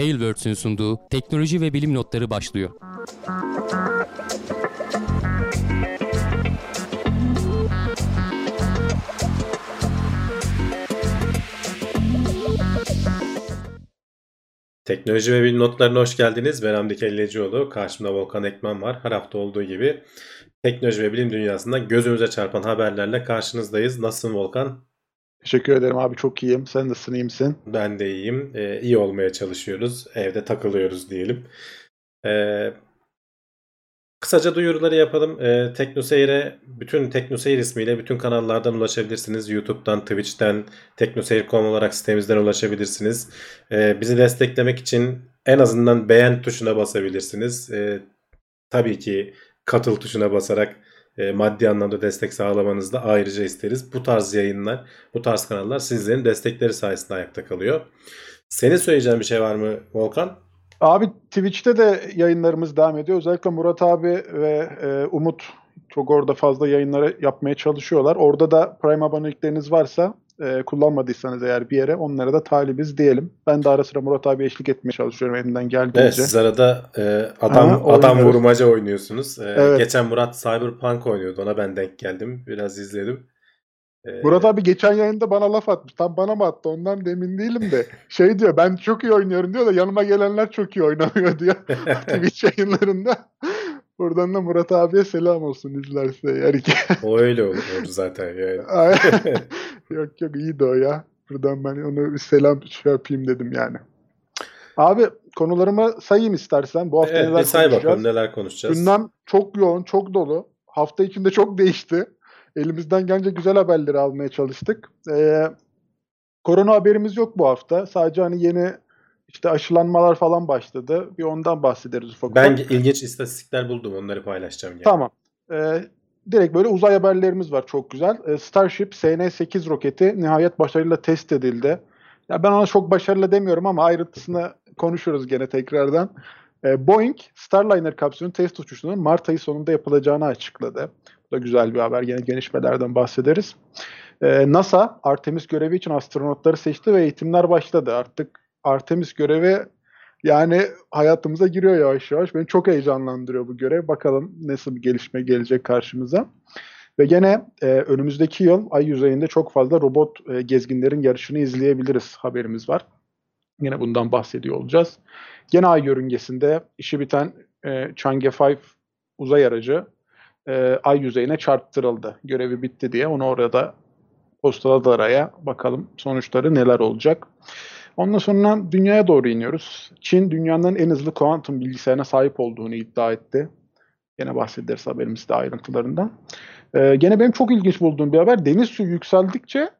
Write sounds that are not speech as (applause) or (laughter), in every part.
Tailwords'ün sunduğu teknoloji ve bilim notları başlıyor. Teknoloji ve bilim notlarına hoş geldiniz. Ben Hamdi Kellecioğlu. Karşımda Volkan Ekmen var. Her hafta olduğu gibi teknoloji ve bilim dünyasında gözümüze çarpan haberlerle karşınızdayız. Nasılsın Volkan? Teşekkür ederim abi çok iyiyim. Sen nasılsın iyi? Ben de iyiyim. Ee, iyi olmaya çalışıyoruz. Evde takılıyoruz diyelim. Ee, kısaca duyuruları yapalım. Ee, TeknoSeyir'e bütün TeknoSeyir ismiyle bütün kanallardan ulaşabilirsiniz. YouTube'dan, Twitch'ten, teknoseyir.com olarak sitemizden ulaşabilirsiniz. Ee, bizi desteklemek için en azından beğen tuşuna basabilirsiniz. Ee, tabii ki katıl tuşuna basarak e, maddi anlamda destek sağlamanızı da ayrıca isteriz. Bu tarz yayınlar, bu tarz kanallar sizlerin destekleri sayesinde ayakta kalıyor. Senin söyleyeceğin bir şey var mı Volkan? Abi Twitch'te de yayınlarımız devam ediyor. Özellikle Murat abi ve e, Umut çok orada fazla yayınları yapmaya çalışıyorlar. Orada da Prime abonelikleriniz varsa e, kullanmadıysanız eğer bir yere onlara da talibiz diyelim. Ben de ara sıra Murat abi eşlik etmeye çalışıyorum elimden geldiğince. Evet siz arada e, adam Ha, adam vurmaca oynuyorsunuz. E, Evet. Geçen Murat Cyberpunk oynuyordu. Ona ben denk geldim. Biraz izledim. E, Murat abi geçen yayında bana laf atmış. Tam bana mı attı ondan da emin değilim de. (laughs) Şey diyor ben çok iyi oynuyorum diyor da yanıma gelenler çok iyi oynamıyor diyor. (laughs) (laughs) Twitch yayınlarında. Buradan da Murat abiye selam olsun izlerse eğer ki. O öyle olur, zaten yani. (laughs) Yok yok iyiydi o ya. Buradan ben onu bir selam şey yapayım dedim yani. Abi konularımı sayayım istersen. Bu hafta evet, neler say konuşacağız? bakalım neler konuşacağız. Gündem çok yoğun, çok dolu. Hafta içinde çok değişti. Elimizden gelince güzel haberleri almaya çalıştık. Ee, korona haberimiz yok bu hafta. Sadece hani yeni işte aşılanmalar falan başladı. Bir ondan bahsederiz ufak Ben ufak. ilginç istatistikler buldum. Onları paylaşacağım. Yani. Tamam. Ee, direkt böyle uzay haberlerimiz var çok güzel. Ee, Starship SN8 roketi nihayet başarıyla test edildi. Ya ben ona çok başarılı demiyorum ama ayrıntısını konuşuruz gene tekrardan. Ee, Boeing Starliner kapsülünün test uçuşunun Mart ayı sonunda yapılacağını açıkladı. Bu da güzel bir haber. Yine gelişmelerden bahsederiz. Ee, NASA Artemis görevi için astronotları seçti ve eğitimler başladı. Artık Artemis görevi yani hayatımıza giriyor yavaş yavaş. Beni çok heyecanlandırıyor bu görev. Bakalım nasıl bir gelişme gelecek karşımıza. Ve gene e, önümüzdeki yıl ay yüzeyinde çok fazla robot e, gezginlerin yarışını izleyebiliriz haberimiz var. Yine bundan bahsediyor olacağız. Gene ay yörüngesinde işi biten e, Chang'e 5 uzay aracı e, ay yüzeyine çarptırıldı. Görevi bitti diye onu orada postaladı araya. Bakalım sonuçları neler olacak. Ondan sonra dünyaya doğru iniyoruz. Çin dünyanın en hızlı kuantum bilgisayarına sahip olduğunu iddia etti. Gene bahsederiz haberimizde ayrıntılarından. Ee, gene benim çok ilginç bulduğum bir haber. Deniz suyu yükseldikçe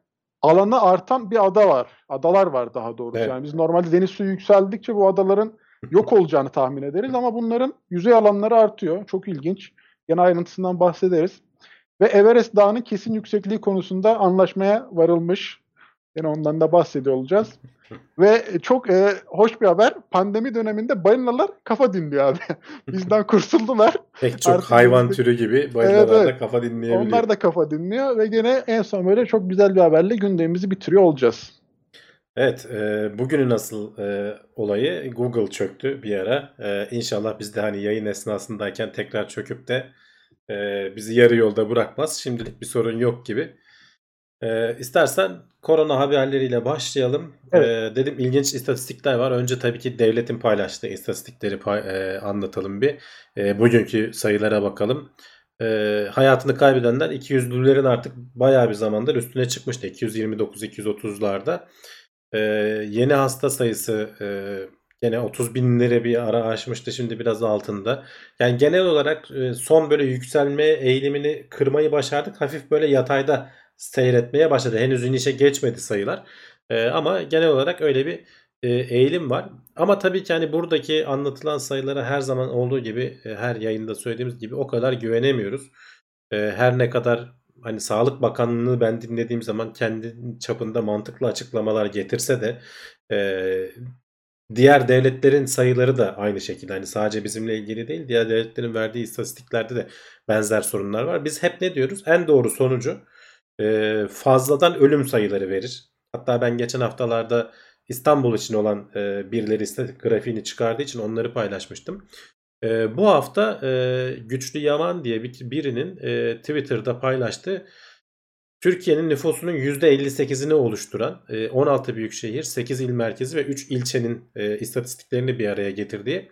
alanı artan bir ada var. Adalar var daha doğrusu. Evet. Yani biz normalde deniz suyu yükseldikçe bu adaların yok olacağını tahmin ederiz ama bunların yüzey alanları artıyor. Çok ilginç. Gene ayrıntısından bahsederiz. Ve Everest Dağı'nın kesin yüksekliği konusunda anlaşmaya varılmış. Yine ondan da bahsediyor olacağız. (laughs) Ve çok e, hoş bir haber. Pandemi döneminde balinalar kafa dinliyor abi. (laughs) Bizden kurtuldular. Pek çok Artık hayvan bizde- türü gibi balinalar Evet, da kafa dinleyebiliyor. Onlar da kafa dinliyor ve gene en son böyle çok güzel bir haberle gündemimizi bitiriyor olacağız. Evet, e, bugünün asıl e, olayı Google çöktü bir ara. E, inşallah biz de hani yayın esnasındayken tekrar çöküp de e, bizi yarı yolda bırakmaz. Şimdilik bir sorun yok gibi. E, istersen korona haberleriyle başlayalım. Evet. E, dedim ilginç istatistikler var. Önce tabii ki devletin paylaştığı istatistikleri pay- e, anlatalım bir. E, bugünkü sayılara bakalım. E, hayatını kaybedenler 200'lülerin artık bayağı bir zamandır üstüne çıkmıştı. 229-230'larda. Ee, yeni hasta sayısı e, gene 30 binlere bir ara aşmıştı. Şimdi biraz altında. Yani genel olarak e, son böyle yükselme eğilimini kırmayı başardık. Hafif böyle yatayda seyretmeye başladı. Henüz inişe geçmedi sayılar. E, ama genel olarak öyle bir e, eğilim var. Ama tabii ki hani buradaki anlatılan sayılara her zaman olduğu gibi e, her yayında söylediğimiz gibi o kadar güvenemiyoruz. E, her ne kadar hani Sağlık Bakanlığı'nı ben dinlediğim zaman kendi çapında mantıklı açıklamalar getirse de diğer devletlerin sayıları da aynı şekilde hani sadece bizimle ilgili değil diğer devletlerin verdiği istatistiklerde de benzer sorunlar var. Biz hep ne diyoruz? En doğru sonucu e, fazladan ölüm sayıları verir. Hatta ben geçen haftalarda İstanbul için olan e, birileri iste- grafiğini çıkardığı için onları paylaşmıştım. E, bu hafta Güçlü Yaman diye bir, birinin Twitter'da paylaştığı Türkiye'nin nüfusunun %58'ini oluşturan e, 16 büyük şehir, 8 il merkezi ve 3 ilçenin istatistiklerini bir araya getirdiği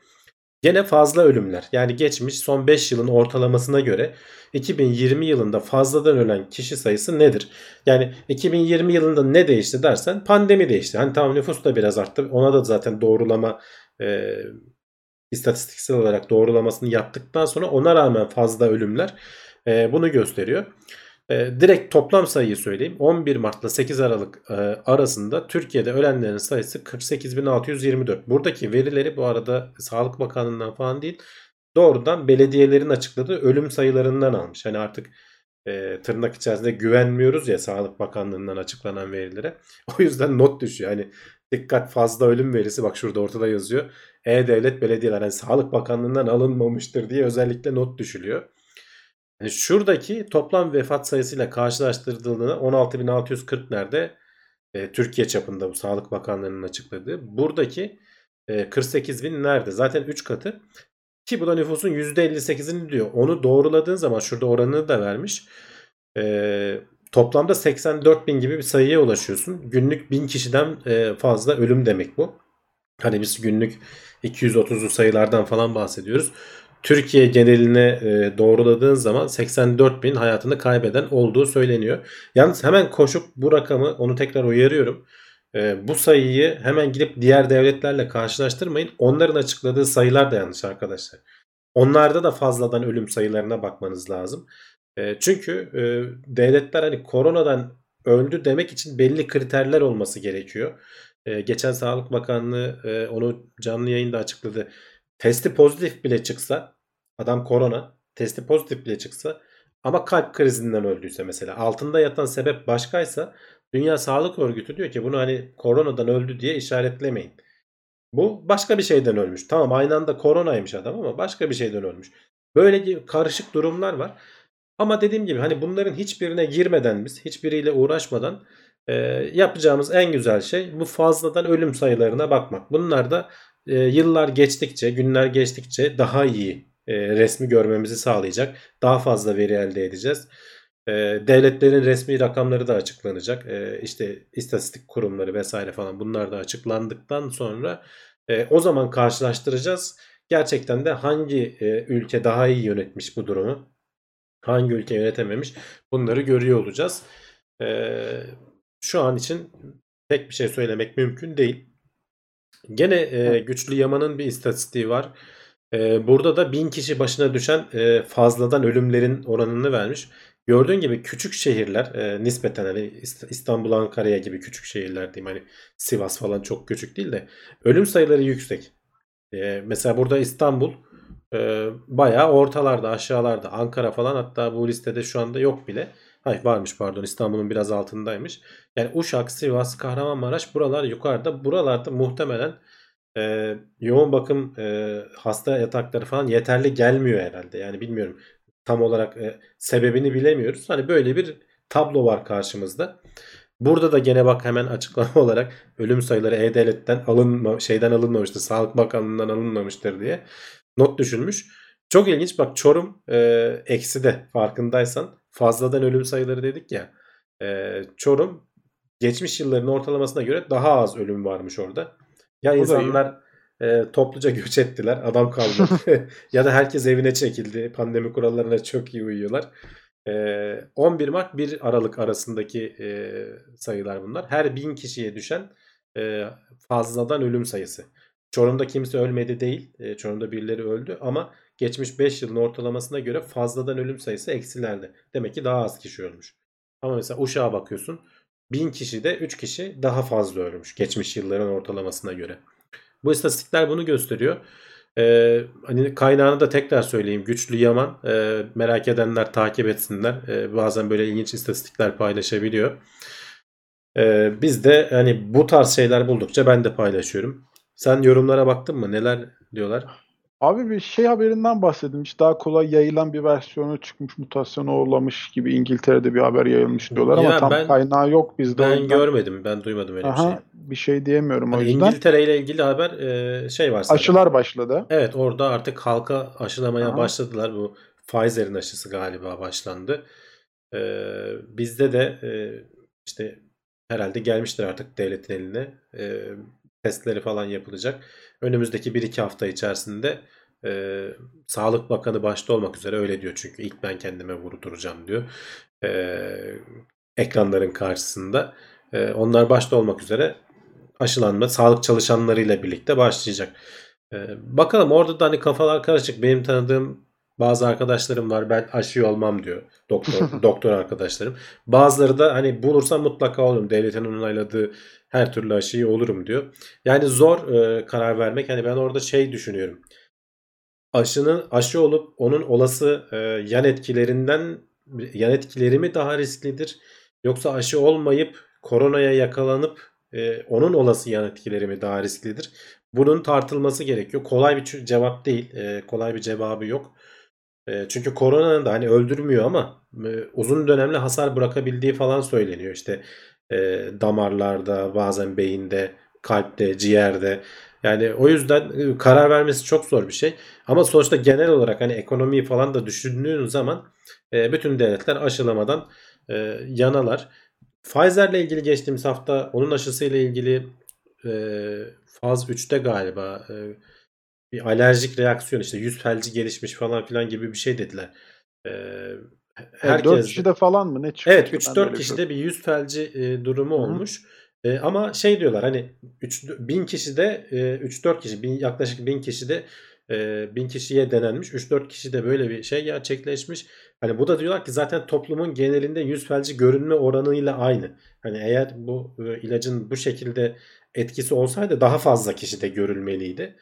gene fazla ölümler. Yani geçmiş son 5 yılın ortalamasına göre 2020 yılında fazladan ölen kişi sayısı nedir? Yani 2020 yılında ne değişti dersen pandemi değişti. Hani tamam nüfus da biraz arttı. Ona da zaten doğrulama e, istatistiksel olarak doğrulamasını yaptıktan sonra ona rağmen fazla ölümler e, bunu gösteriyor. E, direkt toplam sayıyı söyleyeyim. 11 Mart'la 8 Aralık e, arasında Türkiye'de ölenlerin sayısı 48.624. Buradaki verileri bu arada Sağlık Bakanlığı'ndan falan değil doğrudan belediyelerin açıkladığı ölüm sayılarından almış. Hani artık e, tırnak içerisinde güvenmiyoruz ya Sağlık Bakanlığı'ndan açıklanan verilere. (laughs) O yüzden not düşüyor. Hani dikkat fazla ölüm verisi bak şurada ortada yazıyor. E-Devlet Belediyeler yani Sağlık Bakanlığı'ndan alınmamıştır diye özellikle not düşülüyor. Yani şuradaki toplam vefat sayısıyla karşılaştırıldığında 16.640 nerede? E, Türkiye çapında bu Sağlık Bakanlığı'nın açıkladığı. Buradaki e, 48.000 nerede? Zaten 3 katı. Ki bu da nüfusun %58'ini diyor. Onu doğruladığın zaman şurada oranını da vermiş. E, toplamda 84.000 gibi bir sayıya ulaşıyorsun. Günlük 1000 kişiden e, fazla ölüm demek bu. Hani biz günlük 230'lu sayılardan falan bahsediyoruz. Türkiye geneline e, doğruladığın zaman 84 bin hayatını kaybeden olduğu söyleniyor. Yalnız hemen koşup bu rakamı onu tekrar uyarıyorum. E, bu sayıyı hemen gidip diğer devletlerle karşılaştırmayın. Onların açıkladığı sayılar da yanlış arkadaşlar. Onlarda da fazladan ölüm sayılarına bakmanız lazım. E, çünkü e, devletler hani koronadan öldü demek için belli kriterler olması gerekiyor. Geçen Sağlık Bakanlığı onu canlı yayında açıkladı testi pozitif bile çıksa adam korona testi pozitif bile çıksa ama kalp krizinden öldüyse mesela altında yatan sebep başkaysa Dünya Sağlık Örgütü diyor ki bunu hani koronadan öldü diye işaretlemeyin. Bu başka bir şeyden ölmüş. Tamam aynı anda koronaymış adam ama başka bir şeyden ölmüş. Böyle karışık durumlar var. Ama dediğim gibi hani bunların hiçbirine girmeden biz hiçbiriyle uğraşmadan e, yapacağımız en güzel şey bu fazladan ölüm sayılarına bakmak. Bunlar da e, yıllar geçtikçe, günler geçtikçe daha iyi e, resmi görmemizi sağlayacak. Daha fazla veri elde edeceğiz. E, devletlerin resmi rakamları da açıklanacak. E, işte istatistik kurumları vesaire falan bunlar da açıklandıktan sonra e, o zaman karşılaştıracağız. Gerçekten de hangi e, ülke daha iyi yönetmiş bu durumu? Hangi ülke yönetememiş? Bunları görüyor olacağız. E, şu an için pek bir şey söylemek mümkün değil. Gene e, güçlü Yaman'ın bir istatistiği var. E, burada da 1000 kişi başına düşen e, fazladan ölümlerin oranını vermiş. Gördüğün gibi küçük şehirler e, nispeten hani İst- İstanbul, Ankara'ya gibi küçük şehirler diyeyim hani Sivas falan çok küçük değil de ölüm sayıları yüksek. E, mesela burada İstanbul e, bayağı ortalarda aşağılarda Ankara falan hatta bu listede şu anda yok bile. Hayır varmış pardon İstanbul'un biraz altındaymış. Yani Uşak, Sivas, Kahramanmaraş buralar yukarıda. Buralarda muhtemelen e, yoğun bakım e, hasta yatakları falan yeterli gelmiyor herhalde. Yani bilmiyorum tam olarak e, sebebini bilemiyoruz. Hani böyle bir tablo var karşımızda. Burada da gene bak hemen açıklama (laughs) olarak ölüm sayıları E-Devlet'ten alınma, şeyden alınmamıştır. Sağlık Bakanlığı'ndan alınmamıştır diye not düşülmüş. Çok ilginç bak Çorum e, eksi de farkındaysan fazladan ölüm sayıları dedik ya. E, Çorum geçmiş yılların ortalamasına göre daha az ölüm varmış orada. Ya iyi. insanlar e, topluca göç ettiler. Adam kalmadı. (laughs) (laughs) ya da herkes evine çekildi. Pandemi kurallarına çok iyi uyuyorlar. E, 11 Mart 1 Aralık arasındaki e, sayılar bunlar. Her bin kişiye düşen e, fazladan ölüm sayısı. Çorum'da kimse ölmedi değil. E, Çorum'da birileri öldü ama geçmiş 5 yılın ortalamasına göre fazladan ölüm sayısı eksilerde. Demek ki daha az kişi ölmüş. Ama mesela Uşak'a bakıyorsun. 1000 kişide 3 kişi daha fazla ölmüş geçmiş yılların ortalamasına göre. Bu istatistikler bunu gösteriyor. Ee, hani kaynağını da tekrar söyleyeyim. Güçlü Yaman. Ee, merak edenler takip etsinler. Ee, bazen böyle ilginç istatistikler paylaşabiliyor. Ee, biz de hani bu tarz şeyler buldukça ben de paylaşıyorum. Sen yorumlara baktın mı? Neler diyorlar? Abi bir şey haberinden bahsedilmiş. Daha kolay yayılan bir versiyonu çıkmış, mutasyona uğramış gibi İngiltere'de bir haber yayılmış diyorlar ama Ya tam ben- kaynağı yok bizde. o Ben yüzden- görmedim. Ben duymadım öyle bir şey. Aha, bir şey diyemiyorum o Hani yüzden. İngiltere ile ilgili haber e, şey var sadece. Aşılar başladı. Evet orada artık halka aşılamaya Aha. başladılar. Bu Pfizer'in aşısı galiba başlandı. Ee, bizde de e, işte herhalde gelmiştir artık devletin eline. Ee, testleri falan yapılacak. Önümüzdeki 1-2 hafta içerisinde e, Sağlık Bakanı başta olmak üzere öyle diyor çünkü ilk ben kendime vurduracağım diyor. Ee, ekranların karşısında. Ee, onlar başta olmak üzere aşılanma sağlık çalışanlarıyla birlikte başlayacak. Ee, bakalım orada da hani kafalar karışık. Benim tanıdığım bazı arkadaşlarım var. Ben aşı olmam diyor. Doktor (laughs) doktor arkadaşlarım. Bazıları da hani bulursam mutlaka olurum. Devletin onayladığı her türlü aşıyı olurum diyor. Yani zor e, karar vermek. Hani ben orada şey düşünüyorum. Aşının aşı olup onun olası e, yan etkilerinden yan etkileri mi daha risklidir? Yoksa aşı olmayıp koronaya yakalanıp e, onun olası yan etkileri mi daha risklidir? Bunun tartılması gerekiyor. Kolay bir cevap değil. E, kolay bir cevabı yok. E, çünkü koronanın da hani öldürmüyor ama e, uzun dönemli hasar bırakabildiği falan söyleniyor. İşte e, damarlarda, bazen beyinde, kalpte, ciğerde. Yani o yüzden e, karar vermesi çok zor bir şey. Ama sonuçta genel olarak hani ekonomiyi falan da düşündüğün zaman bütün devletler aşılamadan yanalar. Pfizer'le ilgili geçtiğimiz hafta onun aşısıyla ilgili faz 3'te galiba bir alerjik reaksiyon işte yüz felci gelişmiş falan filan gibi bir şey dediler. E, Evet, 4 kişide falan mı ne çıkıyor? Evet Ben de 3-4 öyle bir kişide bir yüz felci e, durumu Hı hı. olmuş. E, ama şey diyorlar hani 3 1000 kişide e, 3-4 kişi bin, yaklaşık 1000 kişide e, 1000 kişiye denenmiş. 3-4 kişide böyle bir şey gerçekleşmiş. Hani bu da diyorlar ki zaten toplumun genelinde yüz felci görünme oranıyla aynı. Hani eğer bu e, ilacın bu şekilde etkisi olsaydı daha fazla kişide görülmeliydi.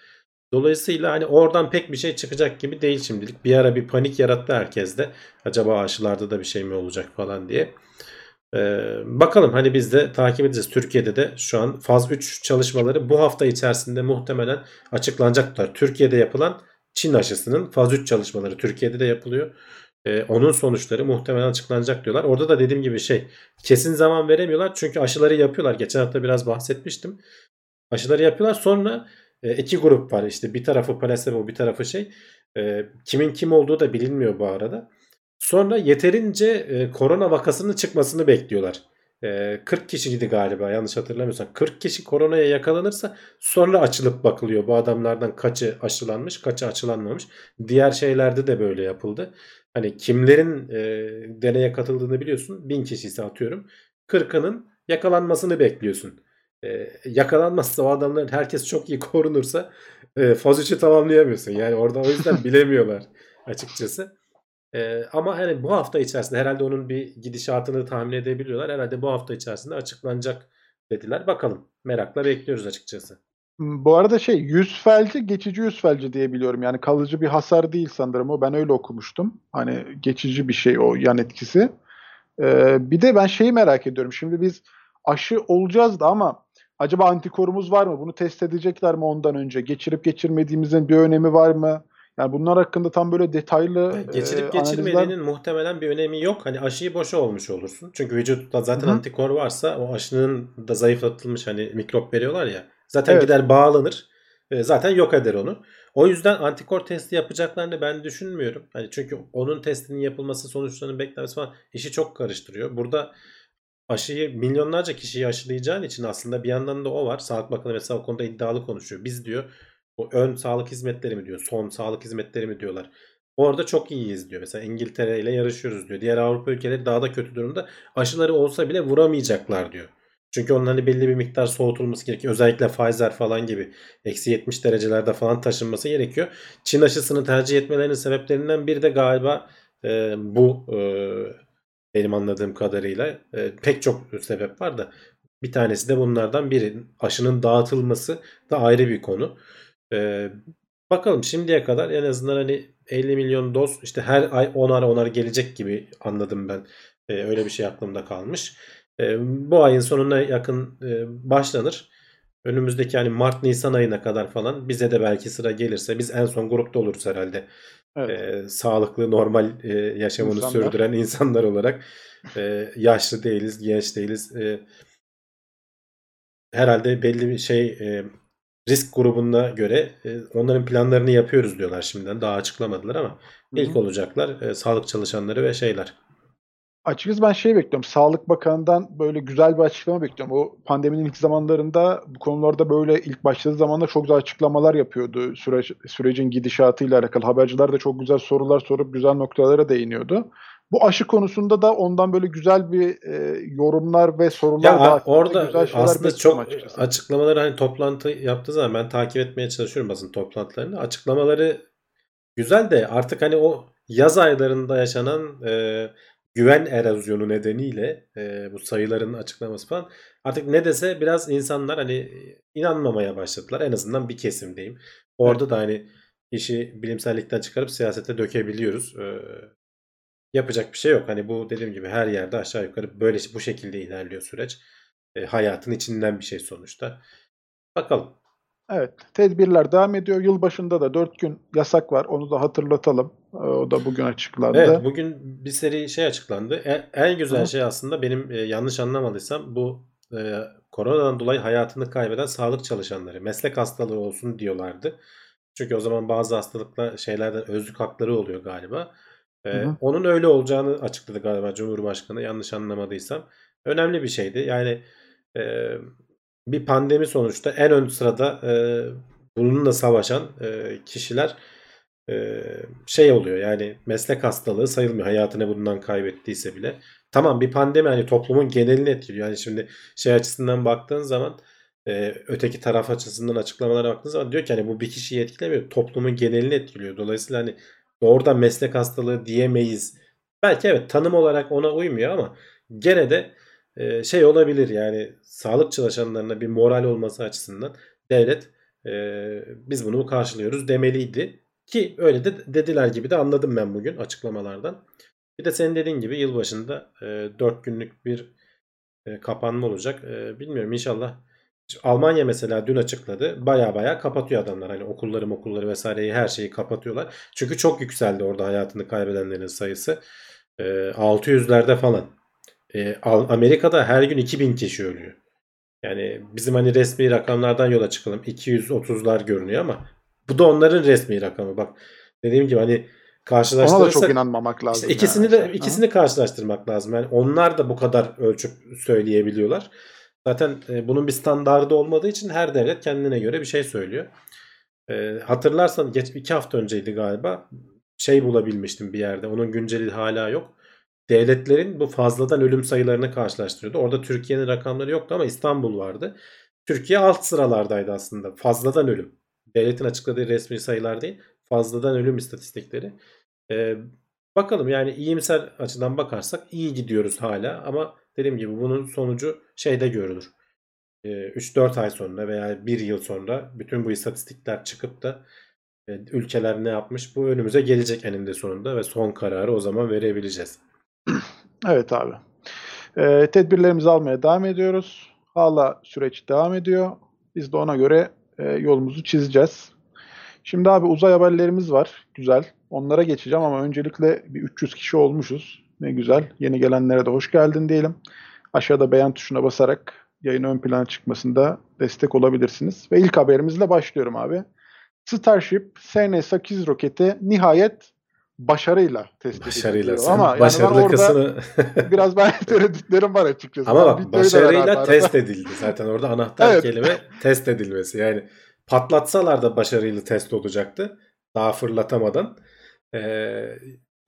Dolayısıyla hani oradan pek bir şey çıkacak gibi değil şimdilik. Bir ara bir panik yarattı herkeste. Acaba aşılarda da bir şey mi olacak falan diye. Ee, bakalım hani biz de takip edeceğiz. Türkiye'de de şu an faz 3 çalışmaları bu hafta içerisinde muhtemelen açıklanacaklar. Türkiye'de yapılan Çin aşısının faz 3 çalışmaları Türkiye'de de yapılıyor. Ee, onun sonuçları muhtemelen açıklanacak diyorlar. Orada da dediğim gibi şey kesin zaman veremiyorlar. Çünkü aşıları yapıyorlar. Geçen hafta biraz bahsetmiştim. Aşıları yapıyorlar. Sonra e, iki grup var. İşte bir tarafı placebo bir tarafı şey. E, kimin kim olduğu da bilinmiyor bu arada. Sonra yeterince e, korona vakasının çıkmasını bekliyorlar. E, 40 kişiydi galiba yanlış hatırlamıyorsam. 40 kişi koronaya yakalanırsa sonra açılıp bakılıyor. Bu adamlardan kaçı aşılanmış kaçı aşılanmamış. Diğer şeylerde de böyle yapıldı. Hani kimlerin e, deneye katıldığını biliyorsun. 1000 kişi ise atıyorum. 40'ının yakalanmasını bekliyorsun. E, yakalanmazsa o adamların herkes çok iyi korunursa e, faz 3'ü tamamlayamıyorsun. Yani orada o yüzden (laughs) bilemiyorlar açıkçası. Ee, ama hani bu hafta içerisinde herhalde onun bir gidişatını tahmin edebiliyorlar. Herhalde bu hafta içerisinde açıklanacak dediler. Bakalım. Merakla bekliyoruz açıkçası. Bu arada şey yüz felci geçici yüz felci diye biliyorum. Yani kalıcı bir hasar değil sanırım o. Ben öyle okumuştum. Hani geçici bir şey o yan etkisi. Ee, bir de ben şeyi merak ediyorum. Şimdi biz aşı olacağız da ama acaba antikorumuz var mı? Bunu test edecekler mi ondan önce? Geçirip geçirmediğimizin bir önemi var mı? Yani bunlar hakkında tam böyle detaylı Geçirip e, geçirmediğinin analizler... muhtemelen bir önemi yok. Hani aşıyı boşa olmuş olursun. Çünkü vücutta zaten Hı antikor varsa o aşının da zayıflatılmış hani mikrop veriyorlar ya. Zaten Evet. gider bağlanır. E, Zaten yok eder onu. O yüzden antikor testi yapacaklarını ben düşünmüyorum. Hani çünkü onun testinin yapılması, sonuçlarının beklenmesi falan işi çok karıştırıyor. Burada aşıyı milyonlarca kişiyi aşılayacağın için aslında bir yandan da o var. Sağlık Bakanı mesela o konuda iddialı konuşuyor. Biz diyor o ön sağlık hizmetleri mi diyor, son sağlık hizmetleri mi diyorlar. Orada çok iyiyiz diyor. Mesela İngiltere ile yarışıyoruz diyor. Diğer Avrupa ülkeleri daha da kötü durumda. Aşıları olsa bile vuramayacaklar diyor. Çünkü onun hani belli bir miktar soğutulması gerekiyor. Özellikle Pfizer falan gibi eksi 70 derecelerde falan taşınması gerekiyor. Çin aşısını tercih etmelerinin sebeplerinden biri de galiba e, bu e, benim anladığım kadarıyla e, pek çok sebep var da bir tanesi de bunlardan biri. Aşının dağıtılması da ayrı bir konu. E, bakalım şimdiye kadar en azından hani 50 milyon doz işte her ay 10'ar 10'ar gelecek gibi anladım ben. E, öyle bir şey aklımda kalmış. E, bu ayın sonuna yakın e, başlanır. Önümüzdeki hani Mart Nisan ayına kadar falan bize de belki sıra gelirse biz en son grupta oluruz herhalde. Evet. Ee, sağlıklı normal e, yaşamını İnsanlar. sürdüren insanlar olarak e, yaşlı değiliz, genç değiliz. E, herhalde belli bir şey e, risk grubuna göre e, onların planlarını yapıyoruz diyorlar şimdiden. Daha açıklamadılar ama Hı ilk olacaklar e, sağlık çalışanları ve şeyler. Açıkçası ben şey bekliyorum. Sağlık Bakanı'ndan böyle güzel bir açıklama bekliyorum. O pandeminin ilk zamanlarında bu konularda böyle ilk başladığı zamanda çok güzel açıklamalar yapıyordu. Süreç, sürecin gidişatıyla alakalı. Haberciler de çok güzel sorular sorup güzel noktalara değiniyordu. Bu aşı konusunda da ondan böyle güzel bir e, yorumlar ve sorular Ya da orada güzel şeyler aslında çok açıkçası. açıklamaları hani toplantı yaptığı zaman ben takip etmeye çalışıyorum basın toplantılarını. Açıklamaları güzel de artık hani o yaz aylarında yaşanan e, güven erozyonu nedeniyle e, bu sayıların açıklaması falan artık ne dese biraz insanlar hani inanmamaya başladılar. En azından bir kesimdeyim. Orada da hani işi bilimsellikten çıkarıp siyasete dökebiliyoruz. E, yapacak bir şey yok. Hani bu dediğim gibi her yerde aşağı yukarı böyle bu şekilde ilerliyor süreç. E, hayatın içinden bir şey sonuçta. Bakalım. Evet, tedbirler devam ediyor. Yılbaşında da 4 gün yasak var. Onu da hatırlatalım. E, O da bugün açıklandı. Evet bugün bir seri şey açıklandı. E- En güzel Hı. şey aslında benim e, yanlış anlamadıysam bu e, koronadan dolayı hayatını kaybeden sağlık çalışanları meslek hastalığı olsun diyorlardı. Çünkü o zaman bazı hastalıklar şeylerden özlük hakları oluyor galiba. E, hı. onun öyle olacağını açıkladı galiba Cumhurbaşkanı yanlış anlamadıysam. Önemli bir şeydi. Yani e, bir pandemi sonuçta en ön sırada e, bununla savaşan e, kişiler e, şey oluyor yani meslek hastalığı sayılmıyor hayatını bundan kaybettiyse bile. Tamam bir pandemi hani toplumun genelini etkiliyor. Yani şimdi şey açısından baktığın zaman e, öteki taraf açısından açıklamalara baktığın zaman diyor ki hani bu bir kişiyi etkilemiyor toplumun genelini etkiliyor. Dolayısıyla hani doğrudan meslek hastalığı diyemeyiz. Belki evet tanım olarak ona uymuyor ama gene de e, şey olabilir yani sağlık çalışanlarına bir moral olması açısından devlet biz bunu karşılıyoruz demeliydi. Ki öyle de dediler gibi de anladım ben bugün açıklamalardan. Bir de senin dediğin gibi yılbaşında e, 4 günlük bir e, kapanma olacak. E, bilmiyorum inşallah. Almanya mesela dün açıkladı. Baya baya kapatıyor adamlar. Hani okulları okulları vesaireyi her şeyi kapatıyorlar. Çünkü çok yükseldi orada hayatını kaybedenlerin sayısı. E, 600'lerde falan. E, Amerika'da her gün 2000 kişi ölüyor. Yani bizim hani resmi rakamlardan yola çıkalım. 230'lar görünüyor ama bu da onların resmi rakamı. Bak dediğim gibi hani Ona da karşılaştırırsak çok inanmamak işte lazım. ikisini yani. de Aha. ikisini karşılaştırmak lazım. Yani onlar da bu kadar ölçüp söyleyebiliyorlar. Zaten e, bunun bir standardı olmadığı için her devlet kendine göre bir şey söylüyor. E, hatırlarsan geç iki hafta önceydi galiba. Şey bulabilmiştim bir yerde. Onun günceli hala yok. Devletlerin bu fazladan ölüm sayılarını karşılaştırıyordu. Orada Türkiye'nin rakamları yoktu ama İstanbul vardı. Türkiye alt sıralardaydı aslında. Fazladan ölüm. Devletin açıkladığı resmi sayılar değil. Fazladan ölüm istatistikleri. Ee, bakalım yani iyimser açıdan bakarsak iyi gidiyoruz hala ama dediğim gibi bunun sonucu şeyde görülür. Ee, 3-4 ay sonra veya 1 yıl sonra bütün bu istatistikler çıkıp da e, ülkeler ne yapmış bu önümüze gelecek eninde sonunda ve son kararı o zaman verebileceğiz. (clears throat) Evet abi. Ee, tedbirlerimizi almaya devam ediyoruz. Hala süreç devam ediyor. Biz de ona göre e, yolumuzu çizeceğiz. Şimdi abi uzay haberlerimiz var. Güzel. Onlara geçeceğim ama öncelikle bir 300 kişi olmuşuz. Ne güzel. Yeni gelenlere de hoş geldin diyelim. Aşağıda beğen tuşuna basarak yayın ön plana çıkmasında destek olabilirsiniz. Ve ilk haberimizle başlıyorum abi. Starship SN8 roketi nihayet başarıyla test edildi. Başarıyla. Sen Ama yani başarılı orada kısmı (laughs) biraz ben (laughs) tereddütlerim var açıkçası. ama bak başarıyla test edildi. Zaten orada anahtar Evet. kelime (laughs) test edilmesi. Yani patlatsalar da başarılı test olacaktı. Daha fırlatamadan. Ee,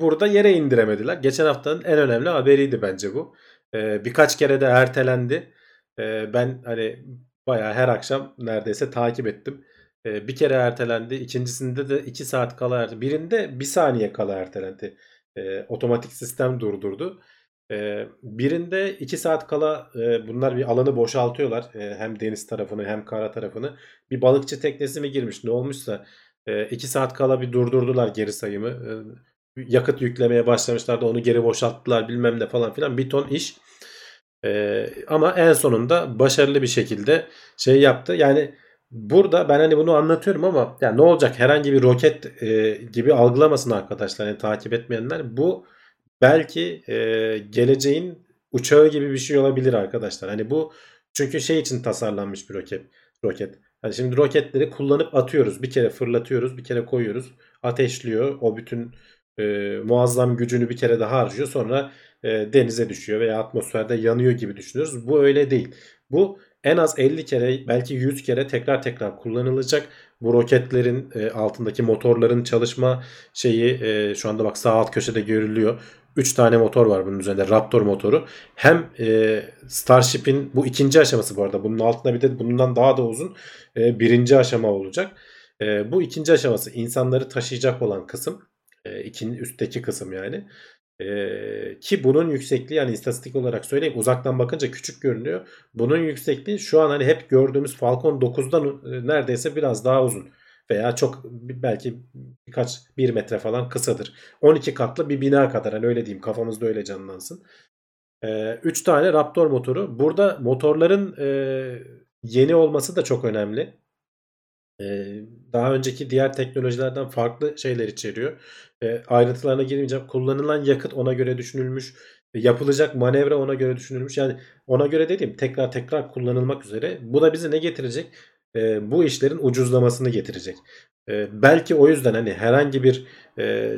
burada yere indiremediler. Geçen haftanın en önemli haberiydi bence bu. Ee, birkaç kere de ertelendi. Ee, ben hani bayağı her akşam neredeyse takip ettim. Ee, bir kere ertelendi. İkincisinde de 2 saat kala ertelendi. Birinde 1 saniye kala ertelendi. Ee, otomatik sistem durdurdu. Ee, birinde 2 saat kala e, bunlar bir alanı boşaltıyorlar. E, hem deniz tarafını hem kara tarafını. Bir balıkçı teknesi mi girmiş ne olmuşsa 2 saat kala bir durdurdular geri sayımı. E, yakıt yüklemeye başlamışlardı onu geri boşalttılar bilmem ne falan filan bir ton iş. E, ama en sonunda başarılı bir şekilde şey yaptı. Yani burada ben hani bunu anlatıyorum ama ya ne olacak herhangi bir roket e, gibi algılamasın arkadaşlar yani takip etmeyenler. Bu belki e, geleceğin uçağı gibi bir şey olabilir arkadaşlar. Hani bu çünkü şey için tasarlanmış bir roket. Roket. Hani şimdi roketleri kullanıp atıyoruz. Bir kere fırlatıyoruz, bir kere koyuyoruz. Ateşliyor. O bütün e, muazzam gücünü bir kere daha harcıyor. Sonra e, denize düşüyor veya atmosferde yanıyor gibi düşünüyoruz. Bu öyle değil. Bu en az 50 kere belki 100 kere tekrar tekrar kullanılacak. Bu roketlerin e, altındaki motorların çalışma şeyi e, şu anda bak sağ alt köşede görülüyor. 3 tane motor var bunun üzerinde Raptor motoru. Hem e, Starship'in bu ikinci aşaması bu arada. Bunun altında bir de bundan daha da uzun e, birinci aşama olacak. E, bu ikinci aşaması insanları taşıyacak olan kısım. E, ikinci, üstteki kısım yani. Ee, ki bunun yüksekliği yani istatistik olarak söyleyeyim uzaktan bakınca küçük görünüyor. Bunun yüksekliği şu an hani hep gördüğümüz Falcon 9'dan e, neredeyse biraz daha uzun. Veya çok belki birkaç bir metre falan kısadır. 12 katlı bir bina kadar hani öyle diyeyim kafamızda öyle canlansın. 3 ee, tane Raptor motoru. Burada motorların e, yeni olması da çok önemli. Daha önceki diğer teknolojilerden farklı şeyler içeriyor. Ayrıntılarına girmeyeceğim. Kullanılan yakıt ona göre düşünülmüş. Yapılacak manevra ona göre düşünülmüş. Yani ona göre dediğim tekrar tekrar kullanılmak üzere. Bu da bize ne getirecek? Bu işlerin ucuzlamasını getirecek. Belki o yüzden hani herhangi bir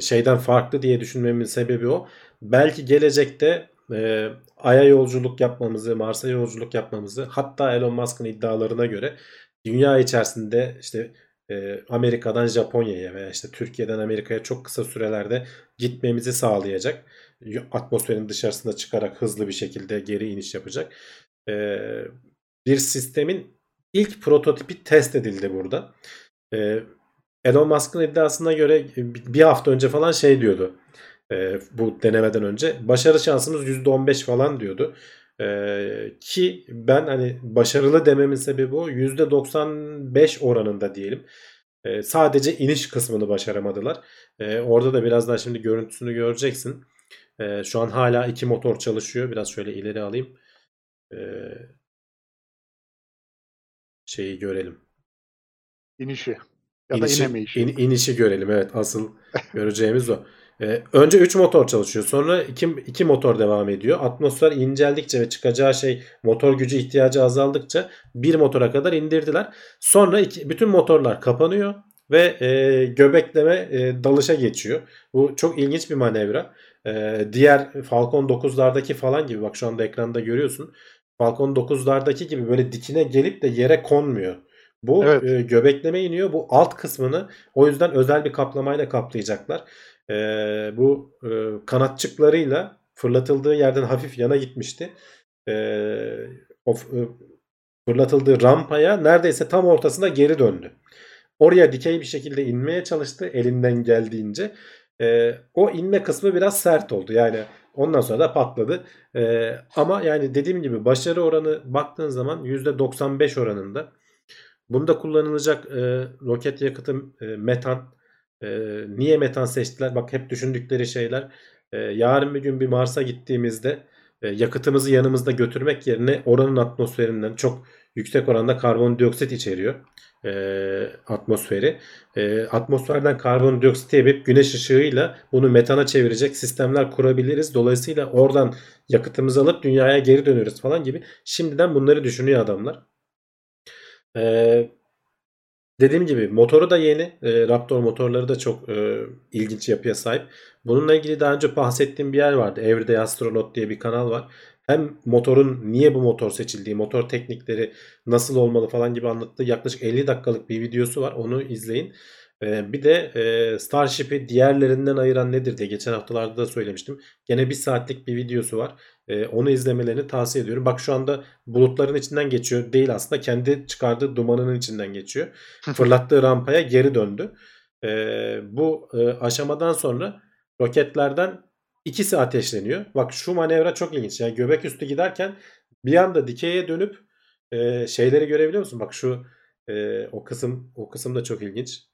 şeyden farklı diye düşünmemin sebebi o. Belki gelecekte e, Ay'a yolculuk yapmamızı, Mars'a yolculuk yapmamızı hatta Elon Musk'ın iddialarına göre dünya içerisinde işte e, Amerika'dan Japonya'ya veya işte Türkiye'den Amerika'ya çok kısa sürelerde gitmemizi sağlayacak. Atmosferin dışarısında çıkarak hızlı bir şekilde geri iniş yapacak. E, bir sistemin ilk prototipi test edildi burada. E, Elon Musk'ın iddiasına göre bir hafta önce falan şey diyordu. bu denemeden önce başarı şansımız %15 falan diyordu. Ee, ki ben hani başarılı dememin sebebi o %95 oranında diyelim. Ee, sadece iniş kısmını başaramadılar. Ee, orada da birazdan şimdi görüntüsünü göreceksin. Ee, şu an hala iki motor çalışıyor. Biraz şöyle ileri alayım. Ee, şeyi görelim. İnişi. Ya inişi, da inemeyişi. In, inişi görelim evet asıl (laughs) göreceğimiz o. Ee, önce 3 motor çalışıyor. Sonra 2 2 motor devam ediyor. Atmosfer inceldikçe ve çıkacağı şey motor gücü ihtiyacı azaldıkça bir motora kadar indirdiler. Sonra iki, bütün motorlar kapanıyor ve e, göbekleme e, dalışa geçiyor. Bu çok ilginç bir manevra. E, diğer Falcon 9'lardaki falan gibi bak şu anda ekranda görüyorsun. Falcon 9'lardaki gibi böyle dikine gelip de yere konmuyor. Bu evet. e, göbekleme iniyor. Bu alt kısmını o yüzden özel bir kaplamayla kaplayacaklar e, bu e, kanatçıklarıyla fırlatıldığı yerden hafif yana gitmişti. E, o e, fırlatıldığı rampaya neredeyse tam ortasına geri döndü. Oraya dikey bir şekilde inmeye çalıştı elinden geldiğince. E, o inme kısmı biraz sert oldu. Yani ondan sonra da patladı. E, ama yani dediğim gibi başarı oranı baktığın zaman %95 oranında. Bunda kullanılacak e, roket yakıtı e, metan e, niye metan seçtiler? Bak hep düşündükleri şeyler. E, yarın bir gün bir Mars'a gittiğimizde e, yakıtımızı yanımızda götürmek yerine oranın atmosferinden çok yüksek oranda karbondioksit içeriyor e, atmosferi. E, atmosferden karbondioksit emip güneş ışığıyla bunu metana çevirecek sistemler kurabiliriz. Dolayısıyla oradan yakıtımızı alıp dünyaya geri dönüyoruz falan gibi. Şimdiden bunları düşünüyor adamlar. E, Dediğim gibi motoru da yeni. E, Raptor motorları da çok e, ilginç yapıya sahip. Bununla ilgili daha önce bahsettiğim bir yer vardı. Everyday Astronaut diye bir kanal var. Hem motorun niye bu motor seçildiği, motor teknikleri nasıl olmalı falan gibi anlattığı yaklaşık 50 dakikalık bir videosu var. Onu izleyin. E, bir de e, Starship'i diğerlerinden ayıran nedir diye geçen haftalarda da söylemiştim. Gene bir saatlik bir videosu var. E, onu izlemelerini tavsiye ediyorum. Bak şu anda bulutların içinden geçiyor. Değil aslında kendi çıkardığı dumanının içinden geçiyor. (laughs) Fırlattığı rampaya geri döndü. E, bu e, aşamadan sonra roketlerden ikisi ateşleniyor. Bak şu manevra çok ilginç. Yani göbek üstü giderken bir anda dikeye dönüp e, şeyleri görebiliyor musun? Bak şu e, o kısım o kısım da çok ilginç.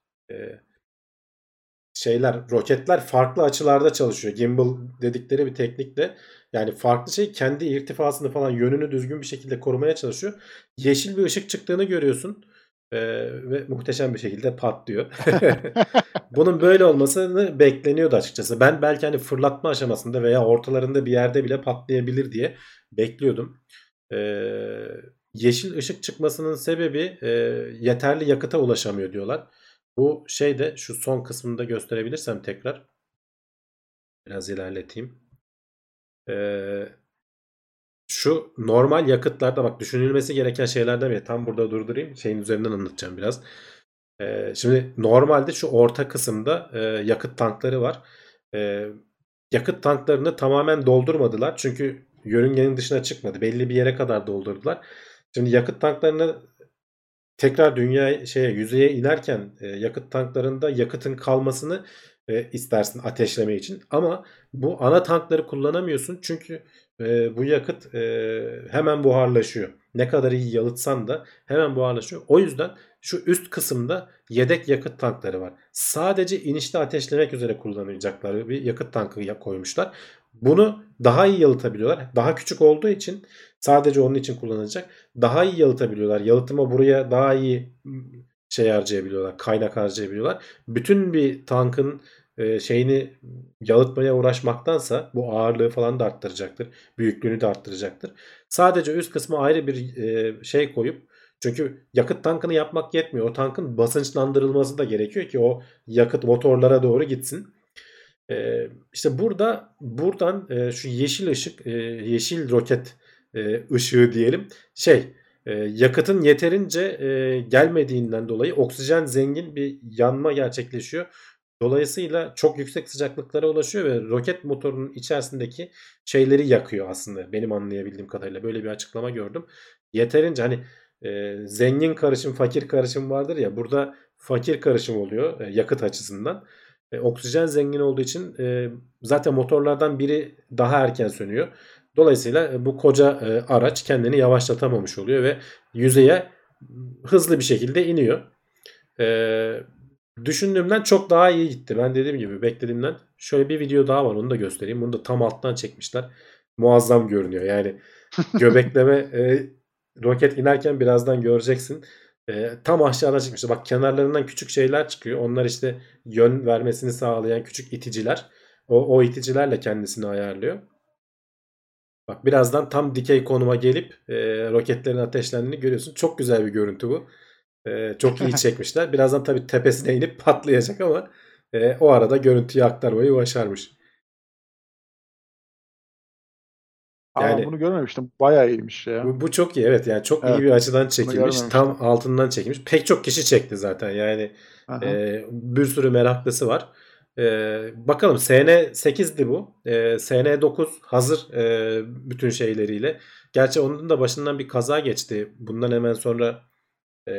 Şeyler roketler farklı açılarda çalışıyor. Gimbal dedikleri bir teknikle yani farklı şey kendi irtifasını falan yönünü düzgün bir şekilde korumaya çalışıyor. Yeşil bir ışık çıktığını görüyorsun. Ee, ve muhteşem bir şekilde patlıyor. (laughs) Bunun böyle olmasını bekleniyordu açıkçası. Ben belki hani fırlatma aşamasında veya ortalarında bir yerde bile patlayabilir diye bekliyordum. Ee, yeşil ışık çıkmasının sebebi e, yeterli yakıta ulaşamıyor diyorlar. Bu şey de şu son kısmında gösterebilirsem tekrar biraz ilerleteyim. Ee, şu normal yakıtlarda bak düşünülmesi gereken şeylerden biri. Tam burada durdurayım. Şeyin üzerinden anlatacağım biraz. Ee, şimdi normalde şu orta kısımda e, yakıt tankları var. E, yakıt tanklarını tamamen doldurmadılar. Çünkü yörüngenin dışına çıkmadı. Belli bir yere kadar doldurdular. Şimdi yakıt tanklarını tekrar dünya şeye yüzeye inerken e, yakıt tanklarında yakıtın kalmasını e, istersin ateşleme için. Ama bu ana tankları kullanamıyorsun çünkü e, bu yakıt e, hemen buharlaşıyor. Ne kadar iyi yalıtsan da hemen buharlaşıyor. O yüzden şu üst kısımda yedek yakıt tankları var. Sadece inişte ateşlemek üzere kullanacakları bir yakıt tankı koymuşlar. Bunu daha iyi yalıtabiliyorlar. Daha küçük olduğu için sadece onun için kullanılacak. Daha iyi yalıtabiliyorlar. Yalıtıma buraya daha iyi şey harcayabiliyorlar. Kaynak harcayabiliyorlar. Bütün bir tankın e, şeyini yalıtmaya uğraşmaktansa bu ağırlığı falan da arttıracaktır. Büyüklüğünü de arttıracaktır. Sadece üst kısmı ayrı bir e, şey koyup çünkü yakıt tankını yapmak yetmiyor. O tankın basınçlandırılması da gerekiyor ki o yakıt motorlara doğru gitsin. Ee, işte burada buradan e, şu yeşil ışık, yeşil roket e, ışığı diyelim şey e, yakıtın yeterince e, gelmediğinden dolayı oksijen zengin bir yanma gerçekleşiyor. Dolayısıyla çok yüksek sıcaklıklara ulaşıyor ve roket motorunun içerisindeki şeyleri yakıyor aslında benim anlayabildiğim kadarıyla. Böyle bir açıklama gördüm. Yeterince hani e, zengin karışım fakir karışım vardır ya burada fakir karışım oluyor e, yakıt açısından. E, oksijen zengin olduğu için e, zaten motorlardan biri daha erken sönüyor. Dolayısıyla e, bu koca e, araç kendini yavaşlatamamış oluyor ve yüzeye hızlı bir şekilde iniyor. E, düşündüğümden çok daha iyi gitti. Ben dediğim gibi beklediğimden. Şöyle bir video daha var onu da göstereyim. Bunu da tam alttan çekmişler. Muazzam görünüyor. Yani (laughs) göbekleme e, roket inerken birazdan göreceksin. E, tam aşağıdan çıkmıştı. Bak kenarlarından küçük şeyler çıkıyor. Onlar işte yön vermesini sağlayan küçük iticiler. O, o iticilerle kendisini ayarlıyor. Bak birazdan tam dikey konuma gelip e, roketlerin ateşlendiğini görüyorsun. Çok güzel bir görüntü bu. E, çok iyi (laughs) çekmişler. Birazdan tabii tepesine inip (laughs) patlayacak ama e, o arada görüntüyü aktarmayı başarmış. Yani, Aa, bunu görmemiştim. Bayağı iyiymiş ya. Bu, bu çok iyi evet yani çok evet. iyi bir açıdan çekilmiş. Tam altından çekilmiş. Pek çok kişi çekti zaten yani e, bir sürü meraklısı var. E, bakalım SN8'di bu. E, SN9 hazır e, bütün şeyleriyle. Gerçi onun da başından bir kaza geçti. Bundan hemen sonra e,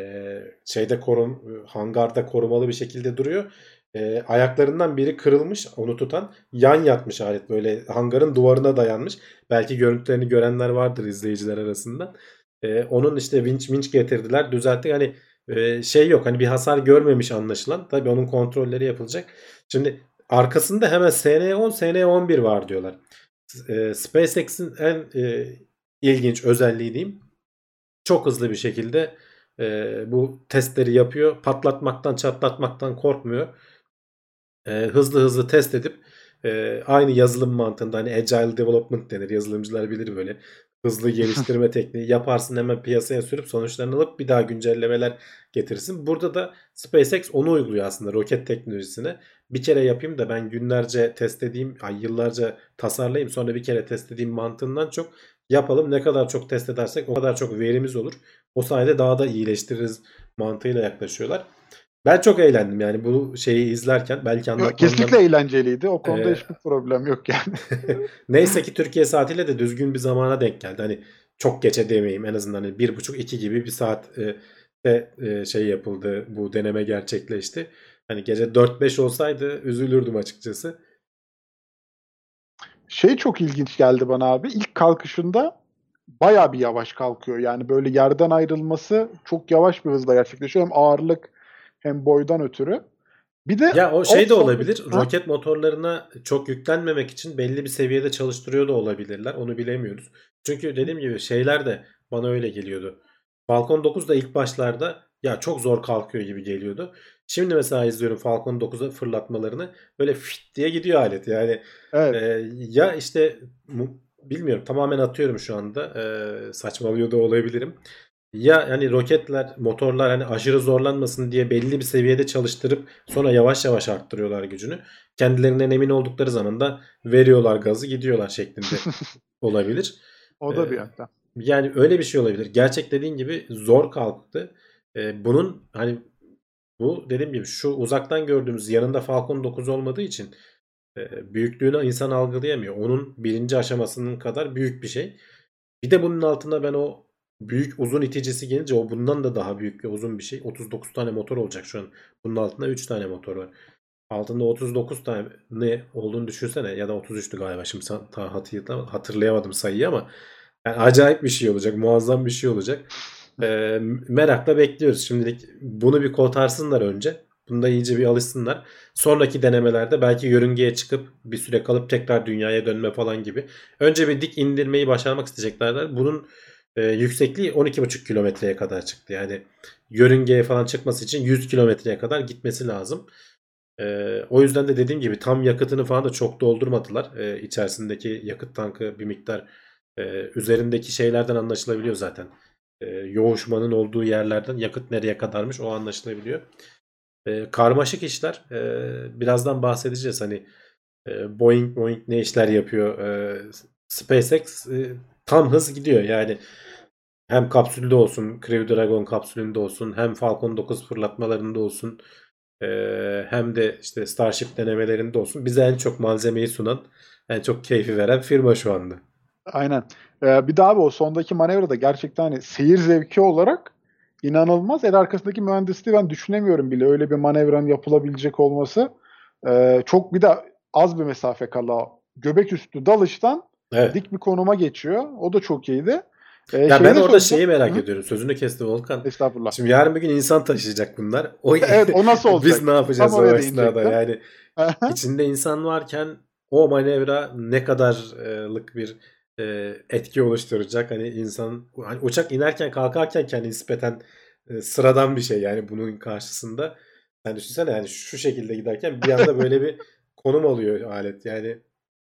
şeyde korum hangarda korumalı bir şekilde duruyor. E, ayaklarından biri kırılmış onu tutan yan yatmış alet böyle hangarın duvarına dayanmış. Belki görüntülerini görenler vardır izleyiciler arasında. E, onun işte vinç vinç getirdiler düzelttik hani e, şey yok hani bir hasar görmemiş anlaşılan. Tabii onun kontrolleri yapılacak. Şimdi arkasında hemen SN10 SN11 var diyorlar. E, SpaceX'in en e, ilginç özelliği diyeyim. Çok hızlı bir şekilde e, bu testleri yapıyor. Patlatmaktan çatlatmaktan korkmuyor e, hızlı hızlı test edip e, aynı yazılım mantığında hani agile development denir yazılımcılar bilir böyle hızlı geliştirme (laughs) tekniği yaparsın hemen piyasaya sürüp sonuçlarını alıp bir daha güncellemeler getirsin. Burada da SpaceX onu uyguluyor aslında roket teknolojisine. Bir kere yapayım da ben günlerce test edeyim, ay yıllarca tasarlayayım sonra bir kere test edeyim mantığından çok yapalım. Ne kadar çok test edersek o kadar çok verimiz olur. O sayede daha da iyileştiririz mantığıyla yaklaşıyorlar. Ben çok eğlendim yani bu şeyi izlerken. Belki anlatmamdan... Kesinlikle eğlenceliydi. O konuda ee... hiçbir problem yok yani. (laughs) Neyse ki Türkiye saatiyle de düzgün bir zamana denk geldi. Hani çok geçe demeyeyim en azından hani bir buçuk iki gibi bir saat e, de e, şey yapıldı. Bu deneme gerçekleşti. Hani gece 4-5 olsaydı üzülürdüm açıkçası. Şey çok ilginç geldi bana abi. İlk kalkışında baya bir yavaş kalkıyor. Yani böyle yerden ayrılması çok yavaş bir hızla gerçekleşiyor. Hem ağırlık hem boydan ötürü. Bir de Ya o şey de olabilir. Ha? Roket motorlarına çok yüklenmemek için belli bir seviyede çalıştırıyor da olabilirler. Onu bilemiyoruz. Çünkü dediğim gibi şeyler de bana öyle geliyordu. Falcon 9 da ilk başlarda ya çok zor kalkıyor gibi geliyordu. Şimdi mesela izliyorum Falcon 9'a fırlatmalarını. Böyle fit diye gidiyor alet. Yani evet. Ee, ya işte bilmiyorum tamamen atıyorum şu anda Ee, saçmalıyor da olabilirim. Ya hani roketler, motorlar hani aşırı zorlanmasın diye belli bir seviyede çalıştırıp sonra yavaş yavaş arttırıyorlar gücünü. Kendilerinden emin oldukları zaman da veriyorlar gazı gidiyorlar şeklinde (laughs) olabilir. o da bir e, yöntem. Yani öyle bir şey olabilir. Gerçek dediğin gibi zor kalktı. Ee, bunun hani bu dediğim gibi şu uzaktan gördüğümüz yanında Falcon 9 olmadığı için e, büyüklüğünü insan algılayamıyor. Onun birinci aşamasının kadar büyük bir şey. Bir de bunun altına ben o büyük uzun iticisi gelince o bundan da daha büyük ve uzun bir şey. 39 tane motor olacak şu an. Bunun altında 3 tane motor var. Altında 39 tane ne olduğunu düşünsene ya da 33'tü galiba şimdi sa- ta- hatırlayamadım, sayıyı ama yani acayip bir şey olacak. Muazzam bir şey olacak. Ee, merakla bekliyoruz. Şimdilik bunu bir kotarsınlar önce. Bunda iyice bir alışsınlar. Sonraki denemelerde belki yörüngeye çıkıp bir süre kalıp tekrar dünyaya dönme falan gibi. Önce bir dik indirmeyi başarmak isteyeceklerler. Bunun e, yüksekliği 12,5 kilometreye kadar çıktı. Yani yörüngeye falan çıkması için 100 kilometreye kadar gitmesi lazım. E, o yüzden de dediğim gibi tam yakıtını falan da çok doldurmadılar. E, içerisindeki yakıt tankı bir miktar e, üzerindeki şeylerden anlaşılabiliyor zaten. E, yoğuşmanın olduğu yerlerden yakıt nereye kadarmış o anlaşılabiliyor. E, karmaşık işler. E, birazdan bahsedeceğiz. Hani e, Boeing Boeing ne işler yapıyor. E, SpaceX e, tam hız gidiyor. Yani hem kapsülde olsun, Crew Dragon kapsülünde olsun, hem Falcon 9 fırlatmalarında olsun, e, hem de işte Starship denemelerinde olsun. Bize en çok malzemeyi sunan, en çok keyfi veren firma şu anda. Aynen. Ee, bir daha abi o sondaki manevrada gerçekten hani seyir zevki olarak inanılmaz. El arkasındaki mühendisliği ben düşünemiyorum bile. Öyle bir manevranın yapılabilecek olması. Ee, çok bir de az bir mesafe kala göbek üstü dalıştan Evet. dik bir konuma geçiyor. O da çok iyiydi. Ee, Ya ben orada şeyi merak Hı? ediyorum. Sözünü kestim Volkan. Estağfurullah. Şimdi yarın bir gün insan taşıyacak bunlar. (laughs) O Evet o nasıl (laughs) olacak? Biz ne yapacağız Tam o esnada? Yani içinde insan varken o manevra ne kadarlık bir e, etki oluşturacak? Hani insan hani uçak inerken kalkarken kendi nispeten e, sıradan bir şey yani bunun karşısında. Sen düşünsene yani şu şekilde giderken bir anda böyle bir (laughs) konum alıyor alet. Yani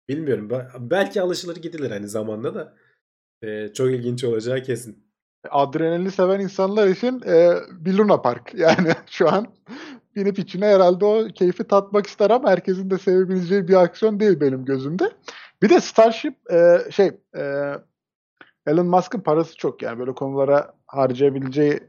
bilmiyorum. Be- Belki alışılır gidilir hani zamanla da. E, çok ilginç olacağı kesin. Adrenalini seven insanlar için e, bir Luna Park. (laughs) Yani şu an binip içine herhalde o keyfi tatmak ister ama herkesin de sevebileceği bir aksiyon değil benim gözümde. Bir de Starship e, şey e, Elon Musk'ın parası çok yani böyle konulara harcayabileceği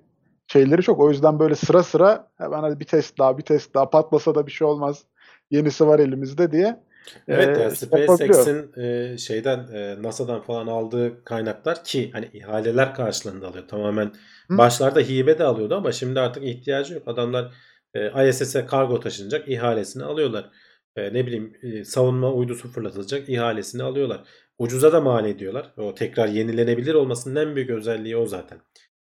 şeyleri çok. O yüzden böyle sıra sıra hemen hadi bir test daha bir test daha patlasa da bir şey olmaz. Yenisi var elimizde diye. Evet yani yapabiliyor. SpaceX'in e, şeyden e, NASA'dan falan aldığı kaynaklar ki hani ihaleler karşılığında alıyor. Tamamen Hı. başlarda hibe de alıyordu ama şimdi artık ihtiyacı yok. Adamlar e, ISS'e kargo taşınacak ihalesini alıyorlar. E, ne bileyim e, savunma uydusu fırlatılacak ihalesini alıyorlar. Ucuza da mal ediyorlar. O tekrar yenilenebilir olmasının en büyük özelliği o zaten.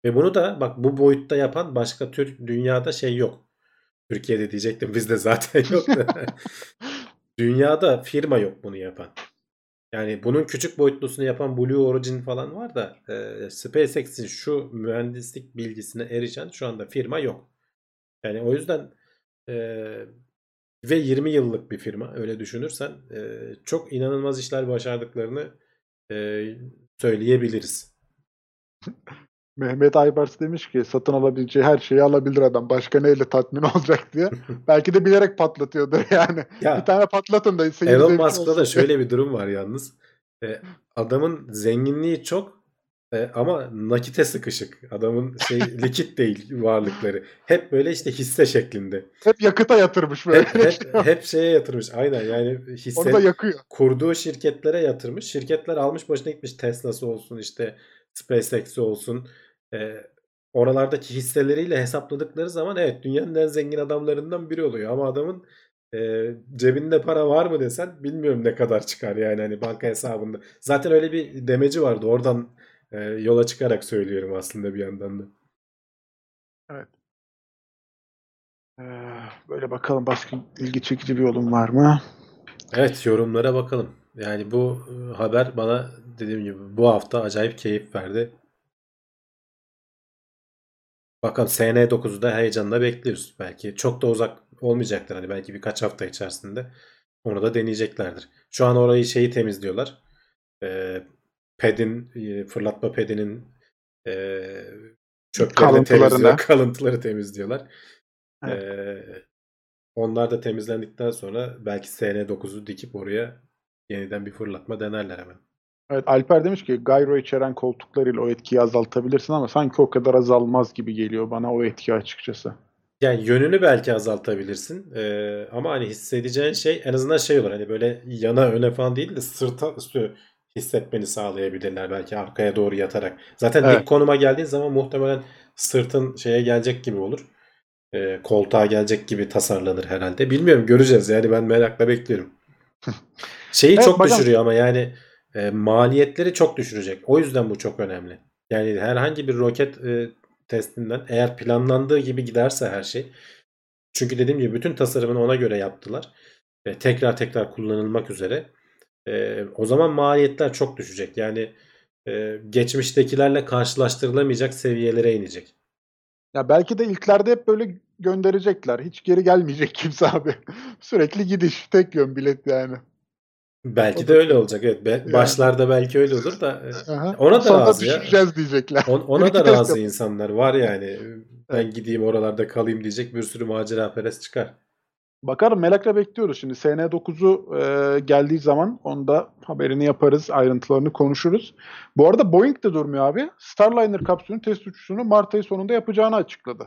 Ve bunu da bak bu boyutta yapan başka tür dünyada şey yok. Türkiye'de diyecektim bizde zaten yok. da. (laughs) Dünyada firma yok bunu yapan. Yani bunun küçük boyutlusunu yapan Blue Origin falan var da e, SpaceX'in şu mühendislik bilgisine erişen şu anda firma yok. Yani o yüzden e, ve 20 yıllık bir firma öyle düşünürsen e, çok inanılmaz işler başardıklarını e, söyleyebiliriz. (laughs) Mehmet Aybars demiş ki satın alabileceği her şeyi alabilir adam. Başka neyle tatmin (laughs) olacak diye. Belki de bilerek patlatıyordur yani. Ya Bir tane patlatın da Elon Musk'ta da şöyle bir durum var yalnız. E, adamın zenginliği çok e, ama nakite sıkışık. Adamın şey (laughs) likit değil varlıkları. Hep böyle işte hisse şeklinde. Hep yakıta yatırmış böyle. Hep, hep, (laughs) hep şeye yatırmış. Aynen yani hisse Onu da yakıyor. kurduğu şirketlere yatırmış. Şirketler almış başına gitmiş. Tesla'sı olsun işte SpaceX'i olsun. E, oralardaki hisseleriyle hesapladıkları zaman evet dünyanın en zengin adamlarından biri oluyor. Ama adamın e, cebinde para var mı desen bilmiyorum ne kadar çıkar yani hani banka hesabında. Zaten öyle bir demeci vardı. Oradan e, yola çıkarak söylüyorum aslında bir yandan da. Ee, böyle bakalım başka ilgi çekici bir yolum var mı? Evet yorumlara bakalım. Yani bu e, haber bana dediğim gibi bu hafta acayip keyif verdi. Bakalım SN9'u da heyecanla bekliyoruz. Belki çok da uzak olmayacaktır. Hani belki birkaç hafta içerisinde onu da deneyeceklerdir. Şu an orayı şeyi temizliyorlar. Ee, pedin, e, fırlatma pedinin e, çöplerini temizliyorlar. (laughs) Kalıntıları temizliyorlar. Evet. Ee, onlar da temizlendikten sonra belki SN9'u dikip oraya yeniden bir fırlatma denerler hemen. Evet Alper demiş ki gyro içeren koltuklarıyla o etkiyi azaltabilirsin ama sanki o kadar azalmaz gibi geliyor bana o etki açıkçası. Yani yönünü belki azaltabilirsin. Ee, ama hani hissedeceğin şey en azından şey olur. Hani böyle yana öne falan değil de sırta üstü hissetmeni sağlayabilirler belki arkaya doğru yatarak. Zaten Evet. dik konuma geldiğin zaman muhtemelen sırtın şeye gelecek gibi olur. Ee, koltuğa gelecek gibi tasarlanır herhalde. Bilmiyorum göreceğiz yani ben merakla bekliyorum. (laughs) Şeyi Evet, çok bakalım. düşürüyor ama yani e, maliyetleri çok düşürecek. O yüzden bu çok önemli. Yani herhangi bir roket e, testinden eğer planlandığı gibi giderse her şey. Çünkü dediğim gibi bütün tasarımını ona göre yaptılar. E, tekrar tekrar kullanılmak üzere. E, o zaman maliyetler çok düşecek. Yani e, geçmiştekilerle karşılaştırılamayacak seviyelere inecek. Ya belki de ilklerde hep böyle gönderecekler. Hiç geri gelmeyecek (laughs) kimse abi. Sürekli gidiş. Tek yön bilet yani. Belki O de da- öyle olacak. Evet. Be- Başlarda belki öyle olur da e, Aha. Ona da Sonra razı ya. diyecekler. On- ona Bir da (laughs) razı yap- insanlar var yani. Ben gideyim oralarda kalayım diyecek bir sürü macera perest çıkar. Bakalım merakla bekliyoruz şimdi. SN9'u e, geldiği zaman onda haberini yaparız, ayrıntılarını konuşuruz. Bu arada Boeing de durmuyor abi. Starliner kapsülünün test uçuşunu Mart ayı sonunda yapacağını açıkladı.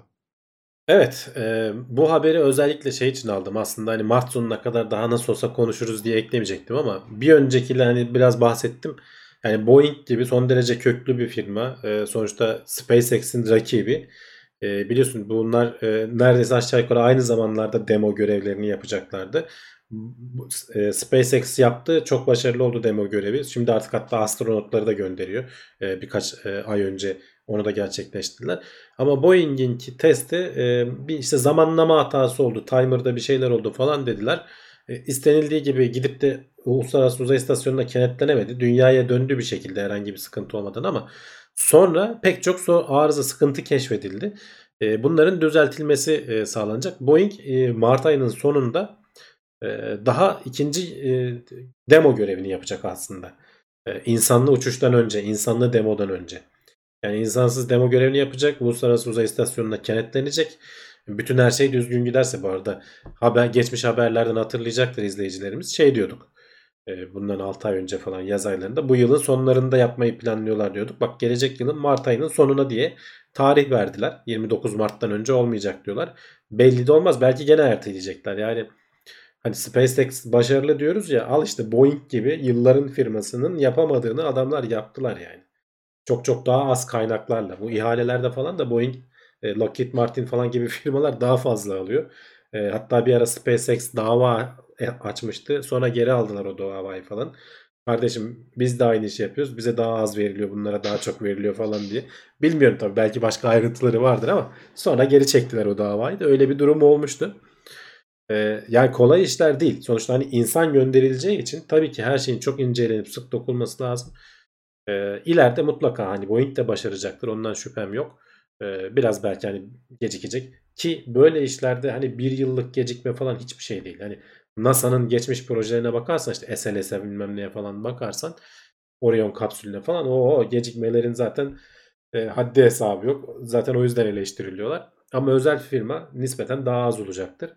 Evet, e, bu haberi özellikle şey için aldım. Aslında hani Mart sonuna kadar daha nasıl olsa konuşuruz diye eklemeyecektim ama bir öncekiyle hani biraz bahsettim. Yani Boeing gibi son derece köklü bir firma. E, sonuçta SpaceX'in rakibi. E, biliyorsun bunlar e, neredeyse aşağı yukarı aynı zamanlarda demo görevlerini yapacaklardı. E, SpaceX yaptı. Çok başarılı oldu demo görevi. Şimdi artık hatta astronotları da gönderiyor. E, birkaç e, ay önce onu da gerçekleştirdiler. Ama Boeing'inki testi e, bir işte zamanlama hatası oldu. Timer'da bir şeyler oldu falan dediler. E, istenildiği gibi gidip de Uluslararası Uzay İstasyonu'na kenetlenemedi. Dünyaya döndü bir şekilde herhangi bir sıkıntı olmadan ama sonra pek çok arıza sıkıntı keşfedildi. E, bunların düzeltilmesi e, sağlanacak. Boeing e, Mart ayının sonunda e, daha ikinci e, demo görevini yapacak aslında. E, insanlı uçuştan önce, insanlı demodan önce. Yani insansız demo görevini yapacak. Uluslararası Uzay İstasyonu'na kenetlenecek. Bütün her şey düzgün giderse bu arada haber geçmiş haberlerden hatırlayacaktır izleyicilerimiz. Şey diyorduk. e, Bundan 6 ay önce falan yaz aylarında bu yılın sonlarında yapmayı planlıyorlar diyorduk. Bak gelecek yılın Mart ayının sonuna diye tarih verdiler. 29 Mart'tan önce olmayacak diyorlar. Belli de olmaz. Belki gene erteleyecekler. Yani hani SpaceX başarılı diyoruz ya al işte Boeing gibi yılların firmasının yapamadığını adamlar yaptılar yani çok çok daha az kaynaklarla. Bu ihalelerde falan da Boeing, e, Lockheed Martin falan gibi (laughs) firmalar daha fazla alıyor. E, hatta bir ara SpaceX dava e, açmıştı. Sonra geri aldılar o davayı falan. Kardeşim biz de aynı işi yapıyoruz. Bize daha az veriliyor. Bunlara daha çok veriliyor falan diye. Bilmiyorum tabii belki başka ayrıntıları vardır ama sonra geri çektiler o davayı da. Öyle bir durum olmuştu. E, yani kolay işler değil. Sonuçta hani insan gönderileceği için tabii ki her şeyin çok incelenip sık dokunması lazım. E, ileride mutlaka hani Boeing de başaracaktır. Ondan şüphem yok. E, biraz belki hani gecikecek. Ki böyle işlerde hani bir yıllık gecikme falan hiçbir şey değil. Hani NASA'nın geçmiş projelerine bakarsan işte SLS'e bilmem neye falan bakarsan Orion kapsülüne falan o gecikmelerin zaten e, haddi hesabı yok. Zaten o yüzden eleştiriliyorlar. Ama özel firma nispeten daha az olacaktır.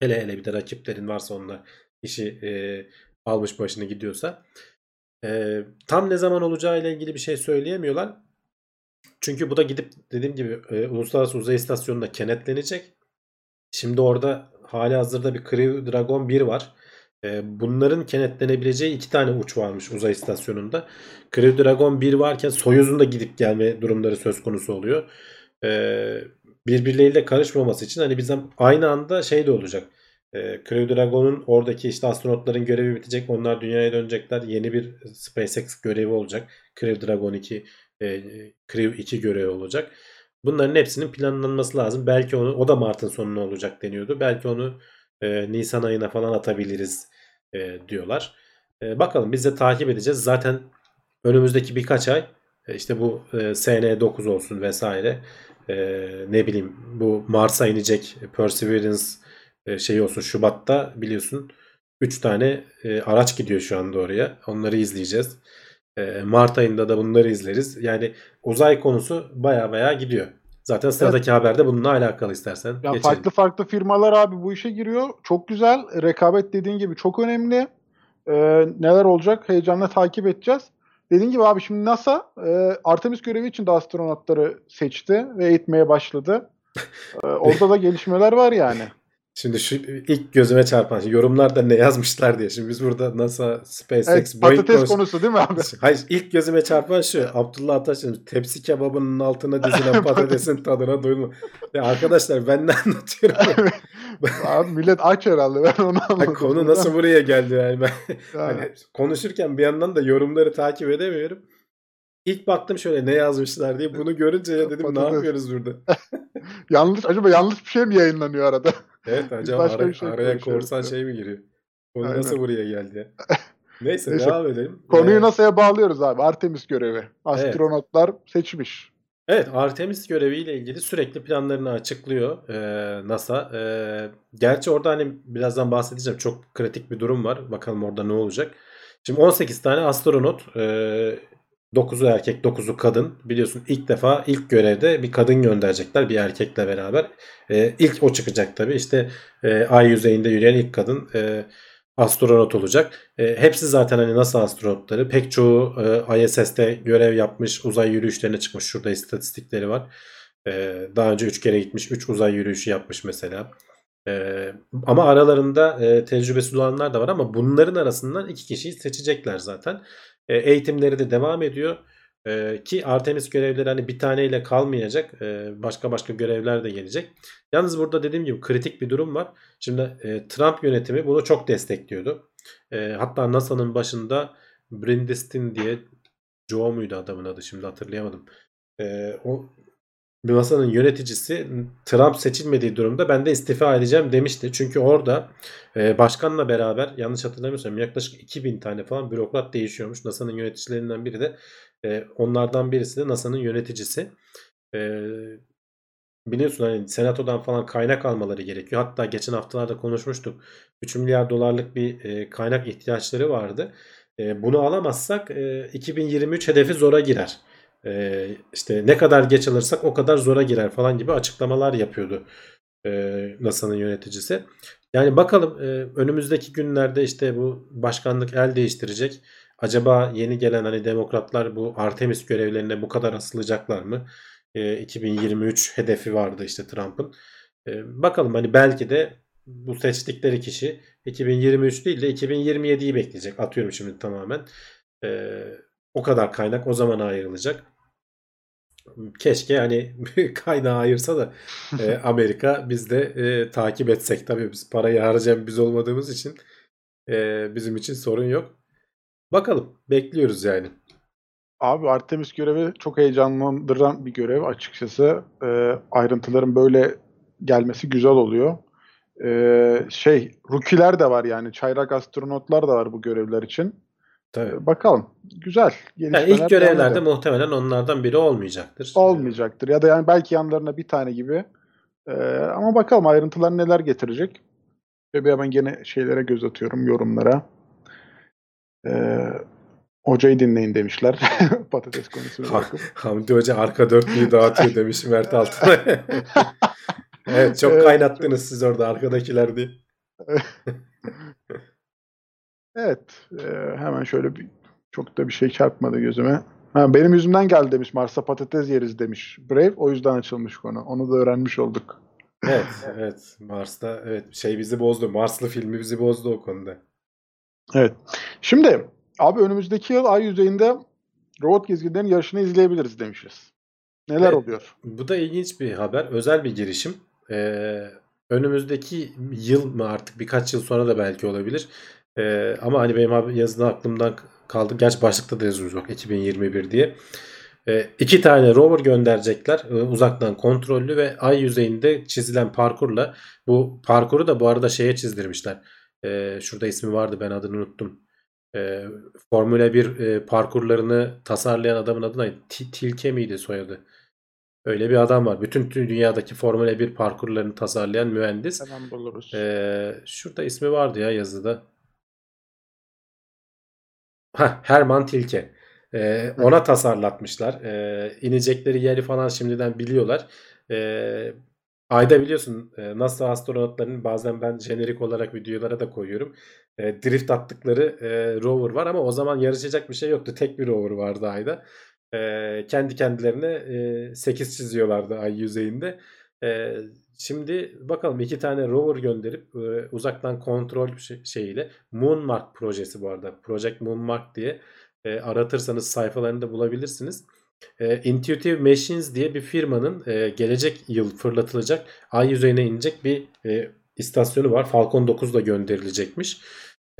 Hele hele bir de rakiplerin varsa onlar işi e, almış başını gidiyorsa. E, tam ne zaman olacağı ile ilgili bir şey söyleyemiyorlar. Çünkü bu da gidip dediğim gibi e, Uluslararası Uzay İstasyonu'nda kenetlenecek. Şimdi orada hali hazırda bir Crew Dragon 1 var. E, bunların kenetlenebileceği iki tane uç varmış uzay istasyonunda. Crew Dragon 1 varken Soyuz'un da gidip gelme durumları söz konusu oluyor. E, birbirleriyle karışmaması için hani bizim aynı anda şey de olacak. E, Crew Dragon'un oradaki işte astronotların görevi bitecek. Onlar dünyaya dönecekler. Yeni bir SpaceX görevi olacak. Crew Dragon 2 e, Crew 2 görevi olacak. Bunların hepsinin planlanması lazım. Belki onu o da Mart'ın sonuna olacak deniyordu. Belki onu e, Nisan ayına falan atabiliriz e, diyorlar. E, bakalım biz de takip edeceğiz. Zaten önümüzdeki birkaç ay e, işte bu e, SN9 olsun vesaire e, ne bileyim bu Mars'a inecek Perseverance e, şey olsun Şubat'ta biliyorsun 3 tane e, araç gidiyor şu anda oraya. Onları izleyeceğiz. E, Mart ayında da bunları izleriz. Yani uzay konusu baya baya gidiyor. Zaten sıradaki haberde bununla alakalı istersen Ya geçelim. farklı farklı firmalar abi bu işe giriyor. Çok güzel. Rekabet dediğin gibi çok önemli. Ee, neler olacak heyecanla takip edeceğiz. Dediğin gibi abi şimdi NASA e, Artemis görevi için de astronotları seçti ve eğitmeye başladı. Ee, (laughs) orada da gelişmeler var yani. Şimdi şu ilk gözüme çarpan şey, yorumlarda ne yazmışlar diye. Şimdi biz burada NASA, SpaceX, Evet, Boeing patates konusu- konusu değil mi abi? (laughs) Hayır ilk gözüme çarpan şu. Abdullah Ataş'ın tepsi kebabının altına dizilen (laughs) patatesin tadına doyulma. Ya arkadaşlar ben ne anlatıyorum? (laughs) abi millet aç herhalde ben onu Ha, anladım. Konu nasıl buraya geldi yani ben Yani, hani konuşurken bir yandan da yorumları takip edemiyorum. İlk baktım şöyle ne yazmışlar diye bunu görünce ya dedim ne yapıyoruz burada? (laughs) yanlış acaba yanlış bir şey mi yayınlanıyor arada? Evet acaba ara- şey araya korsan şey mi giriyor? Konu Aynen. nasıl buraya geldi? (laughs) Neyse, Neyse, devam edelim. Konuyu Ee, NASA'ya bağlıyoruz abi. Artemis görevi. Astronotlar seçmiş. Evet Artemis göreviyle ilgili sürekli planlarını açıklıyor e, NASA. E, gerçi orada hani birazdan bahsedeceğim çok kritik bir durum var. Bakalım orada ne olacak. Şimdi 18 tane astronot e, 9'u erkek 9'u kadın. Biliyorsun ilk defa ilk görevde bir kadın gönderecekler bir erkekle beraber. E, ilk o çıkacak tabii işte e, ay yüzeyinde yürüyen ilk kadın e, astronot olacak. E, hepsi zaten hani NASA astronotları. Pek çoğu e, ISS'te görev yapmış, uzay yürüyüşlerine çıkmış. Şurada istatistikleri var. E, daha önce 3 kere gitmiş, 3 uzay yürüyüşü yapmış mesela. E, ama aralarında e, tecrübesi olanlar da var ama bunların arasından iki kişiyi seçecekler zaten. E, eğitimleri de devam ediyor. E, ki Artemis görevleri hani bir taneyle kalmayacak. E, başka başka görevler de gelecek. Yalnız burada dediğim gibi kritik bir durum var. Şimdi e, Trump yönetimi bunu çok destekliyordu. E, hatta NASA'nın başında Brindistin diye Joe muydu adamın adı şimdi hatırlayamadım. E, o NASA'nın yöneticisi Trump seçilmediği durumda ben de istifa edeceğim demişti. Çünkü orada e, başkanla beraber yanlış hatırlamıyorsam yaklaşık 2000 tane falan bürokrat değişiyormuş. NASA'nın yöneticilerinden biri de e, onlardan birisi de NASA'nın yöneticisi. E, biliyorsun hani senatodan falan kaynak almaları gerekiyor. Hatta geçen haftalarda konuşmuştuk. 3 milyar dolarlık bir e, kaynak ihtiyaçları vardı. E, bunu alamazsak e, 2023 hedefi zora girer. E, işte ne kadar geç alırsak o kadar zora girer falan gibi açıklamalar yapıyordu e, NASA'nın yöneticisi. Yani bakalım e, önümüzdeki günlerde işte bu başkanlık el değiştirecek. Acaba yeni gelen hani demokratlar bu Artemis görevlerine bu kadar asılacaklar mı? E, 2023 hedefi vardı işte Trump'ın. E, bakalım hani belki de bu seçtikleri kişi 2023 değil de 2027'yi bekleyecek. Atıyorum şimdi tamamen. E, o kadar kaynak o zaman ayrılacak. Keşke hani (laughs) kaynağı ayırsa da e, (laughs) Amerika biz de e, takip etsek. Tabii biz parayı harcayan biz olmadığımız için e, bizim için sorun yok. Bakalım bekliyoruz yani. Abi Artemis görevi çok heyecanlandıran bir görev açıkçası. Ee, ayrıntıların böyle gelmesi güzel oluyor. Ee, şey, rukiler de var yani. Çaylak astronotlar da var bu görevler için. Tabii. Bakalım. Güzel. Yani ilk görevlerde muhtemelen onlardan biri olmayacaktır. olmayacaktır. Ya da yani belki yanlarına bir tane gibi. Ee, ama bakalım ayrıntılar neler getirecek. Ve bir hemen gene şeylere göz atıyorum, yorumlara. Ee, hocayı dinleyin demişler. (laughs) Patates konusunu bakıp. Hamdi Hoca arka dörtlüğü dağıtıyor (laughs) demiş Mert Altın. (laughs) evet çok kaynattınız siz orada arkadakiler diye. Evet. e, hemen şöyle bir çok da bir şey çarpmadı gözüme. Ha, benim yüzümden geldi demiş. Mars'a patates yeriz demiş. Brave. O yüzden açılmış konu. Onu da öğrenmiş olduk. Evet, evet. Mars'ta evet şey bizi bozdu. Marslı filmi bizi bozdu o konuda. Evet. Şimdi abi önümüzdeki yıl ay yüzeyinde robot gezginlerin yarışını izleyebiliriz demişiz. Neler Evet. oluyor? Bu da ilginç bir haber. Özel bir girişim. Ee, önümüzdeki yıl mı artık birkaç yıl sonra da belki olabilir. Ee, ama hani benim abi yazını aklımdan kaldı. Gerçi başlıkta da yazıyoruz bak 2021 diye. E, iki tane rover gönderecekler e, uzaktan kontrollü ve ay yüzeyinde çizilen parkurla bu parkuru da bu arada şeye çizdirmişler. E, şurada ismi vardı ben adını unuttum. E, Formula 1 e, parkurlarını tasarlayan adamın adı ne? Ti- Tilke miydi soyadı? Öyle bir adam var. Bütün dünyadaki Formula 1 parkurlarını tasarlayan mühendis. Hemen buluruz. Ee, şurada ismi vardı ya yazıda. Heh, Herman Tilke. Ee, ona tasarlatmışlar. Ee, inecekleri yeri falan şimdiden biliyorlar. Ee, ayda biliyorsun e, NASA astronotlarının bazen ben jenerik olarak videolara da koyuyorum. E, drift attıkları e, rover var ama o zaman yarışacak bir şey yoktu. Tek bir rover vardı ayda. E, kendi kendilerine e, 8 çiziyorlardı ay yüzeyinde. E, şimdi bakalım iki tane rover gönderip e, uzaktan kontrol şey- şeyiyle Moonmark projesi bu arada. Project Moonmark diye e, aratırsanız sayfalarında bulabilirsiniz. E, Intuitive Machines diye bir firmanın e, gelecek yıl fırlatılacak ay yüzeyine inecek bir e, istasyonu var. Falcon 9 da gönderilecekmiş.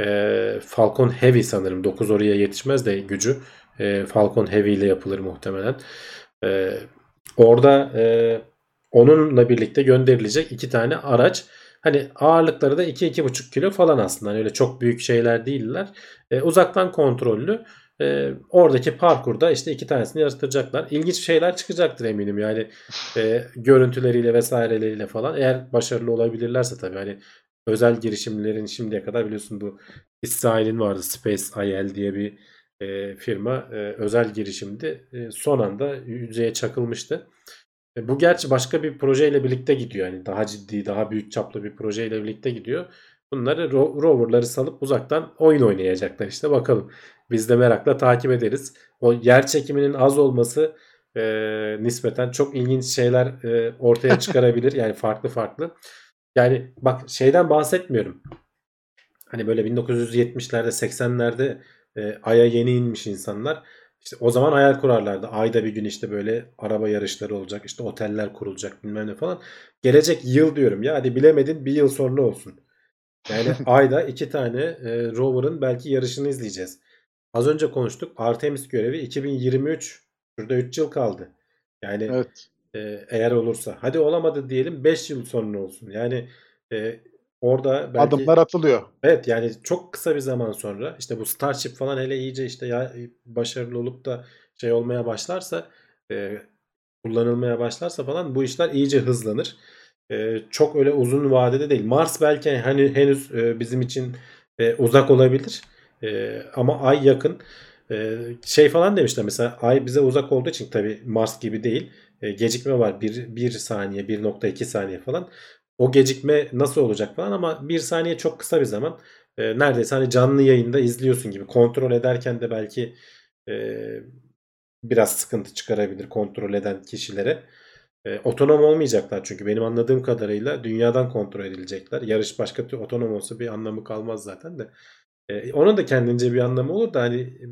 E, Falcon Heavy sanırım. 9 oraya yetişmez de gücü. E, Falcon Heavy ile yapılır muhtemelen. E, orada e, onunla birlikte gönderilecek iki tane araç. Hani ağırlıkları da 2-2,5 kilo falan aslında. Hani öyle çok büyük şeyler değiller. E, uzaktan kontrollü. E, oradaki parkurda işte iki tanesini yarıştıracaklar. İlginç şeyler çıkacaktır eminim. Yani e, görüntüleriyle vesaireleriyle falan. Eğer başarılı olabilirlerse tabii. Hani özel girişimlerin şimdiye kadar biliyorsun bu İsrail'in vardı Space IL diye bir e, firma e, özel girişimdi. E, son anda yüzeye çakılmıştı. E, bu gerçi başka bir projeyle birlikte gidiyor. Yani daha ciddi, daha büyük çaplı bir projeyle birlikte gidiyor. Bunları ro- roverları salıp uzaktan oyun oynayacaklar işte bakalım. Biz de merakla takip ederiz. O yer çekiminin az olması e, nispeten çok ilginç şeyler e, ortaya (laughs) çıkarabilir. yani farklı farklı. Yani bak şeyden bahsetmiyorum. Hani böyle 1970'lerde 80'lerde e, Ay'a yeni inmiş insanlar. İşte o zaman hayal kurarlardı. Ayda bir gün işte böyle araba yarışları olacak. işte oteller kurulacak bilmem ne falan. Gelecek yıl diyorum ya hadi bilemedin bir yıl sonra olsun. Yani (laughs) ayda iki tane e, rover'ın belki yarışını izleyeceğiz. Az önce konuştuk. Artemis görevi 2023. Şurada 3 yıl kaldı. Yani Evet. e, eğer olursa. Hadi olamadı diyelim 5 yıl sonra olsun. Yani e, orada belki Adımlar atılıyor. Evet yani çok kısa bir zaman sonra işte bu Starship falan hele iyice işte ya başarılı olup da şey olmaya başlarsa e, kullanılmaya başlarsa falan bu işler iyice hızlanır. E, çok öyle uzun vadede değil. Mars belki hani henüz e, bizim için e, uzak olabilir. E, ama Ay yakın. E, şey falan demişler mesela Ay bize uzak olduğu için tabii Mars gibi değil. E, gecikme var 1, 1 saniye 1.2 saniye falan. O gecikme nasıl olacak falan ama bir saniye çok kısa bir zaman. E, neredeyse hani canlı yayında izliyorsun gibi. Kontrol ederken de belki e, biraz sıkıntı çıkarabilir kontrol eden kişilere. E, otonom olmayacaklar çünkü benim anladığım kadarıyla dünyadan kontrol edilecekler. Yarış başka türlü otonom olsa bir anlamı kalmaz zaten de. E, onun da kendince bir anlamı olur da hani e,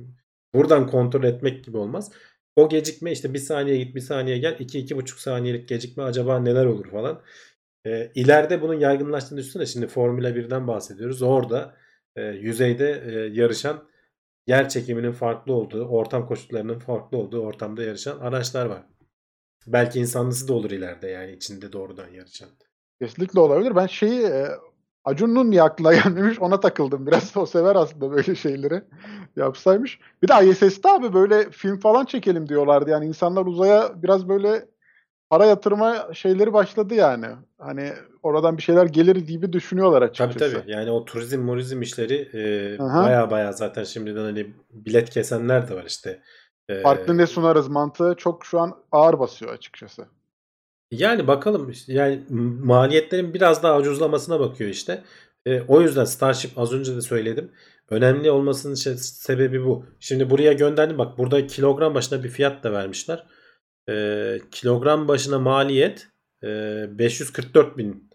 buradan kontrol etmek gibi olmaz. O gecikme işte bir saniye git bir saniye gel 2-2,5 saniyelik gecikme acaba neler olur falan. E, ileride bunun yaygınlaştığını düşünsene. Şimdi Formula 1'den bahsediyoruz. Orada e, yüzeyde e, yarışan yer çekiminin farklı olduğu, ortam koşullarının farklı olduğu ortamda yarışan araçlar var. Belki insanlısı da olur ileride yani içinde doğrudan yarışan. Kesinlikle olabilir. Ben şeyi e, Acun'un niye aklına (laughs) gelmemiş ona takıldım. Biraz o sever aslında böyle şeyleri yapsaymış. Bir de ISS'te abi böyle film falan çekelim diyorlardı. Yani insanlar uzaya biraz böyle para yatırma şeyleri başladı yani. Hani oradan bir şeyler gelir gibi düşünüyorlar Tabii açıkçası. tabii. Yani o turizm murizm işleri e, baya baya zaten şimdiden hani bilet kesenler de var işte. E, Farklı ne sunarız mantığı çok şu an ağır basıyor açıkçası. Yani bakalım yani maliyetlerin biraz daha ucuzlamasına bakıyor işte. E, o yüzden Starship az önce de söyledim. Önemli olmasının şey- sebebi bu. Şimdi buraya gönderdim bak burada kilogram başına bir fiyat da vermişler. E, kilogram başına maliyet e, 544 bin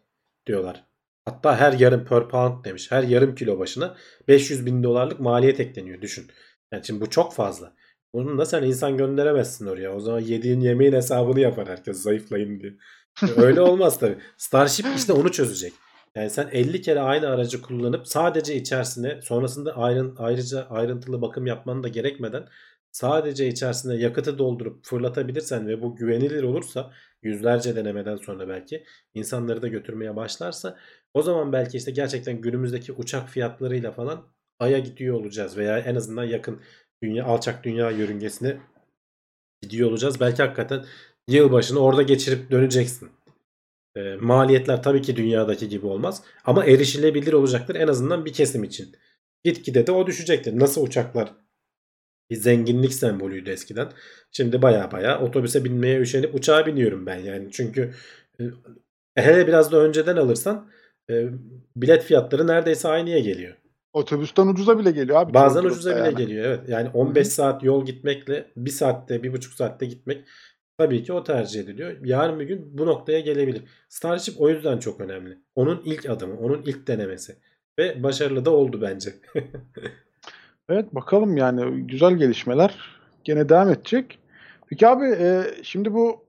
diyorlar. Hatta her yarım per pound demiş. Her yarım kilo başına 500 bin dolarlık maliyet ekleniyor düşün. Yani şimdi bu çok fazla. Bunun da sen insan gönderemezsin oraya. O zaman yediğin yemeğin hesabını yapar herkes zayıflayayım diye. Öyle olmaz tabii. Starship (laughs) işte onu çözecek. Yani sen 50 kere aynı aracı kullanıp sadece içerisine sonrasında ayrın, ayrıca ayrıntılı bakım yapmanı da gerekmeden sadece içerisine yakıtı doldurup fırlatabilirsen ve bu güvenilir olursa yüzlerce denemeden sonra belki insanları da götürmeye başlarsa o zaman belki işte gerçekten günümüzdeki uçak fiyatlarıyla falan Ay'a gidiyor olacağız veya en azından yakın dünya alçak dünya yörüngesine gidiyor olacağız. Belki hakikaten yılbaşını orada geçirip döneceksin. E, maliyetler tabii ki dünyadaki gibi olmaz ama erişilebilir olacaktır en azından bir kesim için. Gitgide de o düşecektir. Nasıl uçaklar bir zenginlik sembolüydü eskiden. Şimdi baya baya otobüse binmeye üşenip uçağa biniyorum ben yani. Çünkü e, hele biraz da önceden alırsan e, bilet fiyatları neredeyse aynıya geliyor. Otobüsten ucuza bile geliyor abi. Bazen ucuza bile yani. geliyor evet. Yani 15 saat yol gitmekle 1 saatte 1,5 saatte gitmek tabii ki o tercih ediliyor. Yarın bir gün bu noktaya gelebilir. Starship o yüzden çok önemli. Onun ilk adımı, onun ilk denemesi. Ve başarılı da oldu bence. (laughs) Evet bakalım yani güzel gelişmeler gene devam edecek. Peki abi e, şimdi bu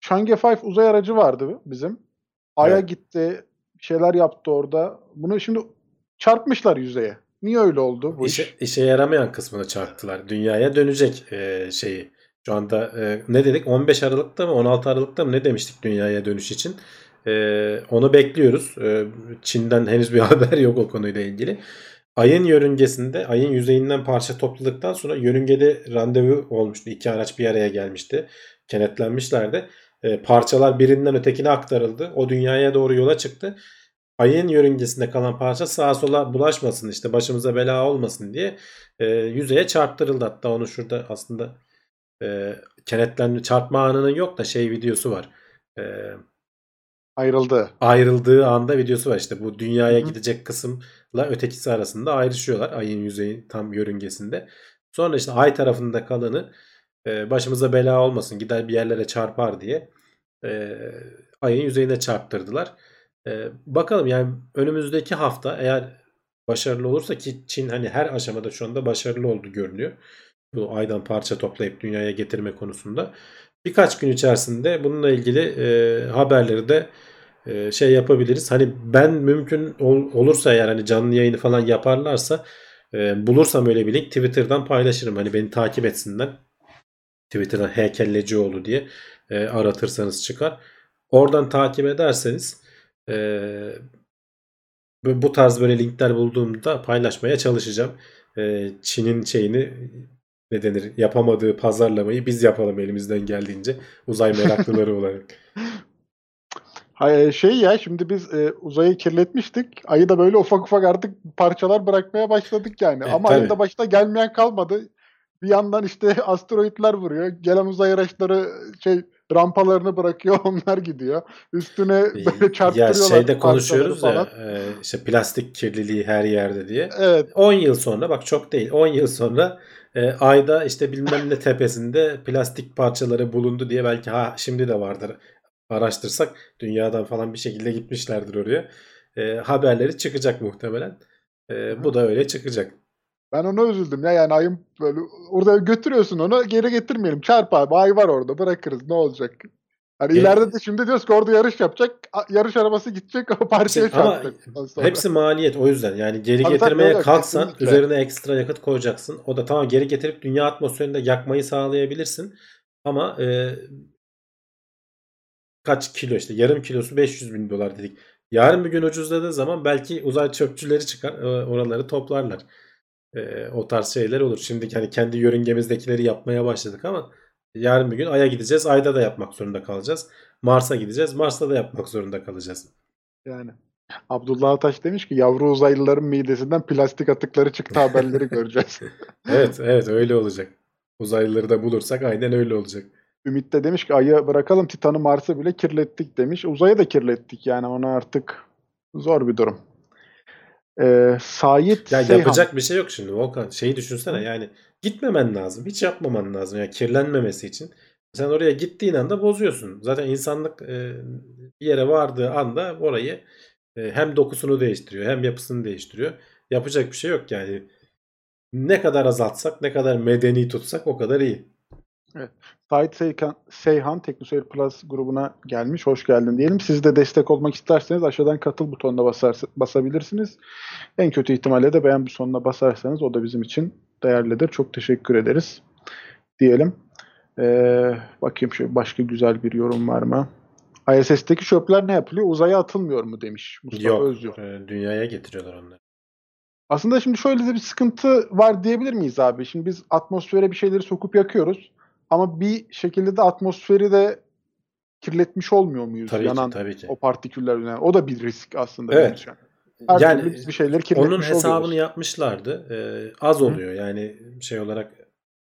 Chang'e 5 uzay aracı vardı bizim. Ay'a Evet. gitti, şeyler yaptı orada. Bunu şimdi çarpmışlar yüzeye. Niye öyle oldu bu İşe, iş? işe yaramayan kısmını çarptılar. Dünyaya dönecek e, şeyi. Şu anda e, ne dedik? 15 Aralık'ta mı 16 Aralık'ta mı ne demiştik dünyaya dönüş için? E, onu bekliyoruz. E, Çin'den henüz bir (laughs) haber yok o konuyla ilgili. Ayın yörüngesinde, ayın yüzeyinden parça topladıktan sonra yörüngede randevu olmuştu. İki araç bir araya gelmişti. Kenetlenmişlerdi. E, parçalar birinden ötekine aktarıldı. O dünyaya doğru yola çıktı. Ayın yörüngesinde kalan parça sağa sola bulaşmasın işte başımıza bela olmasın diye e, yüzeye çarptırıldı. Hatta onu şurada aslında e, kenetlenme çarpma anının yok da şey videosu var. E, Ayrıldı. ayrıldığı anda videosu var işte bu dünyaya Hı gidecek kısımla ötekisi arasında ayrışıyorlar ayın yüzeyi tam yörüngesinde. Sonra işte ay tarafında kalanı e, başımıza bela olmasın gider bir yerlere çarpar diye e, ayın yüzeyine çarptırdılar. E, bakalım yani önümüzdeki hafta eğer başarılı olursa ki Çin hani her aşamada şu anda başarılı oldu görünüyor. Bu aydan parça toplayıp dünyaya getirme konusunda. Birkaç gün içerisinde bununla ilgili e, haberleri de e, şey yapabiliriz. Hani ben mümkün ol- olursa eğer hani canlı yayını falan yaparlarsa e, bulursam öyle bir link Twitter'dan paylaşırım. Hani beni takip etsinler. Twitter'dan Heykellecioğlu diye e, aratırsanız çıkar. Oradan takip ederseniz e, bu tarz böyle linkler bulduğumda paylaşmaya çalışacağım. E, Çin'in şeyini ne denir yapamadığı pazarlamayı biz yapalım elimizden geldiğince uzay meraklıları (laughs) olarak. Hay- Şey ya şimdi biz e, uzayı kirletmiştik. Ayı da böyle ufak ufak artık parçalar bırakmaya başladık yani. E, Ama tabii. ayın da başta gelmeyen kalmadı. Bir yandan işte (laughs) asteroitler vuruyor. Gelen uzay araçları şey rampalarını bırakıyor. (laughs) Onlar gidiyor. Üstüne böyle ya çarptırıyorlar şeyde parçaları konuşuyoruz ya e, işte plastik kirliliği her yerde diye. Evet. 10 yıl sonra bak çok değil 10 yıl sonra e, ayda işte bilmem ne tepesinde plastik parçaları bulundu diye belki ha şimdi de vardır araştırsak dünyadan falan bir şekilde gitmişlerdir oraya. E, haberleri çıkacak muhtemelen. E, bu da öyle çıkacak. Ben ona üzüldüm ya yani ayın böyle orada götürüyorsun onu geri getirmeyelim. Çarp ay var orada bırakırız ne olacak. Hani ileride de şimdi diyoruz ki orada yarış yapacak. Yarış arabası gidecek o parçaya İşte çarpacak. Hepsi maliyet o yüzden. Yani geri Tabii, tabii, getirmeye öyle, kalksan kesinlikle. üzerine ekstra yakıt koyacaksın. O da tamam geri getirip dünya atmosferinde yakmayı sağlayabilirsin. Ama e, kaç kilo işte yarım kilosu 500 bin dolar dedik. Yarın bir gün ucuzladığı zaman belki uzay çöpçüleri çıkar e, oraları toplarlar. E, o tarz şeyler olur. Şimdi hani kendi yörüngemizdekileri yapmaya başladık ama yarın bir gün Ay'a gideceğiz. Ay'da da yapmak zorunda kalacağız. Mars'a gideceğiz. Mars'ta da yapmak zorunda kalacağız. Yani. Abdullah Ataş demiş ki yavru uzaylıların midesinden plastik atıkları çıktı haberleri göreceğiz. (laughs) Evet evet öyle olacak. Uzaylıları da bulursak aynen öyle olacak. Ümit de demiş ki ayı bırakalım Titan'ı Mars'ı bile kirlettik demiş. Uzayı da kirlettik yani ona artık zor bir durum. Ee, Sait Ya Seyhan. yapacak bir şey yok şimdi Volkan. Şeyi düşünsene yani gitmemen lazım. Hiç yapmaman lazım. Yani kirlenmemesi için. Sen oraya gittiğin anda bozuyorsun. Zaten insanlık bir yere vardığı anda orayı hem dokusunu değiştiriyor hem yapısını değiştiriyor. Yapacak bir şey yok yani. Ne kadar azaltsak, ne kadar medeni tutsak o kadar iyi. Sait Seyhan, Seyhan Teknoseyir Plus grubuna gelmiş. Hoş geldin diyelim. Siz de destek olmak isterseniz aşağıdan katıl butonuna basar, basabilirsiniz. En kötü ihtimalle de beğen butonuna basarsanız o da bizim için değerlidir. Çok teşekkür ederiz. diyelim. Ee, bakayım şöyle başka güzel bir yorum var mı? ISS'teki çöpler ne yapılıyor? Uzaya atılmıyor mu demiş Mustafa Yok. Özgür. e, dünyaya getiriyorlar onları. Aslında şimdi şöyle de bir sıkıntı var diyebilir miyiz abi? Şimdi biz atmosfere bir şeyleri sokup yakıyoruz. Ama bir şekilde de atmosferi de kirletmiş olmuyor muyuz? Tabii Yanan ki tabii ki. o partiküller. Yani o da bir risk aslında. Evet. için. Her Yani bir kirletmiş Onun hesabını oluyoruz. yapmışlardı. Ee, az oluyor yani şey olarak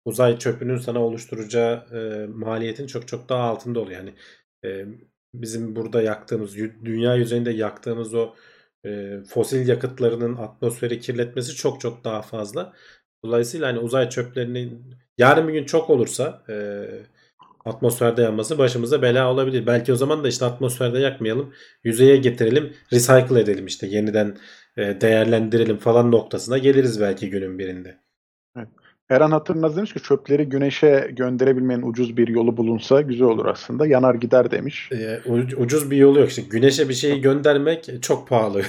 uzay çöpünün sana oluşturacağı e, maliyetin çok çok daha altında oluyor. Yani e, bizim burada yaktığımız, dünya yüzeyinde yaktığımız o e, fosil yakıtlarının atmosferi kirletmesi çok çok daha fazla. Dolayısıyla hani uzay çöplerinin yarın bir gün çok olursa e, atmosferde yanması başımıza bela olabilir. Belki o zaman da işte atmosferde yakmayalım, yüzeye getirelim, recycle edelim işte yeniden e, değerlendirelim falan noktasına geliriz belki günün birinde. Eren Hatırnaz demiş ki çöpleri güneşe gönderebilmenin ucuz bir yolu bulunsa güzel olur aslında. Yanar gider demiş. E, uc- ucuz bir yolu yok işte. Güneşe bir şeyi göndermek çok pahalı.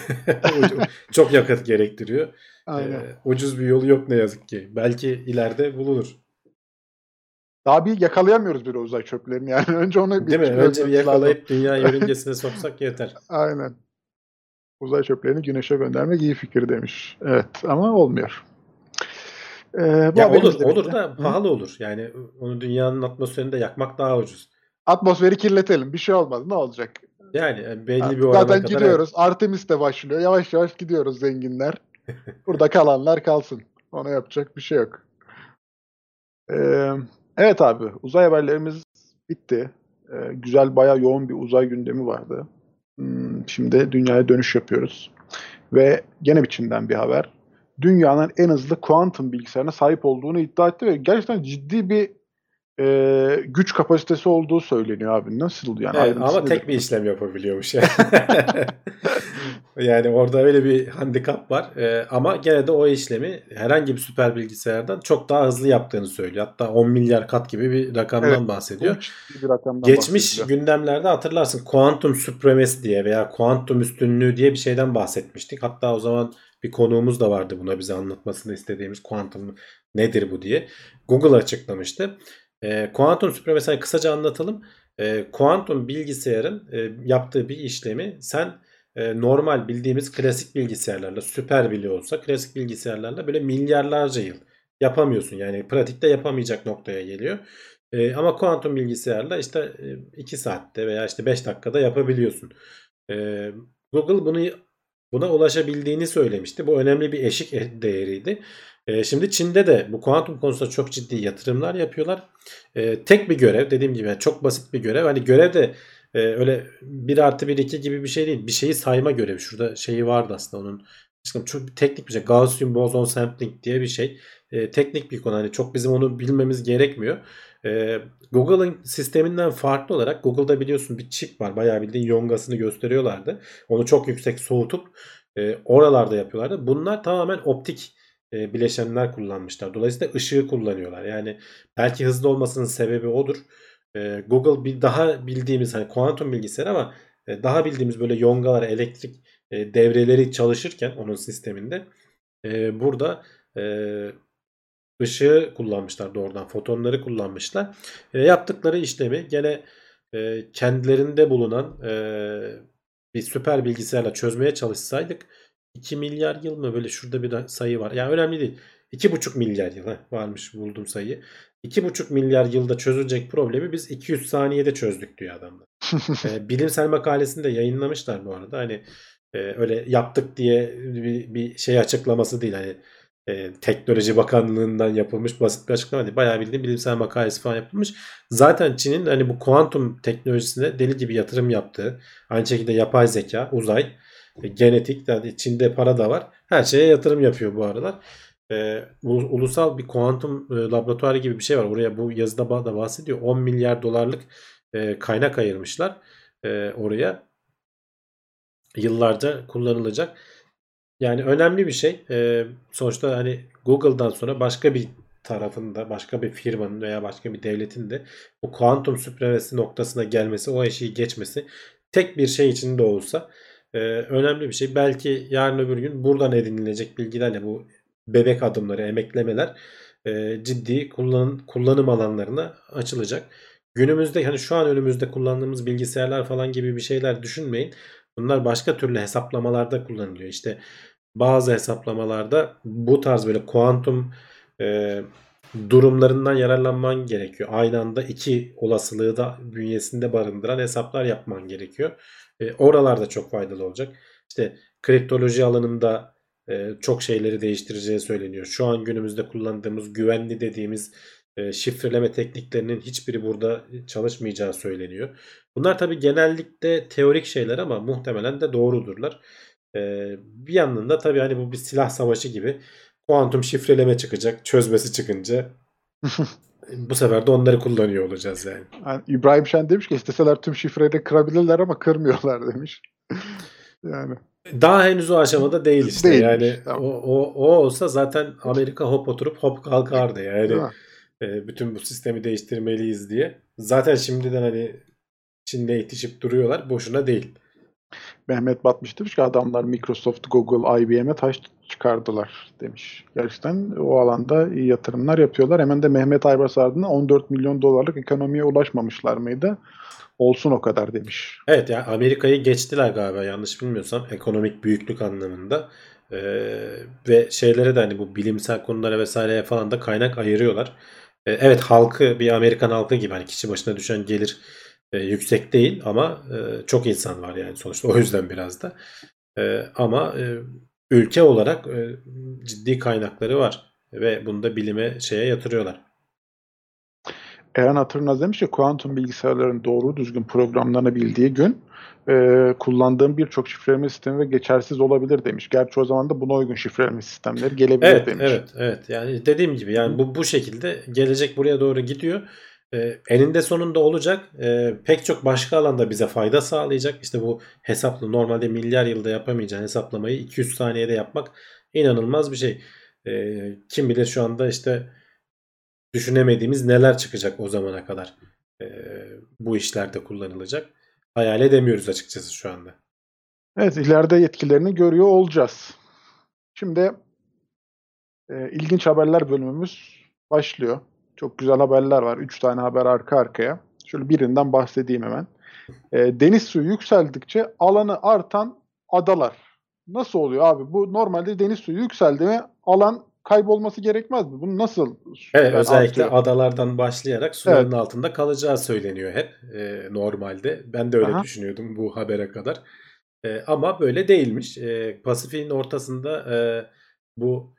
(laughs) Çok yakıt gerektiriyor. Aynen. E, ucuz bir yolu yok ne yazık ki. Belki ileride bulunur. Daha bir yakalayamıyoruz bir uzay çöplerini yani. (laughs) Önce onu Değil mi? bir Önce bir lazım. yakalayıp dünya (laughs) yörüngesine soksak yeter. Aynen. Uzay çöplerini güneşe göndermek iyi fikir demiş. Evet ama olmuyor. Ee, bu Ya olur de olur da Hı? pahalı olur. Yani onu dünyanın atmosferinde yakmak daha ucuz. Atmosferi kirletelim. Bir şey olmaz. Ne olacak? Yani e, belli Ha, bir orana Zaten kadar gidiyoruz. Artemis de başlıyor. Yavaş yavaş gidiyoruz zenginler. (laughs) Burada kalanlar kalsın. Ona yapacak bir şey yok. Ee, evet abi. Uzay haberlerimiz bitti. Ee, güzel bayağı yoğun bir uzay gündemi vardı. Hmm, şimdi dünyaya dönüş yapıyoruz. Ve gene bir Çin'den bir haber. Dünyanın en hızlı kuantum bilgisayarına sahip olduğunu iddia etti ve gerçekten ciddi bir e, güç kapasitesi olduğu söyleniyor abi. Nasıl yani? Evet, ama tek bir işlem yapabiliyormuş. Yani, (laughs) yani orada öyle bir handikap var. Ee, ama gene de o işlemi herhangi bir süper bilgisayardan çok daha hızlı yaptığını söylüyor. Hatta 10 milyar kat gibi bir rakamdan Evet, bahsediyor. Bir rakamdan Geçmiş bahsediliyor. gündemlerde hatırlarsın kuantum supremacy diye veya kuantum üstünlüğü diye bir şeyden bahsetmiştik. Hatta o zaman bir konuğumuz da vardı buna bize anlatmasını istediğimiz kuantum nedir bu diye. Google açıklamıştı. E, kuantum supremacy'yi kısaca anlatalım. E, kuantum bilgisayarın e, yaptığı bir işlemi sen e, normal bildiğimiz klasik bilgisayarlarla süper bile olsa klasik bilgisayarlarla böyle milyarlarca yıl yapamıyorsun. Yani pratikte yapamayacak noktaya geliyor. E, ama kuantum bilgisayarla işte 2 saatte veya işte 5 dakikada yapabiliyorsun. E, Google bunu buna ulaşabildiğini söylemişti. Bu önemli bir eşik e- değeriydi. E, şimdi Çin'de de bu kuantum konusunda çok ciddi yatırımlar yapıyorlar. E, tek bir görev dediğim gibi çok basit bir görev. Hani görev de e, öyle 1 artı 1 2 gibi bir şey değil. Bir şeyi sayma görevi. Şurada şeyi vardı aslında onun. Çok teknik bir şey. Gaussian boson sampling diye bir şey. E, teknik bir konu. Hani çok bizim onu bilmemiz gerekmiyor. E, Google'ın sisteminden farklı olarak Google'da biliyorsun bir çip var. Bayağı bildiğin yongasını gösteriyorlardı. Onu çok yüksek soğutup e, oralarda yapıyorlardı. Bunlar tamamen optik e, bileşenler kullanmışlar. Dolayısıyla ışığı kullanıyorlar. Yani belki hızlı olmasının sebebi odur. E, Google bir daha bildiğimiz hani kuantum bilgisayar ama e, daha bildiğimiz böyle yongalar, elektrik e, devreleri çalışırken onun sisteminde e, burada e, ışığı kullanmışlar doğrudan. Fotonları kullanmışlar. E, yaptıkları işlemi gene e, kendilerinde bulunan e, bir süper bilgisayarla çözmeye çalışsaydık 2 milyar yıl mı böyle şurada bir sayı var. Yani önemli değil. 2,5 milyar yıl heh, varmış buldum sayıyı. 2,5 milyar yılda çözülecek problemi biz 200 saniyede çözdük diyor adamlar. (laughs) e, bilimsel makalesini de yayınlamışlar bu arada. Hani e, öyle yaptık diye bir, bir şey açıklaması değil. Hani e, Teknoloji Bakanlığı'ndan yapılmış basit bir açıklama değil. Bayağı bildiğin bilimsel makalesi falan yapılmış. Zaten Çin'in hani bu kuantum teknolojisine deli gibi yatırım yaptığı, aynı şekilde yapay zeka, uzay, genetik, yani Çin'de para da var. Her şeye yatırım yapıyor bu aralar. E, ulusal bir kuantum e, laboratuvarı gibi bir şey var. Oraya bu yazıda da bahsediyor. 10 milyar dolarlık e, kaynak ayırmışlar e, oraya. Yıllarca kullanılacak. Yani önemli bir şey. E, sonuçta hani Google'dan sonra başka bir tarafında başka bir firmanın veya başka bir devletin de bu kuantum süpremesi noktasına gelmesi, o eşiği geçmesi tek bir şey için de olsa e, önemli bir şey. Belki yarın öbür gün buradan edinilecek bilgilerle bu bebek adımları, emeklemeler e, ciddi kullan, kullanım alanlarına açılacak. Günümüzde hani şu an önümüzde kullandığımız bilgisayarlar falan gibi bir şeyler düşünmeyin. Bunlar başka türlü hesaplamalarda kullanılıyor. İşte bazı hesaplamalarda bu tarz böyle kuantum e, durumlarından yararlanman gerekiyor. Aynı anda iki olasılığı da bünyesinde barındıran hesaplar yapman gerekiyor. E, oralarda çok faydalı olacak. İşte kriptoloji alanında e, çok şeyleri değiştireceği söyleniyor. Şu an günümüzde kullandığımız güvenli dediğimiz e, şifreleme tekniklerinin hiçbiri burada çalışmayacağı söyleniyor. Bunlar tabi genellikle teorik şeyler ama muhtemelen de doğrudurlar. E, bir yandan da tabi hani bu bir silah savaşı gibi kuantum şifreleme çıkacak. Çözmesi çıkınca (laughs) bu sefer de onları kullanıyor olacağız yani. yani İbrahim Şen demiş ki isteseler tüm şifreleri kırabilirler ama kırmıyorlar demiş. yani Daha henüz o aşamada değil işte. Değilmiş, yani tamam. o, o, o olsa zaten Amerika hop oturup hop kalkardı yani. E, bütün bu sistemi değiştirmeliyiz diye. Zaten şimdiden hani Çin'le itişip duruyorlar. Boşuna değil. Mehmet Batmış demiş ki adamlar Microsoft, Google, IBM'e taş çıkardılar demiş. Gerçekten o alanda iyi yatırımlar yapıyorlar. Hemen de Mehmet Aybars ardından 14 milyon dolarlık ekonomiye ulaşmamışlar mıydı? Olsun o kadar demiş. Evet yani Amerika'yı geçtiler galiba yanlış bilmiyorsam ekonomik büyüklük anlamında. Ee, ve şeylere de hani bu bilimsel konulara vesaireye falan da kaynak ayırıyorlar. Ee, evet halkı bir Amerikan halkı gibi hani kişi başına düşen gelir e, yüksek değil ama e, çok insan var yani sonuçta o yüzden biraz da. E, ama e, ülke olarak e, ciddi kaynakları var ve bunu da bilime şeye yatırıyorlar. Eren Hatırnaz demiş ki kuantum bilgisayarların doğru düzgün programlanabildiği gün e, kullandığım birçok şifreleme sistemi ve geçersiz olabilir demiş. Gerçi o zaman da buna uygun şifreleme sistemleri gelebilir Evet, demiş. evet, evet. Yani dediğim gibi yani bu bu şekilde gelecek buraya doğru gidiyor. Ee, eninde sonunda olacak. Ee, pek çok başka alanda bize fayda sağlayacak. İşte bu hesaplı normalde milyar yılda yapamayacağın hesaplamayı 200 saniyede yapmak inanılmaz bir şey. Ee, kim bilir şu anda işte düşünemediğimiz neler çıkacak o zamana kadar. Ee, bu işlerde kullanılacak. Hayal edemiyoruz açıkçası şu anda. Evet, ileride yetkilerini görüyor olacağız. Şimdi e, ilginç haberler bölümümüz başlıyor. Çok güzel haberler var. Üç tane haber arka arkaya. Şöyle birinden bahsedeyim hemen. E, deniz suyu yükseldikçe alanı artan adalar. Nasıl oluyor abi? Bu normalde deniz suyu yükseldi mi alan kaybolması gerekmez mi? Bunu nasıl Evet, özellikle artıyor? adalardan başlayarak suların altında kalacağı söyleniyor hep e, normalde. Ben de öyle Aha. düşünüyordum bu habere kadar. E, ama böyle değilmiş. E, Pasifik'in ortasında e, bu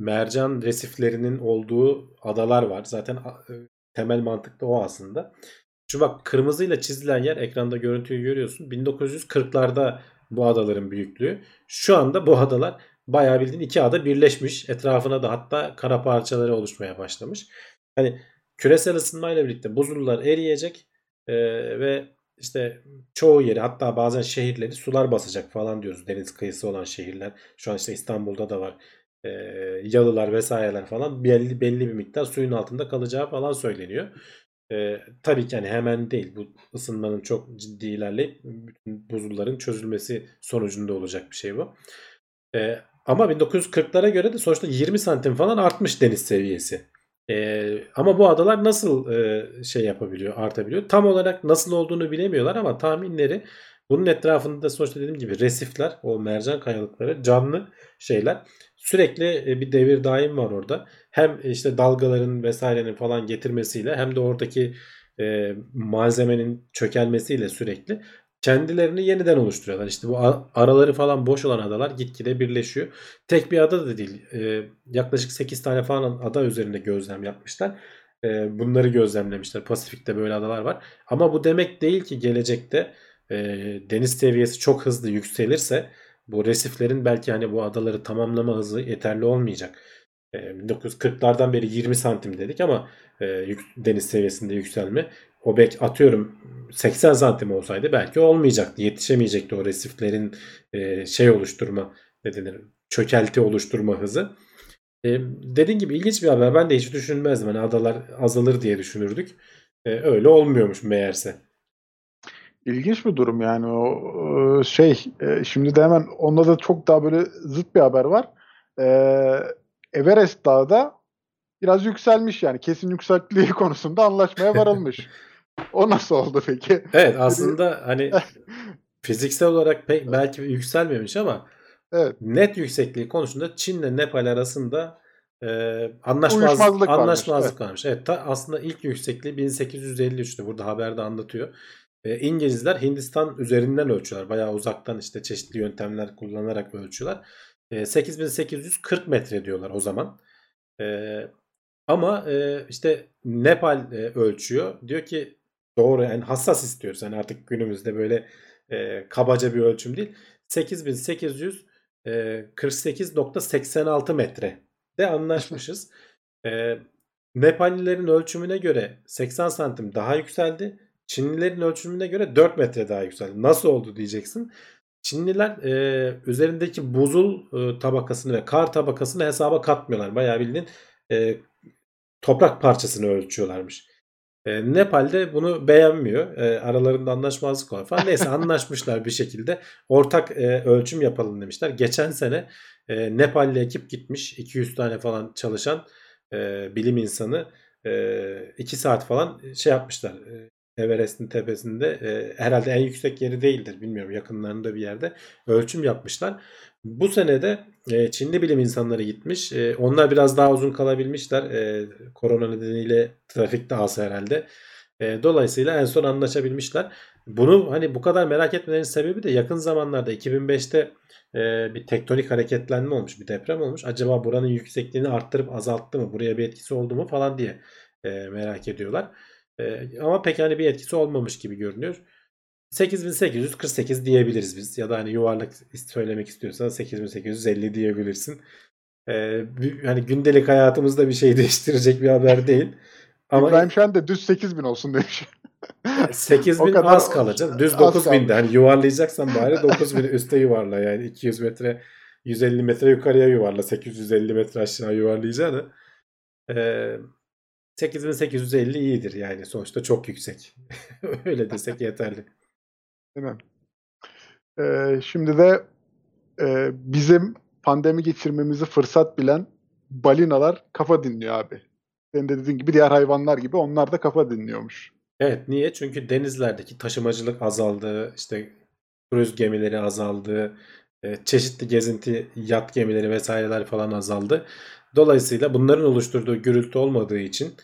mercan resiflerinin olduğu adalar var. Zaten e, temel mantık da o aslında. Şu bak kırmızıyla çizilen yer ekranda görüntüyü görüyorsun. 1940'larda bu adaların büyüklüğü. Şu anda bu adalar bayağı bildiğin iki ada birleşmiş. Etrafına da hatta kara parçaları oluşmaya başlamış. Hani küresel ısınmayla birlikte buzullar eriyecek e, ve işte çoğu yeri hatta bazen şehirleri sular basacak falan diyoruz. Deniz kıyısı olan şehirler. Şu an işte İstanbul'da da var. E, yalılar vesaireler falan belli belli bir miktar suyun altında kalacağı falan söyleniyor. E, tabii ki hani hemen değil. Bu ısınmanın çok ciddi ilerleyip bütün buzulların çözülmesi sonucunda olacak bir şey bu. E, ama 1940'lara göre de sonuçta 20 santim falan artmış deniz seviyesi. E, ama bu adalar nasıl e, şey yapabiliyor, artabiliyor? Tam olarak nasıl olduğunu bilemiyorlar ama tahminleri bunun etrafında sonuçta dediğim gibi resifler, o mercan kayalıkları canlı şeyler. Sürekli e, bir devir daim var orada. Hem işte dalgaların vesairenin falan getirmesiyle hem de oradaki e, malzemenin çökelmesiyle sürekli kendilerini yeniden oluşturuyorlar. İşte bu araları falan boş olan adalar gitgide birleşiyor. Tek bir ada da değil. E, yaklaşık 8 tane falan ada üzerinde gözlem yapmışlar. E, bunları gözlemlemişler. Pasifik'te böyle adalar var. Ama bu demek değil ki gelecekte e, deniz seviyesi çok hızlı yükselirse bu resiflerin belki hani bu adaları tamamlama hızı yeterli olmayacak. E, 1940'lardan beri 20 santim dedik ama e, deniz seviyesinde yükselme o belki atıyorum 80 santim olsaydı belki olmayacaktı. Yetişemeyecekti o resiflerin e, şey oluşturma ne denir çökelti oluşturma hızı. E, dediğin gibi ilginç bir haber. Ben de hiç düşünmezdim. Hani adalar azalır diye düşünürdük. Öyle olmuyormuş meğerse. İlginç bir durum yani o e, şey e, şimdi de hemen onda da çok daha böyle zıt bir haber var. E, Everest Dağı'da biraz yükselmiş yani. Kesin yüksekliği (laughs) konusunda anlaşmaya varılmış. (laughs) o nasıl oldu peki? Evet aslında (laughs) hani fiziksel olarak pek belki yükselmemiş ama Evet. net yüksekliği konusunda Çin'le Nepal arasında e, anlaşmazlık, Uyuşmazlık varmış, anlaşmazlık varmış. Evet ta, aslında ilk yüksekliği 1853'tü. Burada haberde anlatıyor. E, İngilizler Hindistan üzerinden ölçüyorlar. Bayağı uzaktan işte çeşitli yöntemler kullanarak ölçüyorlar. E, 8840 metre diyorlar o zaman. E, ama e, işte Nepal e, ölçüyor. Diyor ki doğru yani hassas istiyoruz. Yani artık günümüzde böyle e, kabaca bir ölçüm değil. 8848.86 metre de anlaşmışız. (laughs) e, Nepallilerin ölçümüne göre 80 santim daha yükseldi. Çinlilerin ölçümüne göre 4 metre daha yükseldi. Nasıl oldu diyeceksin. Çinliler e, üzerindeki buzul e, tabakasını ve kar tabakasını hesaba katmıyorlar. Bayağı bildiğin e, toprak parçasını ölçüyorlarmış. E, Nepal'de bunu beğenmiyor. E, aralarında anlaşmazlık var falan. Neyse anlaşmışlar bir şekilde. Ortak e, ölçüm yapalım demişler. Geçen sene e, Nepalli ekip gitmiş. 200 tane falan çalışan e, bilim insanı 2 saat falan şey yapmışlar. E, Everest'in tepesinde e, herhalde en yüksek yeri değildir bilmiyorum yakınlarında bir yerde ölçüm yapmışlar. Bu senede e, Çinli bilim insanları gitmiş. E, onlar biraz daha uzun kalabilmişler. E, korona nedeniyle trafik de az herhalde. E, dolayısıyla en son anlaşabilmişler. Bunu hani bu kadar merak etmelerinin sebebi de yakın zamanlarda 2005'te e, bir tektonik hareketlenme olmuş, bir deprem olmuş. Acaba buranın yüksekliğini arttırıp azalttı mı, buraya bir etkisi oldu mu falan diye e, merak ediyorlar. E, ama pek hani bir etkisi olmamış gibi görünüyor. 8848 diyebiliriz biz. Ya da hani yuvarlak söylemek istiyorsan 8850 diyebilirsin. Ee, hani gündelik hayatımızda bir şey (laughs) değiştirecek bir haber değil. Ama İbrahim Şen de düz 8000 olsun demiş. (laughs) 8000 az kalacak. Düz 9000 de hani yuvarlayacaksan bari 9000 üste yuvarla yani 200 metre 150 metre yukarıya yuvarla 850 metre aşağı yuvarlayacağını. Ee, 8850 iyidir yani sonuçta çok yüksek. (laughs) Öyle desek (laughs) yeterli. Değil mi? Ee, şimdi de e, bizim pandemi geçirmemizi fırsat bilen balinalar kafa dinliyor abi. Senin de dediğin gibi diğer hayvanlar gibi onlar da kafa dinliyormuş. Evet niye? Çünkü denizlerdeki taşımacılık azaldı, işte kruz gemileri azaldı, çeşitli gezinti yat gemileri vesaireler falan azaldı. Dolayısıyla bunların oluşturduğu gürültü olmadığı için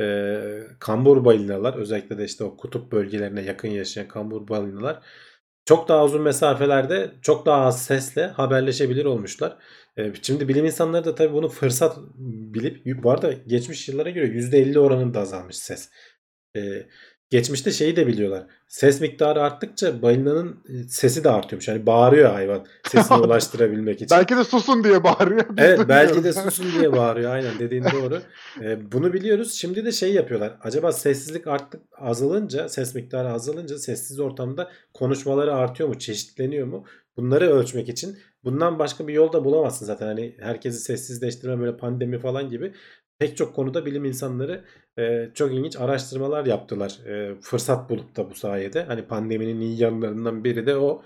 e, kambur balinalar özellikle de işte o kutup bölgelerine yakın yaşayan kambur balinalar çok daha uzun mesafelerde çok daha az sesle haberleşebilir olmuşlar. E, şimdi bilim insanları da tabii bunu fırsat bilip bu arada geçmiş yıllara göre %50 oranında azalmış ses. E, geçmişte şeyi de biliyorlar. Ses miktarı arttıkça balinanın sesi de artıyormuş. Yani bağırıyor hayvan sesini (laughs) ulaştırabilmek için. belki de susun diye bağırıyor. Biz evet belki de susun diye bağırıyor. Aynen dediğin (laughs) doğru. Ee, bunu biliyoruz. Şimdi de şey yapıyorlar. Acaba sessizlik arttık azalınca, ses miktarı azalınca sessiz ortamda konuşmaları artıyor mu? Çeşitleniyor mu? Bunları ölçmek için bundan başka bir yol da bulamazsın zaten. Hani herkesi sessizleştirme böyle pandemi falan gibi pek çok konuda bilim insanları e, çok ilginç araştırmalar yaptılar. E, fırsat bulup da bu sayede. Hani pandeminin iyi yanlarından biri de o.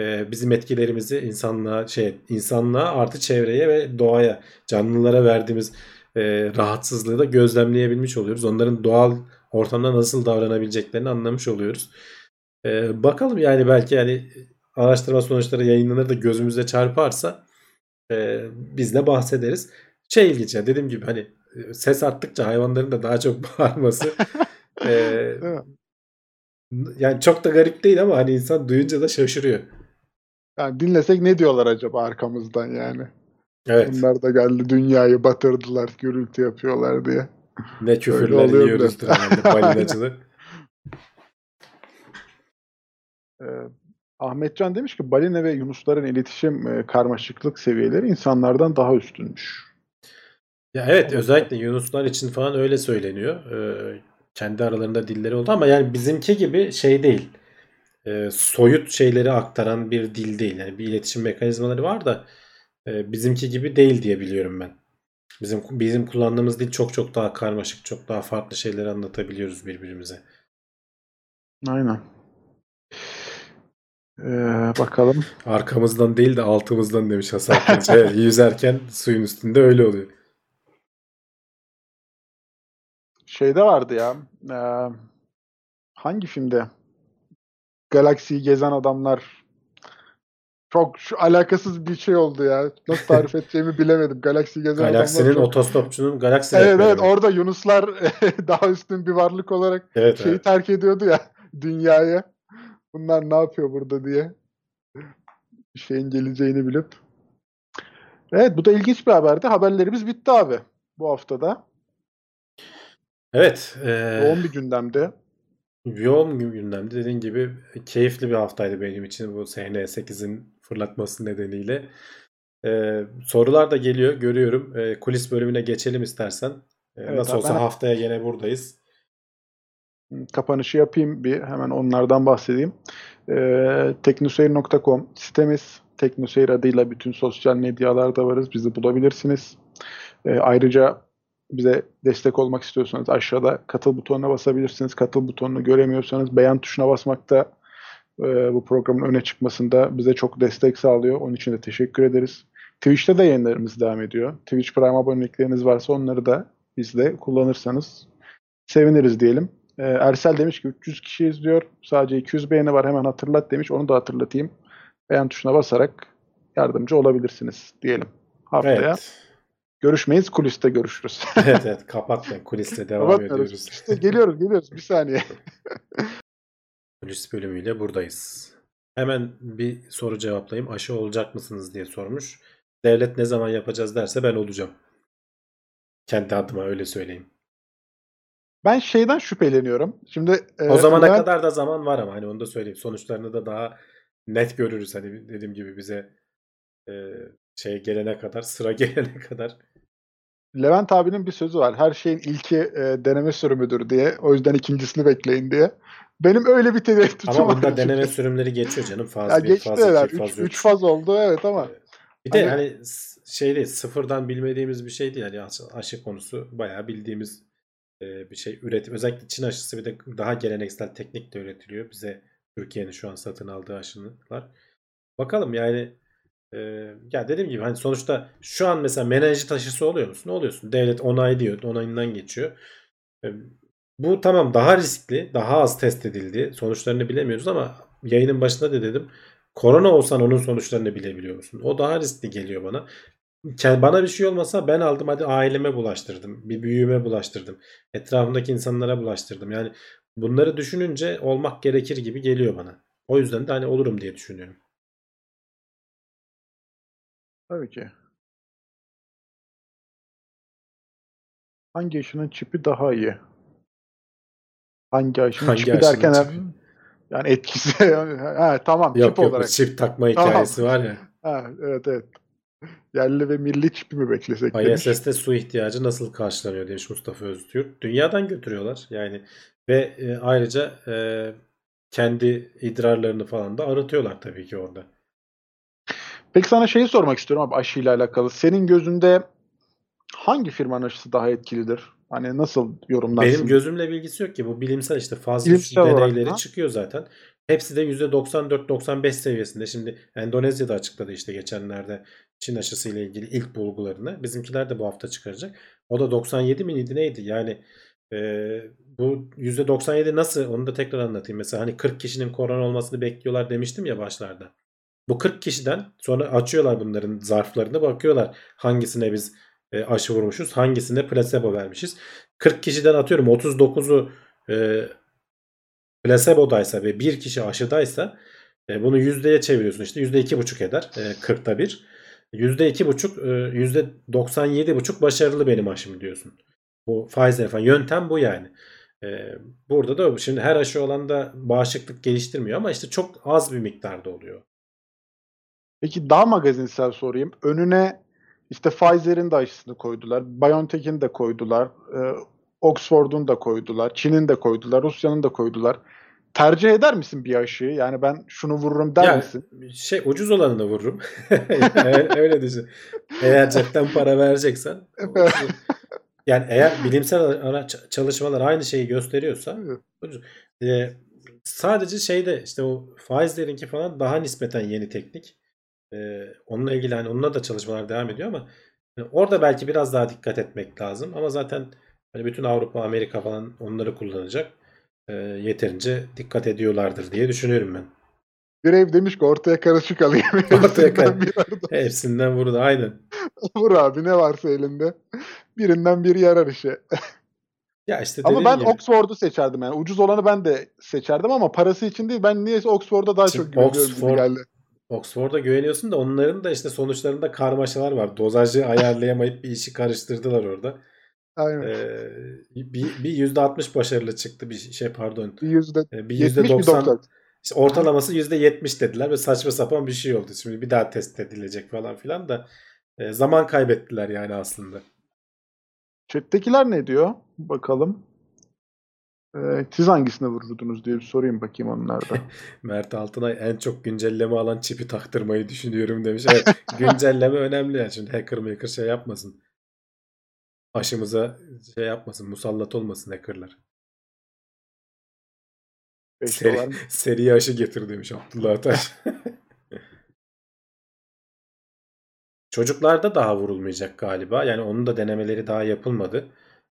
E, bizim etkilerimizi insanlığa şey insanlığa artı çevreye ve doğaya canlılara verdiğimiz e, rahatsızlığı da gözlemleyebilmiş oluyoruz. Onların doğal ortamda nasıl davranabileceklerini anlamış oluyoruz. E, bakalım yani belki yani araştırma sonuçları yayınlanır da gözümüze çarparsa e, biz de bahsederiz. Şey ilginç ya dediğim gibi hani ses arttıkça hayvanların da daha çok (laughs) bağırması e, yani çok da garip değil ama hani insan duyunca da şaşırıyor. Yani dinlesek ne diyorlar acaba arkamızdan yani? Evet. Bunlar da geldi dünyayı batırdılar, gürültü yapıyorlar diye. Ne küfürler yiyoruzdur herhalde (laughs) balinacılığı. ee, Ahmetcan demiş ki balina ve yunusların iletişim e, karmaşıklık seviyeleri insanlardan daha üstünmüş. Ya evet özellikle Yunuslar için falan öyle söyleniyor. Ee, kendi aralarında dilleri oldu ama yani bizimki gibi şey değil. Ee, soyut şeyleri aktaran bir dil değil. Yani bir iletişim mekanizmaları var da e, bizimki gibi değil diye biliyorum ben. Bizim bizim kullandığımız dil çok çok daha karmaşık, çok daha farklı şeyleri anlatabiliyoruz birbirimize. Aynen. Ee, bakalım. Arkamızdan değil de altımızdan demiş Hasan yüzerken suyun üstünde öyle oluyor. Şeyde vardı ya. e, hangi filmde? Galaksiyi gezen adamlar. Çok şu alakasız bir şey oldu ya. Nasıl tarif edeceğimi bilemedim. Galaksiyi gezen Galaksinin adamlar. çok- otostopçunun galaksi Evet evet orada Yunuslar (laughs) daha üstün bir varlık olarak Evet, şeyi evet. terk ediyordu ya (laughs) dünyayı. Bunlar ne yapıyor burada diye. Bir şeyin geleceğini bilip. Evet bu da ilginç bir haberdi. Haberlerimiz bitti abi bu haftada. Evet. eee, Yoğun bir gündemde. yoğun bir gündemdi. Dediğin gibi keyifli bir haftaydı benim için bu SN8'in fırlatması nedeniyle. Eee, sorular da geliyor. Görüyorum. Eee, kulis bölümüne geçelim istersen. Eee, Evet nasıl olsa ben- haftaya gene buradayız. Kapanışı yapayım bir hemen onlardan bahsedeyim. Ee, teknoseyir.com sitemiz. Teknoseyir adıyla bütün sosyal medyalarda varız. Bizi bulabilirsiniz. Ee, ayrıca bize destek olmak istiyorsanız aşağıda katıl butonuna basabilirsiniz. Katıl butonunu göremiyorsanız beğen tuşuna basmak da e, bu programın öne çıkmasında bize çok destek sağlıyor. Onun için de teşekkür ederiz. Twitch'te de yayınlarımız devam ediyor. Twitch Prime abonelikleriniz varsa onları da bizde kullanırsanız seviniriz diyelim. Ee, Ersel demiş ki 300 kişi izliyor. Sadece 200 beğeni var hemen hatırlat demiş. Onu da hatırlatayım. Beğen tuşuna basarak yardımcı olabilirsiniz diyelim. Haftaya Evet. Görüşmeyiz. Kuliste görüşürüz. (laughs) evet evet kapatma. Kulisle devam Kapatmıyoruz. ediyoruz. İşte geliyoruz geliyoruz. Bir saniye. (laughs) Kulis bölümüyle buradayız. Hemen bir soru cevaplayayım. Aşı olacak mısınız diye sormuş. Devlet ne zaman yapacağız derse ben olacağım. Kendi adıma öyle söyleyeyim. Ben şeyden şüpheleniyorum. Şimdi e, O zamana Levent- kadar da zaman var ama hani onu da söyleyeyim. Sonuçlarını da daha net görürüz. Hani dediğim gibi bize e, şey gelene kadar, sıra (laughs) gelene kadar. Levent abinin bir sözü var. Her şeyin ilki e, deneme sürümüdür diye. O yüzden ikincisini bekleyin diye. Benim öyle bir tereddütüm Ama var. bunda deneme çünkü. sürümleri geçiyor canım. Faz Ya 1, geçti faz. 2, faz 3 3. faz oldu evet ama Bir de Hani- hani şey değil, sıfırdan bilmediğimiz bir şey değil. Yani aşı konusu bayağı bildiğimiz e, bir şey. Üretim. Özellikle Çin aşısı bir de daha geleneksel teknikle üretiliyor. Bize Türkiye'nin şu an satın aldığı aşılar. Bakalım yani e, ya dediğim gibi hani sonuçta şu an mesela menenjit aşısı oluyor musun? Oluyorsun. Devlet onaylıyor. Onayından geçiyor. E, bu tamam daha riskli, daha az test edildi. Sonuçlarını bilemiyoruz ama yayının başında da dedim. Korona olsan onun sonuçlarını bilebiliyor musun? O daha riskli geliyor bana. Bana bir şey olmasa ben aldım hadi aileme bulaştırdım. Bir büyüğüme bulaştırdım. Etrafımdaki insanlara bulaştırdım. Yani bunları düşününce olmak gerekir gibi geliyor bana. O yüzden de hani olurum diye düşünüyorum. Tabii ki. Hangi aşının çipi daha iyi? Hangi aşının Hangi çipi aşının derken çipi? yani etkisi (laughs) ha, tamam Yok çip yok olarak. çip takma Tamam. hikayesi var ya. Ha, evet evet. Yerli ve milli çipi mi beklesek demiş. ISS'te su ihtiyacı nasıl karşılanıyor demiş Mustafa Öztürk. Dünyadan götürüyorlar yani ve e, ayrıca e, kendi idrarlarını falan da arıtıyorlar tabii ki orada. Peki sana şeyi sormak istiyorum abi aşıyla alakalı. Senin gözünde hangi firmanın aşısı daha etkilidir? Hani nasıl yorumlarsın? Benim gözümle bilgisi yok ki bu bilimsel işte faz 3 Bilimsel deneyleri ha? çıkıyor zaten. Hepsi de %94-95 seviyesinde. Şimdi Endonezya'da açıkladı işte geçenlerde Çin aşısı ile ilgili ilk bulgularını. Bizimkiler de bu hafta çıkaracak. O da 97 miydi neydi? Yani e, bu %97 nasıl onu da tekrar anlatayım. Mesela hani 40 kişinin korona olmasını bekliyorlar demiştim ya başlarda. Bu 40 kişiden sonra açıyorlar bunların zarflarını bakıyorlar hangisine biz e, aşı vurmuşuz hangisine placebo vermişiz. 40 kişiden atıyorum 39'u e, placebodaysa ve bir kişi aşıdaysa e, bunu yüzdeye çeviriyorsun işte yüzde iki buçuk eder e, 40'ta bir. Yüzde iki buçuk e, yüzde 97 buçuk başarılı benim aşım diyorsun. Bu Pfizer falan yöntem bu yani. E, burada da şimdi her aşı olan da bağışıklık geliştirmiyor ama işte çok az bir miktarda oluyor. Peki daha magazinsel sorayım. Önüne işte Pfizer'in de aşısını koydular. BioNTech'in de koydular. e, Oxford'un da koydular. Çin'in de koydular. Rusya'nın da koydular. Tercih eder misin bir aşıyı? Yani ben şunu vururum der Ya, misin? şey ucuz olanını vururum. (laughs) öyle, düşün. Eğer cepten para vereceksen. (laughs) Yani eğer bilimsel çalışmalar aynı şeyi gösteriyorsa ucuz. Ee, sadece şeyde işte o Pfizer'inki falan daha nispeten yeni teknik. Onunla ilgili hani onunla da çalışmalar devam ediyor ama yani orada belki biraz daha dikkat etmek lazım ama zaten Hani bütün Avrupa, Amerika falan onları kullanacak. E, yeterince dikkat ediyorlardır diye düşünüyorum ben. Brave demiş ki ortaya karışık alayım. (laughs) Ortaya kar- Hepsinden vurdu aynen. (laughs) Vur abi ne varsa elinde. Birinden biri yarar işe. (laughs) Ya işte Ama ben gibi. Oxford'u seçerdim yani. Ucuz olanı ben de seçerdim ama parası için değil. Ben niyeyse Oxford'a daha Şimdi çok güveniyorum gibi Oxford- geldi. Oxford'a güveniyorsun da onların da işte sonuçlarında karmaşalar var. Dozajı (laughs) ayarlayamayıp bir işi karıştırdılar orada. Aynen. Ee, bir, bir %60 başarılı çıktı bir şey pardon. bir yüzde Ee, Bir 70 mi %90 90? işte ortalaması %70 dediler ve saçma sapan bir şey oldu. Şimdi bir daha test edilecek falan filan da e, zaman kaybettiler yani aslında. Chat'tekiler ne diyor? Bakalım. Ee, siz hangisine vururdunuz diye bir sorayım bakayım onlarda. (laughs) Mert Altınay en çok güncelleme alan çipi taktırmayı düşünüyorum demiş. Evet, (laughs) güncelleme önemli yani. Şimdi hacker maker şey yapmasın. Aşımıza şey yapmasın. Musallat olmasın hackerlar. 5 Seri, (laughs) seri aşı getir demiş Abdullah Taş. Çocuklarda daha vurulmayacak galiba. Yani onun da denemeleri daha yapılmadı.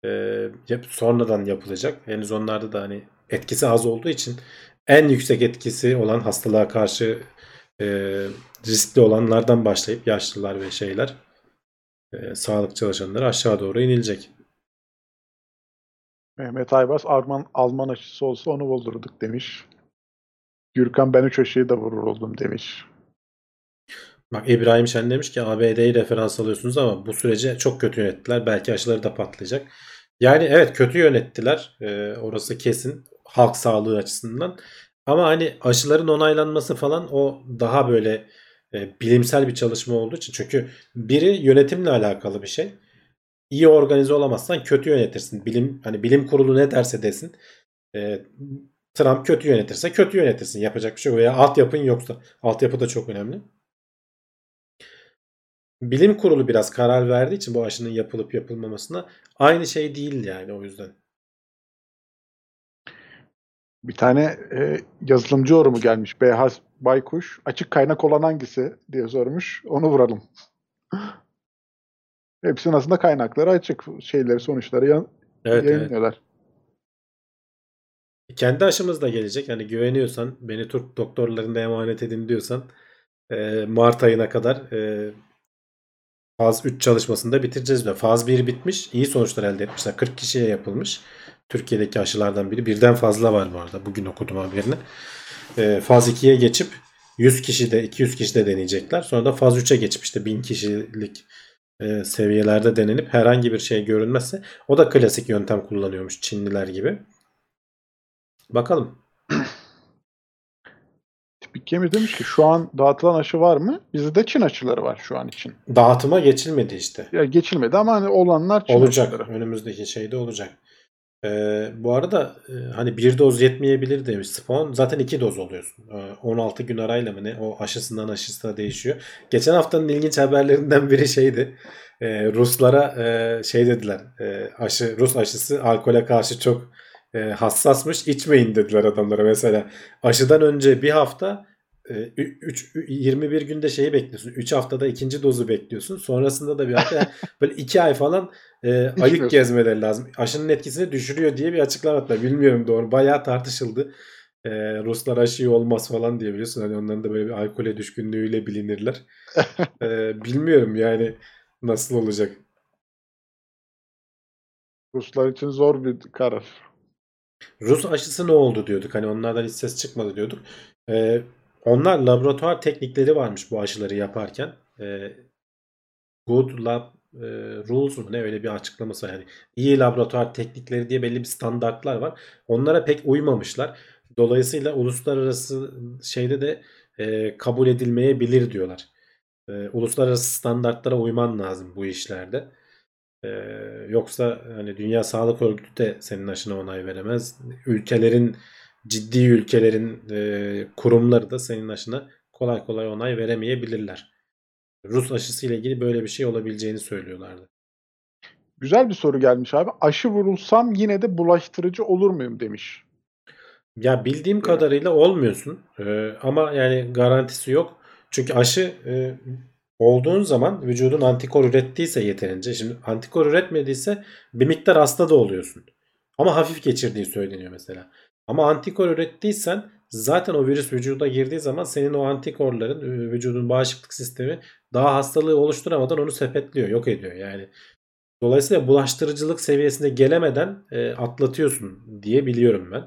Ee, yap- sonradan yapılacak. Henüz onlarda da hani etkisi az olduğu için en yüksek etkisi olan hastalığa karşı e, riskli olanlardan başlayıp yaşlılar ve şeyler e, sağlık çalışanları aşağı doğru inilecek. Mehmet Aybas Alman, Alman aşısı olsa onu buldurduk demiş. Gürkan ben 3 aşıyı da vurur oldum demiş. Bak İbrahim Şen demiş ki ABD'yi referans alıyorsunuz ama bu süreci çok kötü yönettiler. Belki aşıları da patlayacak. Yani evet kötü yönettiler. Ee, orası kesin. Halk sağlığı açısından. Ama hani aşıların onaylanması falan o daha böyle e, bilimsel bir çalışma olduğu için. Çünkü biri yönetimle alakalı bir şey. İyi organize olamazsan kötü yönetirsin. Bilim hani bilim kurulu ne derse desin. e, Trump kötü yönetirse kötü yönetirsin. Yapacak bir şey yok. Veya altyapın yoksa. Altyapı da çok önemli. Bilim kurulu biraz karar verdiği için bu aşının yapılıp yapılmamasına aynı şey değil yani o yüzden. Bir tane e, yazılımcı yorumu gelmiş. Beyhaz Baykuş. Açık kaynak olan hangisi diye sormuş. Onu vuralım. (laughs) Hepsinin aslında kaynakları açık. Şeyleri, sonuçları yan- Evet, evet. yayınlıyorlar. Kendi aşımız da gelecek. Hani güveniyorsan beni Türk doktorlarına emanet edin diyorsan e, Mart ayına kadar e, faz 3 çalışmasını da bitireceğiz diyor. Faz 1 bitmiş. iyi sonuçlar elde etmişler. 40 kişiye yapılmış. Türkiye'deki aşılardan biri. Birden fazla var bu arada. Bugün okudum haberini. E, faz 2'ye geçip 100 kişi de 200 kişi de deneyecekler. Sonra da faz 3'e geçip işte 1000 kişilik e, seviyelerde denenip herhangi bir şey görünmezse o da klasik yöntem kullanıyormuş Çinliler gibi. Bakalım. (clears throat) Yemir demiş ki şu an dağıtılan aşı var mı? Bizde Çin aşıları var şu an için. Dağıtıma geçilmedi işte. Ya geçilmedi ama hani olanlar Çin Olacak. aşıları. Önümüzdeki şeyde olacak. Ee, bu arada e, hani bir doz yetmeyebilir demiş Spawn. Zaten iki doz oluyorsun. Ee, 16 gün arayla mı ne? O aşısından aşısına değişiyor. Geçen haftanın ilginç haberlerinden (laughs) biri şeydi. Ee, Ruslara e, şey dediler. E, aşı Rus aşısı alkole karşı çok e, hassasmış. İçmeyin dediler adamlara mesela. Aşıdan önce bir hafta e, 3 21 günde şeyi bekliyorsun. 3 haftada ikinci dozu bekliyorsun. Sonrasında da bir hafta (laughs) böyle 2 ay falan e, ayık gezmeleri lazım. Aşının etkisini düşürüyor diye bir açıklama yaptılar. Bilmiyorum doğru. Bayağı tartışıldı. E, Ruslar aşıyı olmaz falan diye biliyorsun. Hani onların da böyle bir alkole düşkünlüğüyle bilinirler. (laughs) E, bilmiyorum yani nasıl olacak. Ruslar için zor bir karar. Rus aşısı ne oldu diyorduk. Hani onlardan hiç ses çıkmadı diyorduk. Ee, onlar laboratuvar teknikleri varmış bu aşıları yaparken. Ee, good lab e, rules mu ne öyle bir açıklaması yani. iyi laboratuvar teknikleri diye belli bir standartlar var. Onlara pek uymamışlar. Dolayısıyla uluslararası şeyde de e, kabul edilmeyebilir diyorlar. E, uluslararası standartlara uyman lazım bu işlerde. Ee, yoksa hani Dünya Sağlık Örgütü de senin aşına onay veremez. Ülkelerin ciddi ülkelerin e, kurumları da senin aşına kolay kolay onay veremeyebilirler. Rus aşısı ile ilgili böyle bir şey olabileceğini söylüyorlardı. Güzel bir soru gelmiş abi. Aşı vurulsam yine de bulaştırıcı olur muyum demiş. Ya bildiğim kadarıyla olmuyorsun. Ee, ama yani garantisi yok. Çünkü aşı e, olduğun zaman vücudun antikor ürettiyse yeterince şimdi antikor üretmediyse bir miktar hasta da oluyorsun. Ama hafif geçirdiği söyleniyor mesela. Ama antikor ürettiysen zaten o virüs vücuda girdiği zaman senin o antikorların e, vücudun bağışıklık sistemi daha hastalığı oluşturamadan onu sepetliyor, yok ediyor. Yani dolayısıyla bulaştırıcılık seviyesine gelemeden e, atlatıyorsun diye biliyorum ben.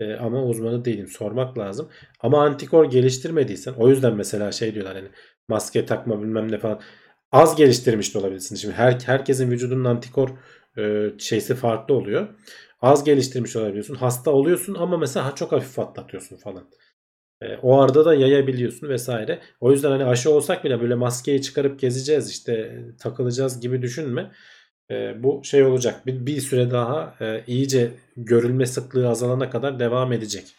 E, ama uzmanı değilim. Sormak lazım. Ama antikor geliştirmediysen o yüzden mesela şey diyorlar hani maske takma bilmem ne falan. Az geliştirmiş de olabilirsin. Şimdi her, herkesin vücudunun antikor e, şeysi farklı oluyor. Az geliştirmiş olabiliyorsun. Hasta oluyorsun ama mesela çok hafif atlatıyorsun falan. E, o arada da yayabiliyorsun vesaire. O yüzden hani aşı olsak bile böyle maskeyi çıkarıp gezeceğiz işte takılacağız gibi düşünme. E, bu şey olacak. Bir, bir süre daha e, iyice görülme sıklığı azalana kadar devam edecek.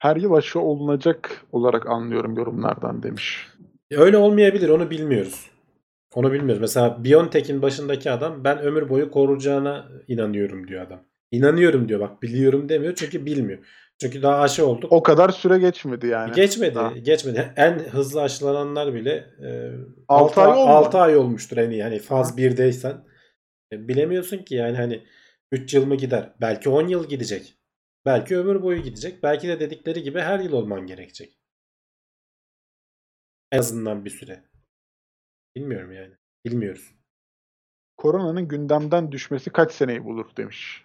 Her yıl aşı olunacak olarak anlıyorum yorumlardan demiş. Öyle olmayabilir onu bilmiyoruz. Onu bilmiyoruz. Mesela BioNTech'in başındaki adam ben ömür boyu koruyacağına inanıyorum diyor adam. İnanıyorum diyor bak biliyorum demiyor çünkü bilmiyor. Çünkü daha aşı olduk. O kadar süre geçmedi yani. Geçmedi. Ha. Geçmedi. En hızlı aşılananlar bile e, Altı 6 ay olmadı. 6 ay olmuştur en iyi. Hani faz Ha. 1'deysen. E, bilemiyorsun ki yani hani 3 yıl mı gider? Belki 10 yıl gidecek. Belki ömür boyu gidecek. Belki de dedikleri gibi her yıl olman gerekecek. En azından bir süre. Bilmiyorum yani. Bilmiyoruz. Koronanın gündemden düşmesi kaç seneyi bulur demiş.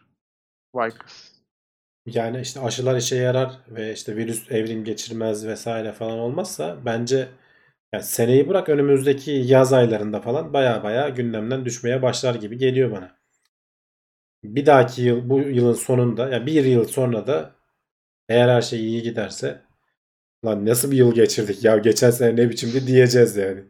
Vikas. Yani işte aşılar işe yarar ve işte virüs evrim geçirmez vesaire falan olmazsa bence yani seneyi bırak önümüzdeki yaz aylarında falan baya baya gündemden düşmeye başlar gibi geliyor bana. Bir dahaki yıl bu yılın sonunda yani bir yıl sonra da eğer her şey iyi giderse lan nasıl bir yıl geçirdik ya geçen sene ne biçimdi diyeceğiz yani.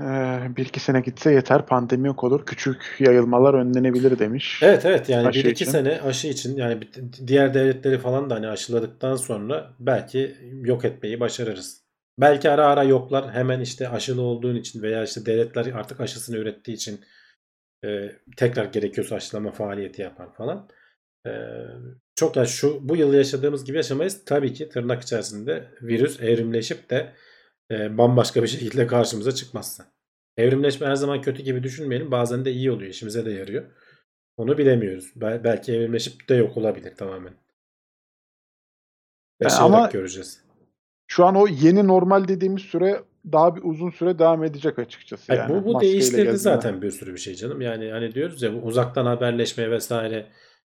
Ee, bir iki sene gitse yeter pandemi yok olur. Küçük yayılmalar önlenebilir demiş. Evet evet yani Aşı bir iki için. sene aşı için yani diğer devletleri falan da hani aşıladıktan sonra belki yok etmeyi başarırız. Belki ara ara yoklar hemen işte aşılı olduğun için veya işte devletler artık aşısını ürettiği için e, tekrar gerekiyorsa aşılama faaliyeti yapar falan. E, çok yani şu bu yıl yaşadığımız gibi yaşamayız. Tabii ki tırnak içerisinde virüs evrimleşip de e, bambaşka bir şekilde karşımıza çıkmazsa. Evrimleşme her zaman kötü gibi düşünmeyelim. Bazen de iyi oluyor. işimize de yarıyor. Onu bilemiyoruz. Bel- belki evrimleşip de yok olabilir tamamen. Yaşayarak ama- göreceğiz. Şu an o yeni normal dediğimiz süre daha bir uzun süre devam edecek açıkçası. Hayır, Yani. bu bu değiştirdi zaten bir sürü bir şey canım. Yani hani diyoruz ya bu uzaktan haberleşme vesaire.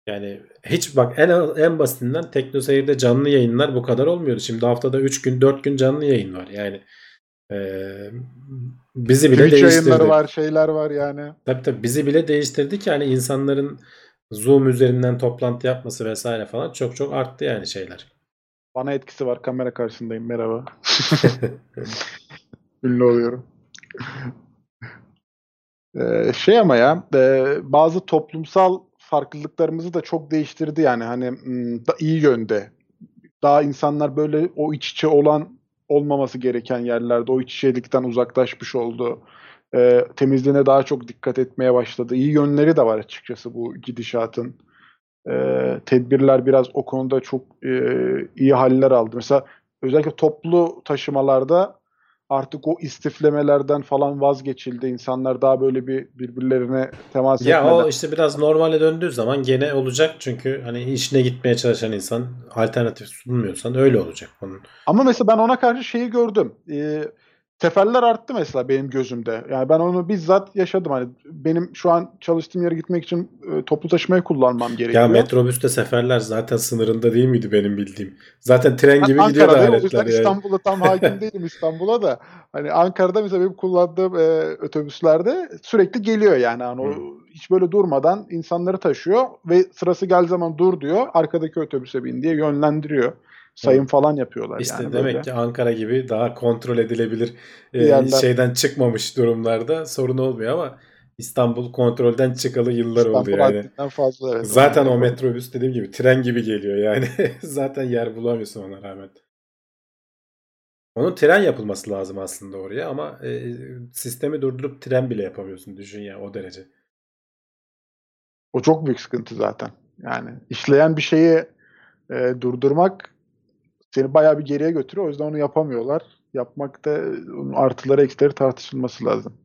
Yani hiç bak en en basitinden TeknoSeyir'de canlı yayınlar bu kadar olmuyordu. Şimdi haftada 3 gün 4 gün canlı yayın var. Yani eee, bizi bile Twitch değiştirdi. yayınları var, şeyler var yani. Tabii tabii bizi bile değiştirdi ki hani insanların Zoom üzerinden toplantı yapması vesaire falan çok çok arttı yani şeyler. Bana etkisi var. Kamera karşısındayım. Merhaba. (laughs) (laughs) Ünlü oluyorum. (laughs) Ee, şey ama ya e, bazı toplumsal farklılıklarımızı da çok değiştirdi yani hani hmm, da iyi yönde. Daha insanlar böyle o iç içe olan olmaması gereken yerlerde o iç içelikten uzaklaşmış oldu. Ee, temizliğine daha çok dikkat etmeye başladı. İyi yönleri de var açıkçası bu gidişatın. Ee, tedbirler biraz o konuda çok e, iyi haller aldı. Mesela özellikle toplu taşımalarda artık o istiflemelerden falan vazgeçildi. İnsanlar daha böyle bir birbirlerine temas Ya etmeden. o işte biraz normale döndüğü zaman gene olacak çünkü hani işine gitmeye çalışan insan alternatif sunmuyorsan öyle olacak onun. Ama mesela ben ona karşı şeyi gördüm. Ee, teferler arttı mesela benim gözümde. Yani ben onu bizzat yaşadım. Hani benim şu an çalıştığım yere gitmek için e, toplu taşımayı kullanmam gerekiyor. Ya metrobüste seferler zaten sınırında değil miydi benim bildiğim? Zaten tren Ben gibi o yüzden aletler yani. İstanbul'a tam (laughs) hakim değilim İstanbul'a da. Hani Ankara'da mesela benim kullandığım e, otobüslerde sürekli geliyor yani. Hani o Hı. hiç böyle durmadan insanları taşıyor ve sırası gel zaman dur diyor. Arkadaki otobüse bin diye yönlendiriyor. Sayım falan yapıyorlar İşte yani demek böyle. ki Ankara gibi daha kontrol edilebilir e, yerden- şeyden çıkmamış durumlarda sorun olmuyor ama İstanbul kontrolden çıkalı yıllar oldu İstanbul yani. haddinden fazla evet. Zaten o Yani. metrobüs dediğim gibi tren gibi geliyor yani. (laughs) Zaten yer bulamıyorsun ona rağmen. Onun tren yapılması lazım aslında oraya ama e, sistemi durdurup tren bile yapamıyorsun düşün ya o derece. O çok büyük sıkıntı zaten. Yani işleyen bir şeyi e, durdurmak seni bayağı bir geriye götürüyor. O yüzden onu yapamıyorlar. Yapmakta artıları eksileri tartışılması lazım.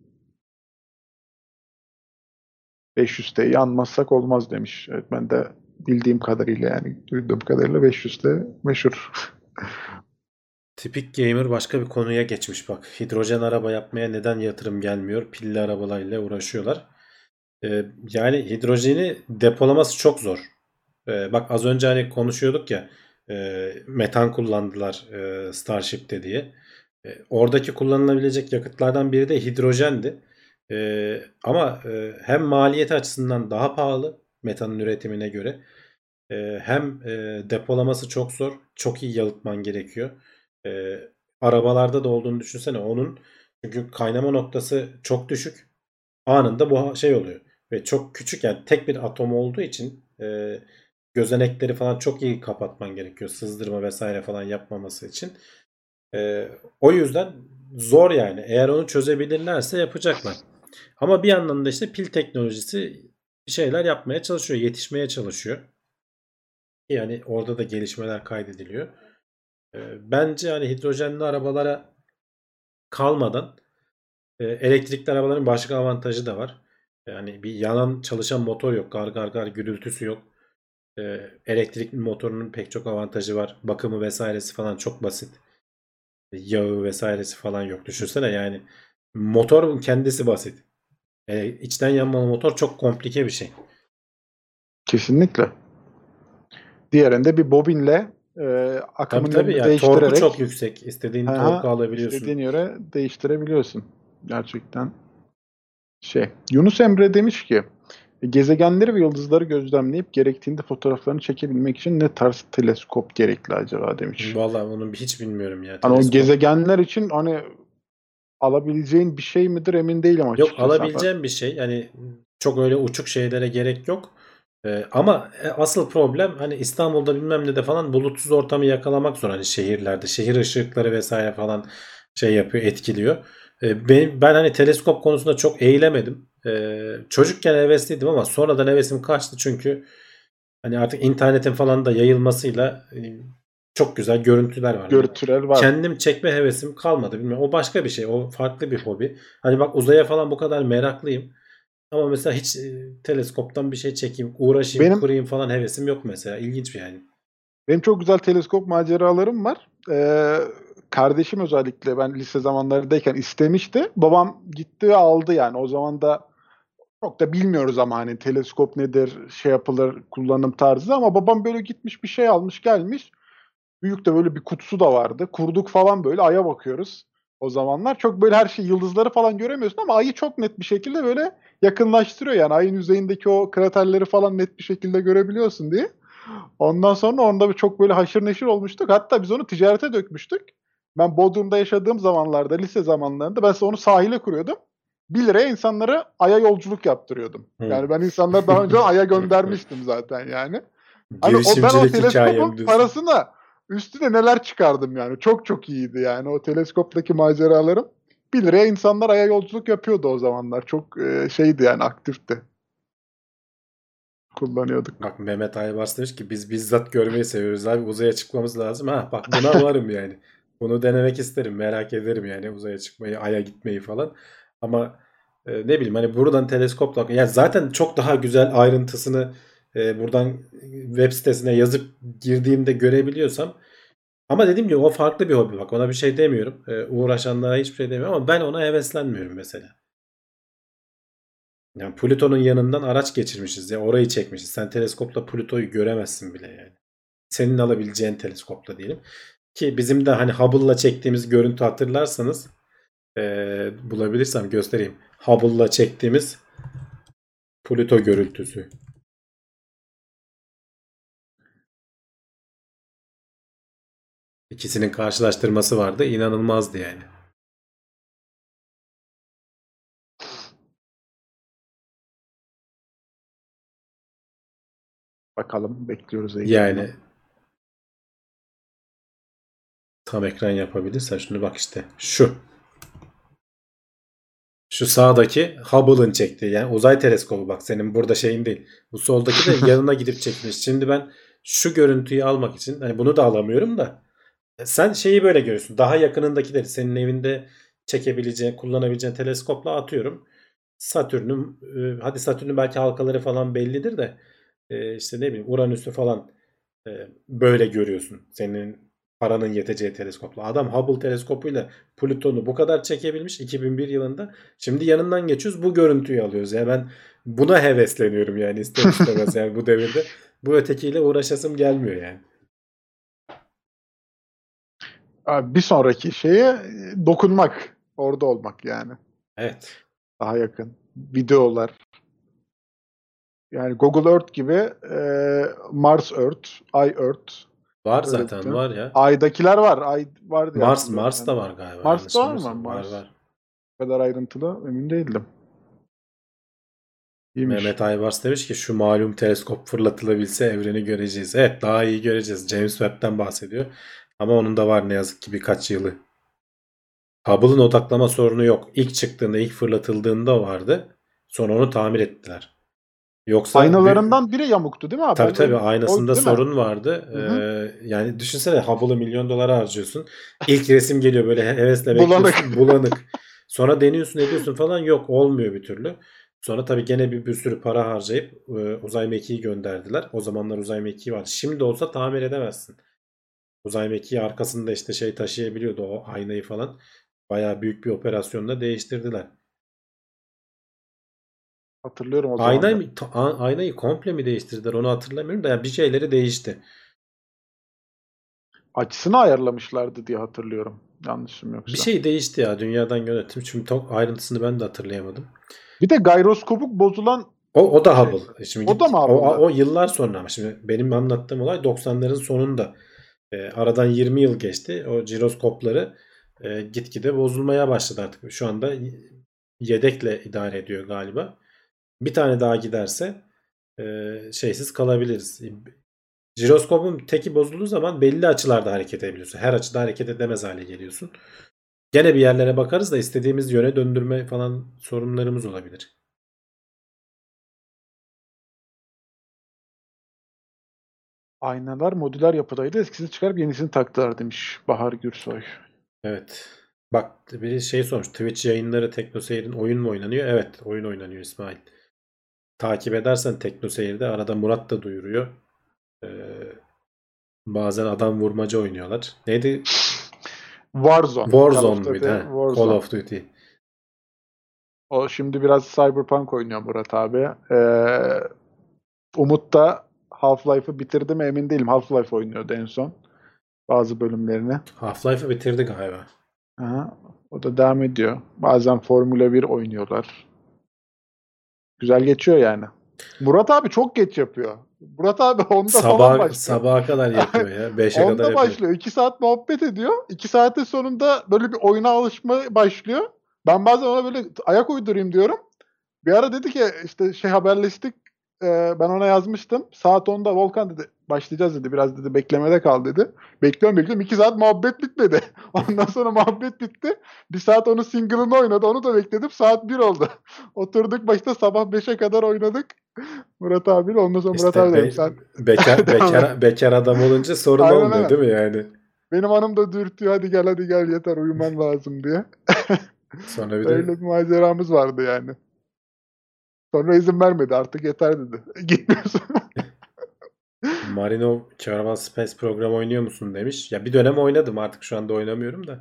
500T'yi anmazsak olmaz demiş. Evet, ben de bildiğim kadarıyla yani duyduğum kadarıyla 500T meşhur. (laughs) Tipik gamer başka bir konuya geçmiş bak. Hidrojen araba yapmaya neden yatırım gelmiyor? Pilli arabalarla uğraşıyorlar. Ee, yani hidrojeni depolaması çok zor. Ee, bak az önce hani konuşuyorduk ya e, metan kullandılar e, Starship'te diye. E, oradaki kullanılabilecek yakıtlardan biri de hidrojendi. E, ama e, hem maliyeti açısından daha pahalı metanın üretimine göre e, hem e, depolaması çok zor. Çok iyi yalıtman gerekiyor. E, arabalarda da olduğunu düşünsene onun çünkü kaynama noktası çok düşük. Anında bu şey oluyor. Ve çok küçük yani tek bir atom olduğu için e, gözenekleri falan çok iyi kapatman gerekiyor. Sızdırma vesaire falan yapmaması için. E, o yüzden zor yani. Eğer onu çözebilirlerse yapacaklar. Ama bir yandan da işte pil teknolojisi şeyler yapmaya çalışıyor. Yetişmeye çalışıyor. Yani orada da gelişmeler kaydediliyor. E, bence hani hidrojenli arabalara kalmadan e, elektrikli arabaların başka avantajı da var. Yani bir yanan çalışan motor yok. Gar gar gar gürültüsü yok. Ee, elektrikli motorunun pek çok avantajı var. Bakımı vesairesi falan çok basit. Yağı vesairesi falan yok. Düşünsene yani motorun kendisi basit. Ee, içten yanmalı motor çok komplike bir şey. Kesinlikle. Diğerinde bir bobinle e, akımın Tabii tabii yani değiştirerek torku çok yüksek. İstediğin Aha, torku alabiliyorsun. istediğin yere değiştirebiliyorsun. Gerçekten şey. Yunus Emre demiş ki gezegenleri ve yıldızları gözlemleyip gerektiğinde fotoğraflarını çekebilmek için ne tarz teleskop gerekli acaba demiş. Vallahi onu hiç bilmiyorum ya. Hani o Teleskop. gezegenler için hani alabileceğin bir şey midir emin değilim Yok açıkçası. alabileceğim bir şey. Yani çok öyle uçuk şeylere gerek yok. Ee, ama e, asıl problem hani İstanbul'da bilmem ne de falan bulutsuz ortamı yakalamak zor. Hani şehirlerde şehir ışıkları vesaire falan şey yapıyor etkiliyor. Ee, ben, ben hani teleskop konusunda çok eğilemedim. Ee, çocukken hevesliydim ama sonradan hevesim kaçtı çünkü hani artık internetin falan da yayılmasıyla e, çok güzel görüntüler var. Görüntüler var. Kendim çekme hevesim kalmadı. Bilmiyorum. O başka bir şey. O farklı bir hobi. Hani bak uzaya falan bu kadar meraklıyım. Ama mesela hiç e, teleskoptan bir şey çekeyim, uğraşayım, Benim- kurayım falan hevesim yok mesela. İlginç bir yani. Benim çok güzel teleskop maceralarım var. Ee, kardeşim özellikle ben lise zamanlarındayken istemişti. Babam gitti ve aldı yani. O zaman da çok da bilmiyoruz ama hani teleskop nedir, şey yapılır, kullanım tarzı ama babam böyle gitmiş bir şey almış gelmiş. Büyük de böyle bir kutusu da vardı. Kurduk falan böyle aya bakıyoruz o zamanlar. Çok böyle her şey yıldızları falan göremiyorsun ama ayı çok net bir şekilde böyle yakınlaştırıyor yani. Ayın yüzeyindeki o kraterleri falan net bir şekilde görebiliyorsun diye. Ondan sonra onda çok böyle haşır neşir olmuştuk. Hatta biz onu ticarete dökmüştük. Ben Bodrum'da yaşadığım zamanlarda, lise zamanlarında ben onu sahile kuruyordum. 1 liraya insanlara aya yolculuk yaptırıyordum. Hı. Yani ben insanları daha önce aya (laughs) göndermiştim zaten yani. Hani o, ben o teleskopun parasına üstüne neler çıkardım yani. Çok çok iyiydi yani o teleskoptaki maceralarım. 1 liraya insanlar aya yolculuk yapıyordu o zamanlar. Çok e, şeydi yani aktifti. Kullanıyorduk. Bak Mehmet Aybars demiş ki biz bizzat görmeyi seviyoruz abi. Uzaya çıkmamız lazım. Ha bak buna varım yani. Bunu denemek isterim. Merak ederim yani uzaya çıkmayı, aya gitmeyi falan. Ama e, ne bileyim hani buradan teleskopla yani zaten çok daha güzel ayrıntısını e, buradan web sitesine yazıp girdiğimde görebiliyorsam ama dediğim gibi o farklı bir hobi bak ona bir şey demiyorum. E, uğraşanlara hiçbir şey demiyorum ama ben ona heveslenmiyorum mesela. Yani Plüton'un yanından araç geçirmişiz ya orayı çekmişiz. Sen teleskopla Plüto'yu göremezsin bile yani. Senin alabileceğin teleskopla diyelim. Ki bizim de hani Hubble'la çektiğimiz görüntü hatırlarsanız eee, bulabilirsem göstereyim. Hubble'la çektiğimiz Plüto görüntüsü. İkisinin karşılaştırması vardı. İnanılmazdı yani. Bakalım bekliyoruz heyecanla. Yani Tam ekran yapabilirsen şunu bak işte. Şu. Şu sağdaki Hubble'ın çektiği yani uzay teleskobu bak senin burada şeyin değil. Bu soldaki de (laughs) yanına gidip çekmiş. Şimdi ben şu görüntüyü almak için hani bunu da alamıyorum da e, sen şeyi böyle görüyorsun. Daha yakınındakileri senin evinde çekebileceğin, kullanabileceğin teleskopla atıyorum. Satürn'ün e, hadi Satürn'ün belki halkaları falan bellidir de e, işte ne bileyim Uranüs'ü falan böyle görüyorsun. Senin paranın yeteceği teleskopla. Adam Hubble teleskopuyla Plüton'u bu kadar çekebilmiş 2001 yılında. Şimdi yanından geçiyoruz bu görüntüyü alıyoruz. Yani ben buna hevesleniyorum yani ister istemez yani bu devirde. Bu ötekiyle uğraşasım gelmiyor yani. Abi bir sonraki şeye dokunmak. Orada olmak yani. Evet. Daha yakın. Videolar. Yani Google Earth gibi e, Mars Earth, Ay Earth. Var Öyle zaten bir- var ya. Ay'dakiler var. Ay var diye Mars Mars yani. da var galiba. Mars'ta yanlış var mı? Mars. Var var. Bu kadar ayrıntılı emin değildim. İyiymiş. Mehmet Aybars demiş ki şu malum teleskop fırlatılabilse evreni göreceğiz. Evet daha iyi göreceğiz. James Webb'den bahsediyor. Ama onun da var ne yazık ki birkaç yılı. Hubble'ın odaklama sorunu yok. İlk çıktığında, ilk fırlatıldığında vardı. Sonra onu tamir ettiler. Yoksa Aynalarından biri yamuktu değil mi abi? Tabii O- tabii o- aynasında mi? sorun vardı. Hı hı. Ee, yani düşünsene Hubble'ı milyon dolara harcıyorsun. İlk (laughs) resim geliyor böyle he- hevesle Bulanık. bekliyorsun. Bulanık. Sonra deniyorsun ediyorsun falan yok olmuyor bir türlü. Sonra tabii gene bir, bir sürü para harcayıp e, uzay mekiği gönderdiler. O zamanlar uzay mekiği vardı. Şimdi olsa tamir edemezsin. Uzay mekiği arkasında işte şey taşıyabiliyordu o aynayı falan. Bayağı büyük bir operasyonla değiştirdiler. Hatırlıyorum o zaman. Aynayı, aynayı komple mi değiştirdiler onu hatırlamıyorum da yani bir şeyleri değişti. Açısını ayarlamışlardı diye hatırlıyorum. Yanlışım yoksa. Bir şey değişti ya dünyadan yönetim. Şimdi çok ayrıntısını ben de hatırlayamadım. Bir de gayroskopuk bozulan O, o da Şey, Hubble. Şimdi o git- da mı o, Hubble'da? o yıllar sonra ama şimdi benim anlattığım olay 90'ların sonunda. E, aradan 20 yıl geçti. O jiroskopları e, gitgide bozulmaya başladı artık. Şu anda yedekle idare ediyor galiba. Bir tane daha giderse e, şeysiz kalabiliriz. Jiroskopun teki bozulduğu zaman belli açılarda hareket edebiliyorsun. Her açıda hareket edemez hale geliyorsun. Gene bir yerlere bakarız da istediğimiz yöne döndürme falan sorunlarımız olabilir. aynalar modüler yapıdaydı. Eskisini çıkarıp yenisini taktılar demiş Bahar Gürsoy. Evet. Bak biri şey sormuş. Twitch yayınları TeknoSeyir'in oyun mu oynanıyor? Evet oyun oynanıyor İsmail. Takip edersen TeknoSeyir'de arada Murat da duyuruyor. Ee, bazen adam vurmaca oynuyorlar. Neydi? Warzone. Call Warzone Duty, muydu? ha? Warzone. Call of Duty. O şimdi biraz Cyberpunk oynuyor Murat abi. Ee, Umut da Half-Life'ı bitirdi mi emin değilim. Half-Life oynuyordu en son. Bazı bölümlerini. Half-Life'ı bitirdi galiba. Aha, o da devam ediyor. Bazen Formula 1 oynuyorlar. Güzel geçiyor yani. Murat abi çok geç yapıyor. Murat abi onda falan Sabah, başlıyor. sabaha kadar yapıyor ya. 5'e kadar Onda başlıyor. 2 saat muhabbet ediyor. 2 saatin sonunda böyle bir oyuna alışma başlıyor. Ben bazen ona böyle ayak uydurayım diyorum. Bir ara dedi ki işte şey haberleştik. Ee, ben ona yazmıştım. Saat 10'da Volkan dedi başlayacağız dedi. Biraz dedi beklemede kal dedi. Bekliyorum bekliyorum. 2 saat muhabbet bitmedi. (laughs) Ondan sonra muhabbet bitti. Bir saat onun single'ını oynadı. Onu da bekledim. Saat 1 oldu. (laughs) Oturduk başta sabah 5'e kadar oynadık. Murat abiyle. Ondan sonra Murat İşte abi dedim sen bekar, (laughs) bekar, bekar adam olunca sorun Aynen, olmuyor aynen. değil mi yani? Benim hanım da dürtüyor hadi gel hadi gel yeter uyuman lazım diye. Sonra bir de Öyle bir maceramız vardı yani. Sonra izin vermedi artık yeter dedi. (laughs) Gitmiyorsun. Marino Caravan Space program oynuyor musun demiş. Ya bir dönem oynadım artık şu anda oynamıyorum da.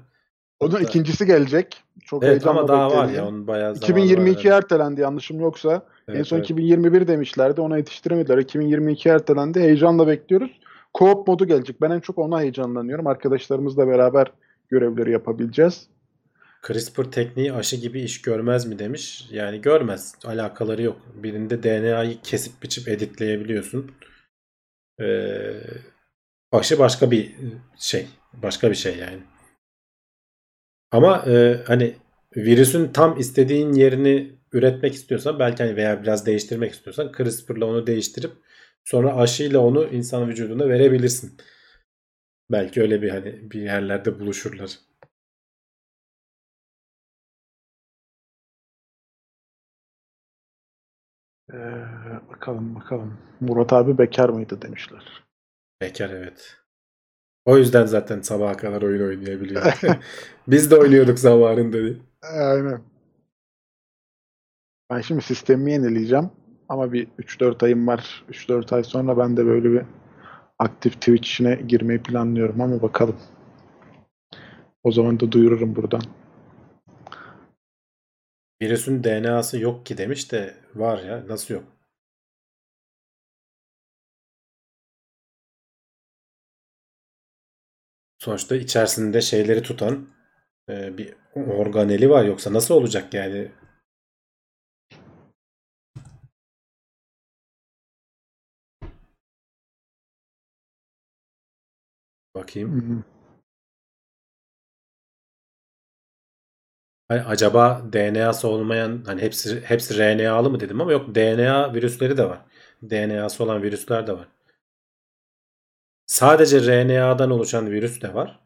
Onun Hatta- ikincisi gelecek. Çok Evet ama daha var bekleniyor. ya onun bayağı zamanı var 2022 yani. ertelendi yanlışım yoksa. en Evet, son evet. 2021 demişlerdi. Ona yetiştiremediler. 2022 ertelendi. Heyecanla bekliyoruz. Co-op modu gelecek. Ben en çok ona heyecanlanıyorum. Arkadaşlarımızla beraber görevleri yapabileceğiz. CRISPR tekniği aşı gibi iş görmez mi demiş. Yani görmez. Alakaları yok. Birinde DNA'yı kesip biçip editleyebiliyorsun. Ee, aşı başka bir şey. Başka bir şey yani. Ama e, hani virüsün tam istediğin yerini üretmek istiyorsan belki hani veya biraz değiştirmek istiyorsan CRISPR'la onu değiştirip sonra aşıyla onu insan vücuduna verebilirsin. Belki öyle bir hani bir yerlerde buluşurlar. Ee, bakalım bakalım. Murat abi bekar mıydı demişler. Bekar evet. O yüzden zaten sabaha kadar oyun oynayabiliyor. (laughs) Biz de oynuyorduk zamanında. diye. Aynen. Ben şimdi sistemi yenileyeceğim. Ama bir 3-4 ayım var. 3-4 ay sonra ben de böyle bir aktif Twitch işine girmeyi planlıyorum ama bakalım. O zaman da duyururum buradan. Virüsün DNA'sı yok ki demiş de var ya. Nasıl yok? Sonuçta içerisinde şeyleri tutan e, bir organeli var. Yoksa nasıl olacak yani? Bakayım. Hı hı. Acaba DNA'sı olmayan hani hepsi hepsi RNA'lı mı dedim ama yok DNA virüsleri de var. DNA'sı olan virüsler de var. Sadece RNA'dan oluşan virüs de var.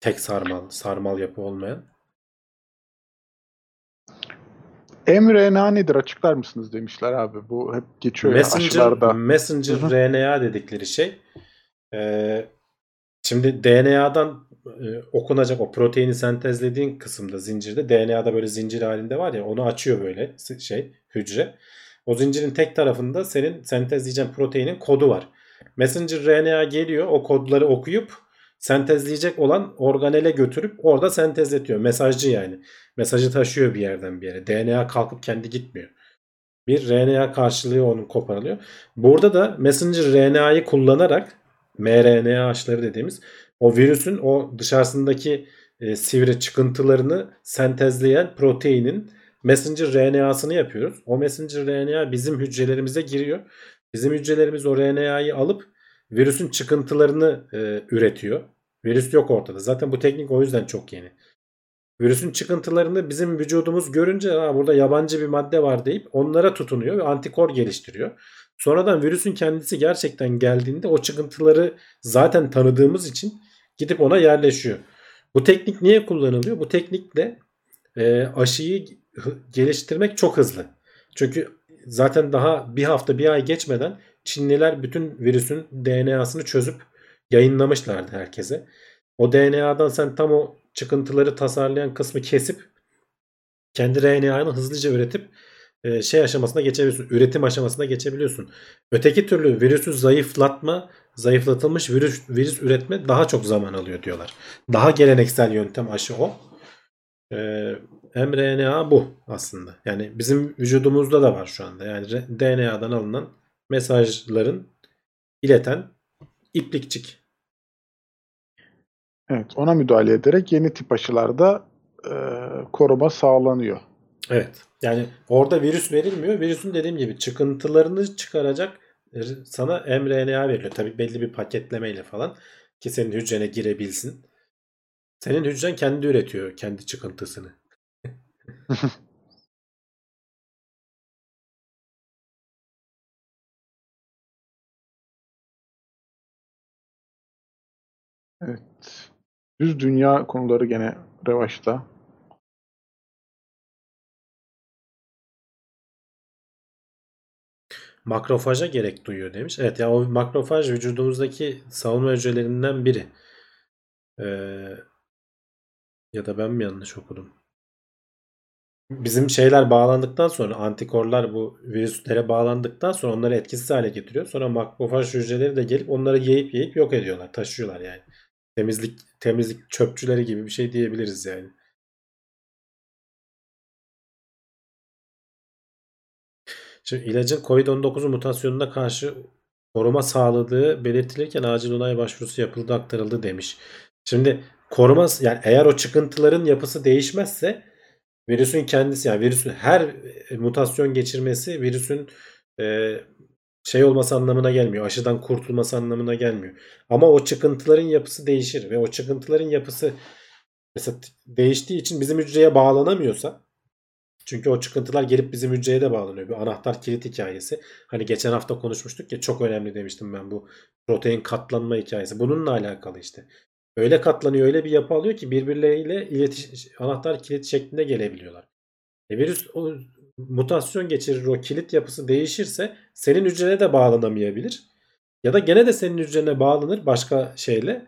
Tek sarmal, sarmal yapı olmayan. mRNA nedir açıklar mısınız demişler abi. Bu hep geçiyor ya Messenger, aşılarda. Messenger Hı hı. RNA dedikleri şey. Ee, şimdi DNA'dan e, okunacak o proteini sentezlediğin kısımda zincirde DNA'da böyle zincir halinde var ya onu açıyor böyle şey hücre. O zincirin tek tarafında senin sentezleyeceğin proteinin kodu var. Messenger RNA geliyor o kodları okuyup sentezleyecek olan organele götürüp orada sentezletiyor. Mesajcı yani. Mesajı taşıyor bir yerden bir yere. DNA kalkıp kendi gitmiyor. Bir RNA karşılığı onun koparılıyor. Burada da messenger RNA'yı kullanarak mRNA aşıları dediğimiz o virüsün o dışarısındaki e, sivri çıkıntılarını sentezleyen proteinin messenger RNA'sını yapıyoruz. O messenger RNA bizim hücrelerimize giriyor. Bizim hücrelerimiz o RNA'yı alıp virüsün çıkıntılarını e, üretiyor. Virüs yok ortada. Zaten bu teknik o yüzden çok yeni. Virüsün çıkıntılarını bizim vücudumuz görünce burada yabancı bir madde var deyip onlara tutunuyor ve antikor geliştiriyor. Sonradan virüsün kendisi gerçekten geldiğinde o çıkıntıları zaten tanıdığımız için gidip ona yerleşiyor. Bu teknik niye kullanılıyor? Bu teknikle e, aşıyı geliştirmek çok hızlı. Çünkü zaten daha bir hafta bir ay geçmeden Çinliler bütün virüsün DNA'sını çözüp yayınlamışlardı herkese. O DNA'dan sen tam o çıkıntıları tasarlayan kısmı kesip kendi RNA'nı hızlıca üretip şey aşamasına geçebiliyorsun. Üretim aşamasına geçebiliyorsun. Öteki türlü virüsü zayıflatma, zayıflatılmış virüs, virüs üretme daha çok zaman alıyor diyorlar. Daha geleneksel yöntem aşı o. E, mRNA bu aslında. Yani bizim vücudumuzda da var şu anda. Yani DNA'dan alınan mesajların ileten iplikçik. Evet, ona müdahale ederek yeni tip aşılarda e, koruma sağlanıyor. Evet. Yani orada virüs verilmiyor. Virüsün dediğim gibi çıkıntılarını çıkaracak sana mRNA veriliyor. Tabii belli bir paketlemeyle falan ki senin hücrene girebilsin. Senin hücren kendi üretiyor kendi çıkıntısını. (laughs) Evet. Düz dünya konuları gene revaçta. Makrofaja gerek duyuyor demiş. Evet ya o makrofaj vücudumuzdaki savunma hücrelerinden biri. Ee, ya da ben mi yanlış okudum? Bizim şeyler bağlandıktan sonra antikorlar bu virüslere bağlandıktan sonra onları etkisiz hale getiriyor. Sonra makrofaj hücreleri de gelip onları yiyip yiyip yok ediyorlar. Taşıyorlar yani. Temizlik temizlik çöpçüleri gibi bir şey diyebiliriz yani. Şimdi ilacın COVID-19 mutasyonuna karşı koruma sağladığı belirtilirken acil onay başvurusu yapıldı aktarıldı demiş. Şimdi koruma yani eğer o çıkıntıların yapısı değişmezse virüsün kendisi yani virüsün her e, mutasyon geçirmesi virüsün e, şey olması anlamına gelmiyor. Aşıdan kurtulması anlamına gelmiyor. Ama o çıkıntıların yapısı değişir ve o çıkıntıların yapısı mesela değiştiği için bizim hücreye bağlanamıyorsa Çünkü o çıkıntılar gelip bizim hücreye de bağlanıyor. Bir anahtar kilit hikayesi. Hani geçen hafta konuşmuştuk ya çok önemli demiştim ben bu protein katlanma hikayesi. Bununla alakalı işte. Öyle katlanıyor, öyle bir yapı alıyor ki birbirleriyle iletiş anahtar kilit şeklinde gelebiliyorlar. E virüs o mutasyon geçirir o kilit yapısı değişirse senin hücrene de bağlanamayabilir. Ya da gene de senin hücrene bağlanır başka şeyle.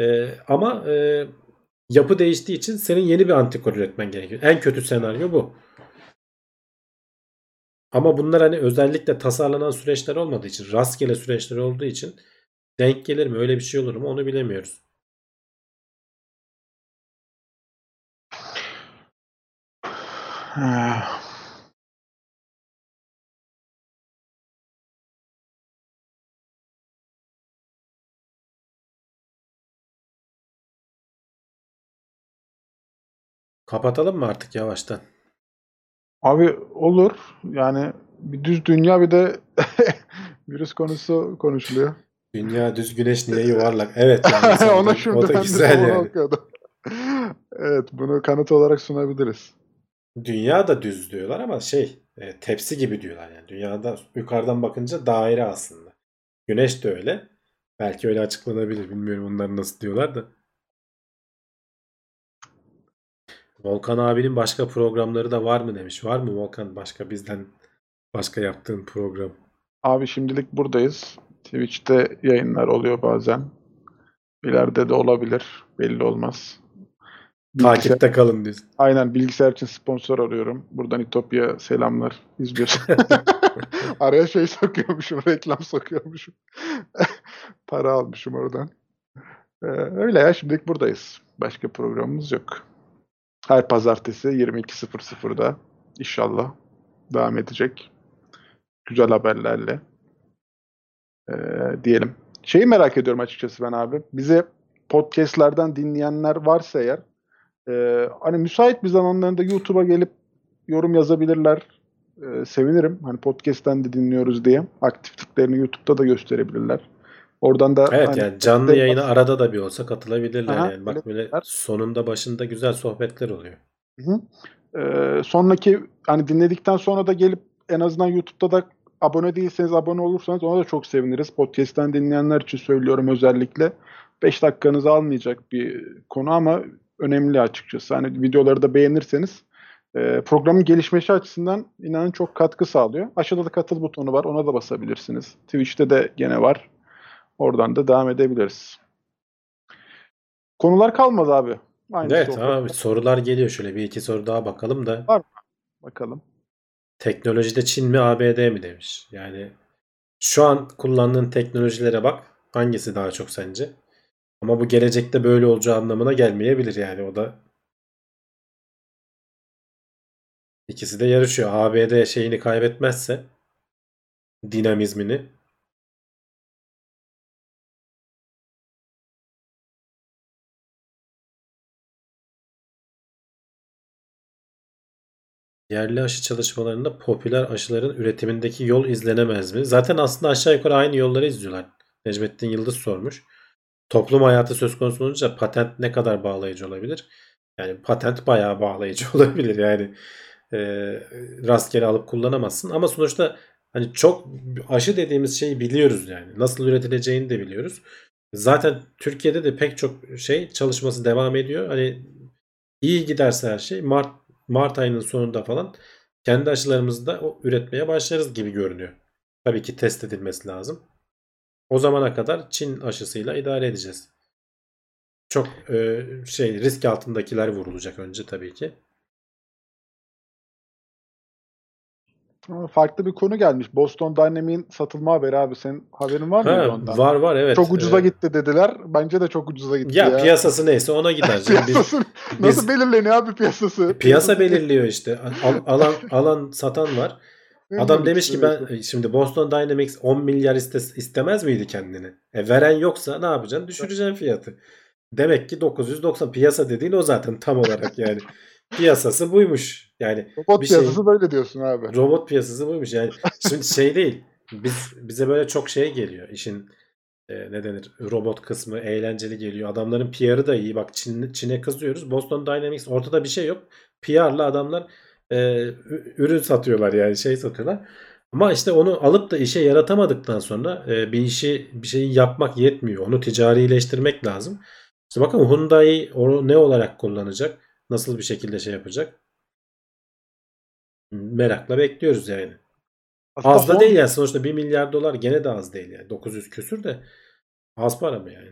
E, ama e, yapı değiştiği için senin yeni bir antikor üretmen gerekiyor. En kötü senaryo bu. Ama bunlar hani özellikle tasarlanan süreçler olmadığı için, rastgele süreçler olduğu için denk gelir mi? Öyle bir şey olur mu? Onu bilemiyoruz. Kapatalım mı artık yavaştan? Abi olur. Yani bir düz dünya bir de (laughs) virüs konusu konuşuluyor. Dünya düz güneş niye yuvarlak? Evet yani (laughs) Ona o şuradan da bir güzel yani. okuyordum. evet bunu kanıt olarak sunabiliriz. Dünya da düz diyorlar ama şey e, tepsi gibi diyorlar yani. Dünyada yukarıdan bakınca daire aslında. Güneş de öyle. Belki öyle açıklanabilir. Bilmiyorum onlar nasıl diyorlar da. Volkan abinin başka programları da var mı demiş. Var mı Volkan başka bizden başka yaptığın program? Abi şimdilik buradayız. Twitch'te yayınlar oluyor bazen. İleride de olabilir. Belli olmaz. Bilgisayar- Takipte kalın diyorsun. Aynen bilgisayar için sponsor arıyorum. Buradan İtopya selamlar. İzliyorsun. (laughs) Araya şey sokuyormuşum. Reklam sokuyormuşum. Para almışım oradan. Ee, öyle ya şimdilik buradayız. Başka programımız yok. Her pazartesi 22.00'da inşallah devam edecek. Güzel haberlerle. Ee, diyelim. Şeyi merak ediyorum açıkçası ben abi. Bize podcastlerden dinleyenler varsa eğer ee, hani müsait bir zamanlarında YouTube'a gelip yorum yazabilirler. Ee, sevinirim. Hani podcast'ten de dinliyoruz diye. Aktifliklerini YouTube'da da gösterebilirler. Oradan da Evet hani yani canlı destek- yayına arada da bir olsa katılabilirler Aha, yani. Bak öyle böyle sonunda başında güzel sohbetler oluyor. Ee, sonraki hani dinledikten sonra da gelip en azından YouTube'da da abone değilseniz abone olursanız ona da çok seviniriz. Podcast'ten dinleyenler için söylüyorum özellikle. 5 dakikanızı almayacak bir konu ama önemli açıkçası. Hani videoları da beğenirseniz e, programın gelişmesi açısından inanın çok katkı sağlıyor. Aşağıda da katıl butonu var. Ona da basabilirsiniz. Twitch'te de gene var. Oradan da devam edebiliriz. Konular kalmadı abi. Aynı Evet sohbet. ama sorular geliyor şöyle bir iki soru daha bakalım da. Var. Bakalım. Teknolojide Çin mi ABD mi demiş. Yani şu an kullandığın teknolojilere bak. Hangisi daha çok sence? Ama bu gelecekte böyle olacağı anlamına gelmeyebilir yani o da. İkisi de yarışıyor. ABD şeyini kaybetmezse dinamizmini Yerli aşı çalışmalarında popüler aşıların üretimindeki yol izlenemez mi? Zaten aslında aşağı yukarı aynı yolları izliyorlar. Necmettin Yıldız sormuş. Toplum hayatı söz konusu olunca patent ne kadar bağlayıcı olabilir? Yani patent bayağı bağlayıcı (laughs) olabilir. Yani e, rastgele alıp kullanamazsın. Ama sonuçta hani çok aşı dediğimiz şeyi biliyoruz yani. Nasıl üretileceğini de biliyoruz. Zaten Türkiye'de de pek çok şey çalışması devam ediyor. Hani iyi giderse her şey Mart Mart ayının sonunda falan kendi aşılarımızı da üretmeye başlarız gibi görünüyor. Tabii ki test edilmesi lazım. O zamana kadar Çin aşısıyla idare edeceğiz. Çok e, şey risk altındakiler vurulacak önce tabii ki. Farklı bir konu gelmiş. Boston Dynamics'in satılma haberi abi. Senin haberin var mıydı Ha, ondan? var var evet. Çok ucuza Ee, gitti dediler. Bence de çok ucuza gitti Ya, ya. piyasası neyse ona gider. (laughs) Biz- Piyasası biz- nasıl belirleniyor abi piyasası? piyasa belirliyor işte. Al- alan alan satan var. Adam demiş ki ben istiyorsun? şimdi Boston Dynamics 10 milyar iste- istemez miydi kendini? E veren yoksa ne yapacaksın? Düşüreceksin fiyatı. Demek ki 990 piyasa dediğin o zaten tam olarak yani. (laughs) Piyasası buymuş. Yani Robot bir şey- piyasası böyle diyorsun abi. robot piyasası buymuş. Yani (laughs) şimdi şey değil. Biz bize böyle çok şey geliyor. İşin e, ne denir? Robot kısmı eğlenceli geliyor. Adamların PR'ı da iyi. Bak Çin, Çin'e kızıyoruz. Boston Dynamics ortada bir şey yok. PR'la adamlar e, ürün satıyorlar yani şey satıyorlar. Ama işte onu alıp da işe yaratamadıktan sonra e, bir işi bir şeyi yapmak yetmiyor. Onu ticarileştirmek lazım. İşte bakın Hyundai onu ne olarak kullanacak? Nasıl bir şekilde şey yapacak? Merakla bekliyoruz yani. Aslında Az da Hon- değil yani sonuçta 1 milyar dolar gene de az değil yani. 900 küsür de az para mı yani?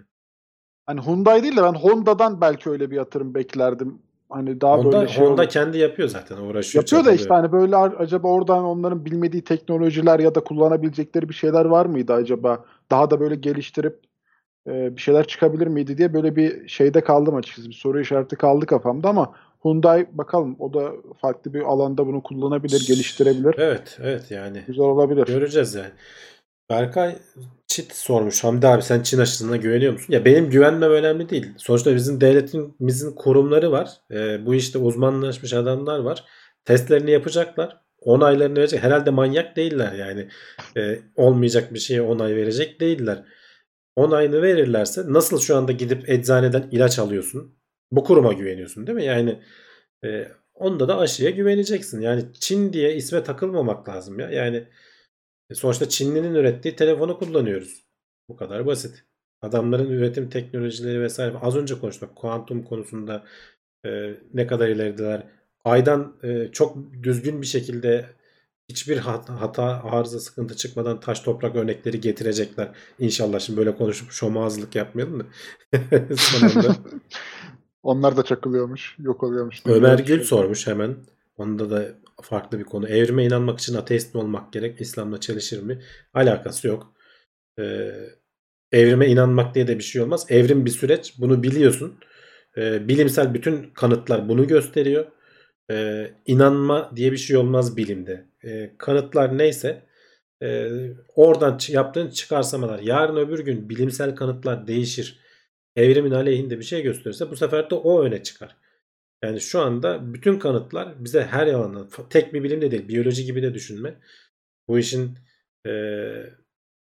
Hani Hyundai değil de ben Honda'dan belki öyle bir yatırım beklerdim. Hani daha Honda, böyle şey Honda olur. kendi yapıyor zaten uğraşıyor. Yapıyor da çabalıyor. işte hani böyle acaba oradan onların bilmediği teknolojiler ya da kullanabilecekleri bir şeyler var mıydı acaba? Daha da böyle geliştirip e, bir şeyler çıkabilir miydi diye böyle bir şeyde kaldım açıkçası. Bir soru işareti kaldı kafamda ama Hyundai bakalım o da farklı bir alanda bunu kullanabilir, geliştirebilir. Evet evet yani. Güzel olabilir. Göreceğiz yani. Berkay Çit sormuş. Hamdi abi sen Çin aşısına güveniyor musun? Ya benim güvenmem önemli değil. Sonuçta bizim devletimizin kurumları var. Ee, bu işte uzmanlaşmış adamlar var. Testlerini yapacaklar. Onaylarını verecek. Herhalde manyak değiller yani. Ee, olmayacak bir şeye onay verecek değiller. Onayını verirlerse nasıl şu anda gidip eczaneden ilaç alıyorsun? Bu kuruma güveniyorsun değil mi? Yani e, onda da aşıya güveneceksin. Yani Çin diye isme takılmamak lazım ya. Yani e, Sonuçta Çinli'nin ürettiği telefonu kullanıyoruz. Bu kadar basit. Adamların üretim teknolojileri vesaire. Az önce konuştuk. Kuantum konusunda e, ne kadar ilerideler. Aydan e, çok düzgün bir şekilde hiçbir hata, hata, arıza, sıkıntı çıkmadan taş toprak örnekleri getirecekler. İnşallah şimdi böyle konuşup şomazlık yapmayalım da. (laughs) Son anda. (laughs) Onlar da çakılıyormuş, yok oluyormuş. Ömer Gül sormuş hemen. Onda da farklı bir konu. Evrime inanmak için ateist mi olmak gerek? İslam'la çelişir mi? Alakası yok. Ee, evrime inanmak diye de bir şey olmaz. Evrim bir süreç. Bunu biliyorsun. Ee, bilimsel bütün kanıtlar bunu gösteriyor. Ee, inanma diye bir şey olmaz bilimde. Ee, kanıtlar neyse e, oradan yaptığın çıkarsamalar. Yarın öbür gün bilimsel kanıtlar değişir. Evrimin aleyhinde bir şey gösterirse bu sefer de o öne çıkar. Yani şu anda bütün kanıtlar bize her yalandan tek bir bilim de değil biyoloji gibi de düşünme. Bu işin e,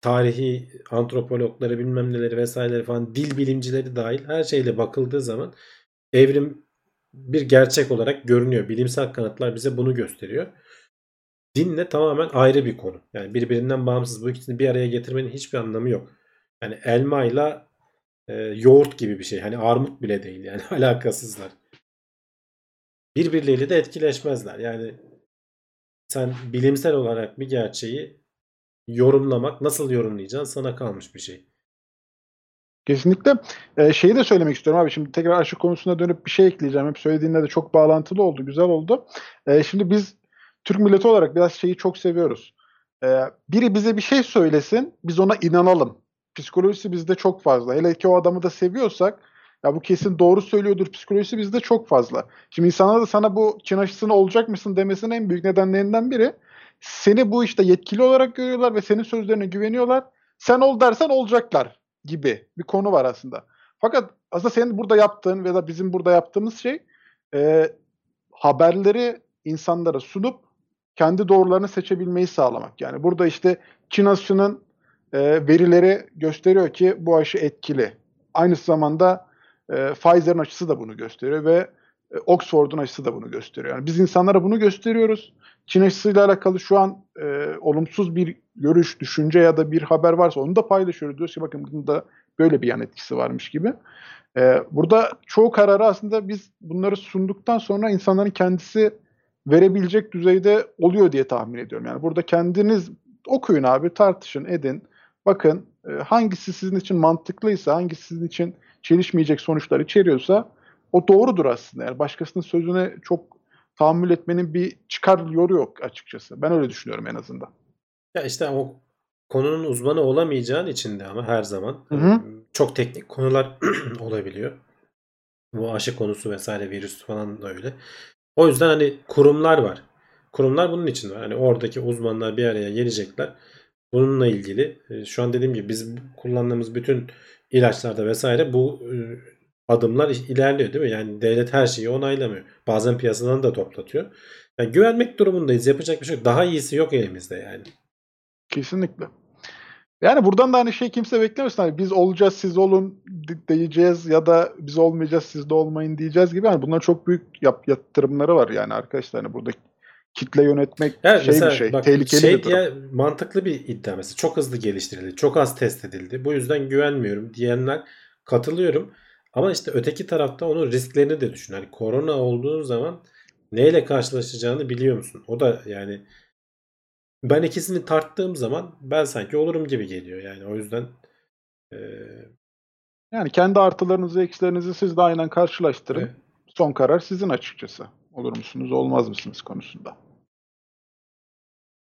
tarihi antropologları bilmem neleri vesaireleri falan dil bilimcileri dahil her şeyle bakıldığı zaman evrim bir gerçek olarak görünüyor. Bilimsel kanıtlar bize bunu gösteriyor. Dinle tamamen ayrı bir konu. Yani birbirinden bağımsız bu ikisini bir araya getirmenin hiçbir anlamı yok. Yani elmayla e, yoğurt gibi bir şey. Hani armut bile değil yani (laughs) alakasızlar birbirleriyle de etkileşmezler. Yani sen bilimsel olarak bir gerçeği yorumlamak nasıl yorumlayacaksın sana kalmış bir şey. Kesinlikle. Ee, şeyi de söylemek istiyorum abi. Şimdi tekrar aşı konusuna dönüp bir şey ekleyeceğim. Hep söylediğinle de çok bağlantılı oldu. Güzel oldu. Ee, şimdi biz Türk milleti olarak biraz şeyi çok seviyoruz. Ee, biri bize bir şey söylesin, biz ona inanalım. Psikolojisi bizde çok fazla. Hele ki o adamı da seviyorsak, ya bu kesin doğru söylüyordur psikolojisi bizde çok fazla. Şimdi insanlar da sana bu Çin aşısına olacak mısın demesinin en büyük nedenlerinden biri seni bu işte yetkili olarak görüyorlar ve senin sözlerine güveniyorlar. Sen ol dersen olacaklar gibi bir konu var aslında. Fakat aslında senin burada yaptığın ya da bizim burada yaptığımız şey e, haberleri insanlara sunup kendi doğrularını seçebilmeyi sağlamak. Yani burada işte Çin aşısının e, verileri gösteriyor ki bu aşı etkili. Aynı zamanda e, Pfizer'ın aşısı da bunu gösteriyor ve e, Oxford'un aşısı da bunu gösteriyor. Yani biz insanlara bunu gösteriyoruz. Çin aşısıyla alakalı şu an e, olumsuz bir görüş, düşünce ya da bir haber varsa onu da paylaşıyoruz. Diyoruz ki bakın bunda böyle bir yan etkisi varmış gibi. E, burada çoğu kararı aslında biz bunları sunduktan sonra insanların kendisi verebilecek düzeyde oluyor diye tahmin ediyorum. Yani burada kendiniz okuyun abi, tartışın, edin. Bakın e, hangisi sizin için mantıklıysa, hangisi sizin için çelişmeyecek sonuçlar içeriyorsa o doğrudur aslında. Yani başkasının sözüne çok tahammül etmenin bir çıkar yolu yok açıkçası. Ben öyle düşünüyorum en azından. Ya işte o konunun uzmanı olamayacağın için de ama her zaman Hı hı. çok teknik konular (clears throat) olabiliyor. Bu aşı konusu vesaire virüs falan da öyle. O yüzden hani kurumlar var. Kurumlar bunun için var. Hani oradaki uzmanlar bir araya gelecekler. Bununla ilgili e, şu an dediğim gibi biz kullandığımız bütün ilaçlarda vesaire bu e, adımlar ilerliyor değil mi? Yani devlet her şeyi onaylamıyor. Bazen piyasadan da toplatıyor. Yani güvenmek durumundayız. Yapacak bir şey yok. Daha iyisi yok elimizde yani. Kesinlikle. Yani buradan da hani şey kimse beklemesin. Hani biz olacağız siz olun di- diyeceğiz ya da biz olmayacağız siz de olmayın diyeceğiz gibi. Yani bunların çok büyük yap yatırımları var yani arkadaşlar. Hani burada kitle yönetmek Evet, şey bir şey. bak, tehlikeli şey bir durum. diye mantıklı bir iddia mesela. Çok hızlı geliştirildi. Çok az test edildi. Bu yüzden güvenmiyorum diyenler katılıyorum. Ama işte öteki tarafta onun risklerini de düşün. Hani korona olduğun zaman neyle karşılaşacağını biliyor musun? O da yani ben ikisini tarttığım zaman ben sanki olurum gibi geliyor. Yani o yüzden eee, Yani kendi artılarınızı, eksilerinizi siz de aynen karşılaştırın. Evet. Son karar sizin açıkçası. Olur musunuz, olmaz mısınız konusunda.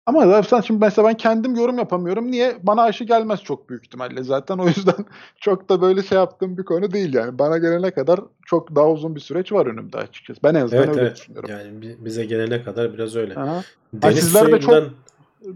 Ama zaten şimdi mesela ben kendim yorum yapamıyorum. Niye? Bana aşı gelmez çok büyük ihtimalle zaten. (laughs) O yüzden çok da böyle şey yaptığım bir konu değil yani. Bana gelene kadar çok daha uzun bir süreç var önümde açıkçası. Ben en azından evet öyle evet. düşünüyorum. Yani bi- bize gelene kadar biraz öyle. Aha. Deniz sizler de çok-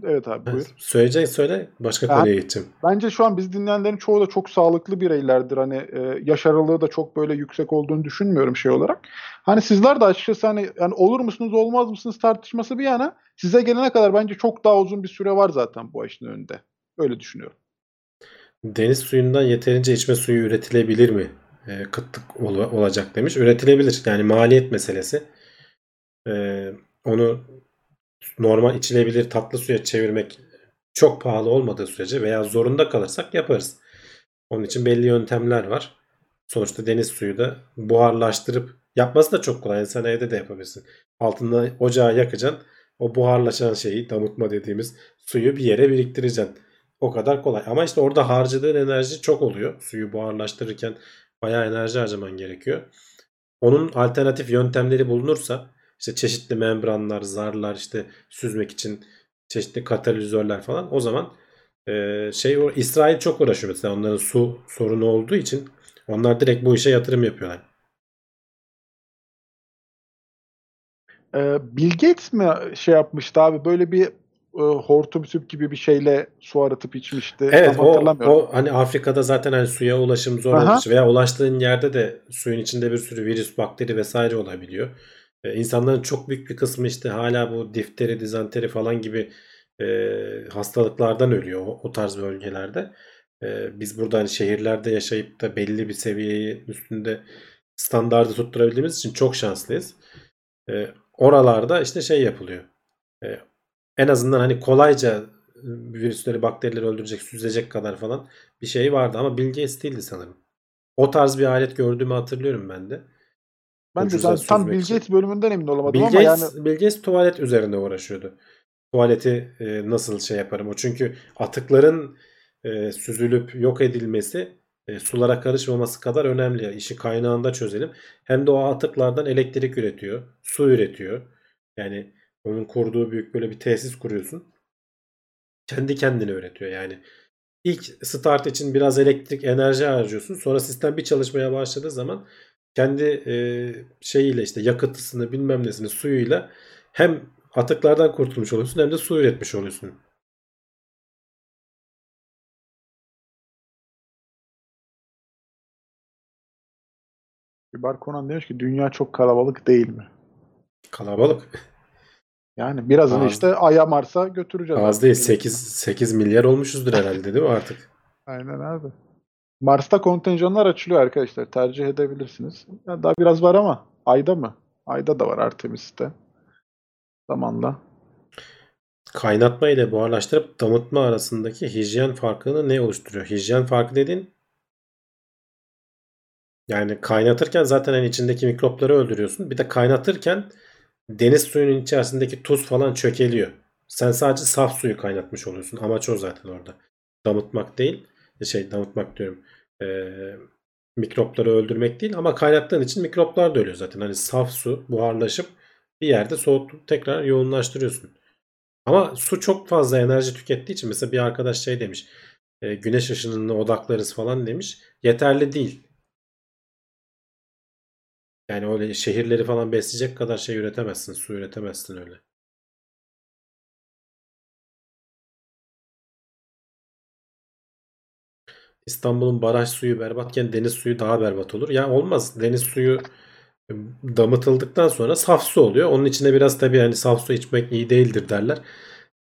Evet abi buyur. söyleyeceğin söyle başka Ha. konuya geçeceğim. Bence şu an biz dinleyenlerin çoğu da çok sağlıklı bireylerdir. Hani e, yaş aralığı da çok böyle yüksek olduğunu düşünmüyorum şey olarak. Hani sizler de açıkçası hani yani olur musunuz olmaz mısınız tartışması bir yana size gelene kadar bence çok daha uzun bir süre var zaten bu aşının önünde. Öyle düşünüyorum. Deniz suyundan yeterince içme suyu üretilebilir mi? E, kıtlık ol- olacak demiş. Üretilebilir. Yani maliyet meselesi. E, onu normal içilebilir tatlı suya çevirmek çok pahalı olmadığı sürece veya zorunda kalırsak yaparız. Onun için belli yöntemler var. Sonuçta deniz suyu da buharlaştırıp yapması da çok kolay. Sen evde de yapabilirsin. Altında ocağı yakacaksın. O buharlaşan şeyi damıtma dediğimiz suyu bir yere biriktireceksin. O kadar kolay. Ama işte orada harcadığın enerji çok oluyor. Suyu buharlaştırırken bayağı enerji harcaman gerekiyor. Onun alternatif yöntemleri bulunursa işte çeşitli membranlar, zarlar işte süzmek için çeşitli katalizörler falan o zaman e, şey o İsrail çok uğraşıyor mesela onların su sorunu olduğu için onlar direkt bu işe yatırım yapıyorlar. Ee, Bill Gates mi şey yapmıştı abi böyle bir e, hortum tüp gibi bir şeyle su arıtıp içmişti. Evet Tam o, o hani Afrika'da zaten hani suya ulaşım zor Aha. olduğu için veya ulaştığın yerde de suyun içinde bir sürü virüs, bakteri vesaire olabiliyor. Ee, insanların çok büyük bir kısmı işte hala bu difteri, dizanteri falan gibi e, hastalıklardan ölüyor o, o tarz bölgelerde. Ee, biz burada hani şehirlerde yaşayıp da belli bir seviyeyi üstünde standardı tutturabildiğimiz için çok şanslıyız. Ee, oralarda işte şey yapılıyor. Ee, en azından hani kolayca virüsleri, bakterileri öldürecek, süzecek kadar falan bir şey vardı ama Bill Gates değildi sanırım. O tarz bir alet gördüğümü hatırlıyorum ben de. Ben de ucuza zaten tam süzmek Bill. Gates bölümünden emin olamadım Bill ama Gates, yani Bill Gates tuvalet üzerine uğraşıyordu. Tuvaleti e, nasıl şey yaparım o çünkü atıkların e, süzülüp yok edilmesi e, sulara karışmaması kadar önemli. İşi kaynağında çözelim. Hem de o atıklardan elektrik üretiyor, su üretiyor. Yani onun kurduğu büyük böyle bir tesis kuruyorsun. Kendi kendine üretiyor yani. İlk start için biraz elektrik enerji harcıyorsun. Sonra sistem bir çalışmaya başladığı zaman kendi e, şeyiyle işte yakıtısını bilmem nesini suyuyla hem atıklardan kurtulmuş oluyorsun hem de su üretmiş oluyorsun. Kibar Konan demiş ki dünya çok kalabalık değil mi? Kalabalık. Yani birazını Az- işte Ay'a Mars'a götüreceğiz. Az değil 8, 8 milyar olmuşuzdur herhalde değil mi artık? Aynen abi. Mars'ta kontenjanlar açılıyor arkadaşlar. Tercih edebilirsiniz. Ya daha biraz var ama Ay'da mı? Ay'da da var Artemis'te. Zamanla. Kaynatma ile buharlaştırıp damıtma arasındaki hijyen farkını ne oluşturuyor? Hijyen farkı dediğin yani kaynatırken zaten hani içindeki mikropları öldürüyorsun. Bir de kaynatırken deniz suyunun içerisindeki tuz falan çökeliyor. Sen sadece saf suyu kaynatmış oluyorsun. Amaç o zaten orada. Damıtmak değil. Şey damıtmak diyorum. Ee, mikropları öldürmek değil ama kaynattığın için mikroplar da ölüyor zaten. Hani saf su buharlaşıp bir yerde soğutup tekrar yoğunlaştırıyorsun. Ama su çok fazla enerji tükettiği için mesela bir arkadaş şey demiş. e, güneş ışınını odaklarız falan demiş. Yeterli değil. Yani öyle şehirleri falan besleyecek kadar şey üretemezsin. Su üretemezsin öyle. İstanbul'un baraj suyu berbatken deniz suyu daha berbat olur. Ya olmaz. Deniz suyu damıtıldıktan sonra saf su oluyor. Onun içine biraz tabii hani saf su içmek iyi değildir derler.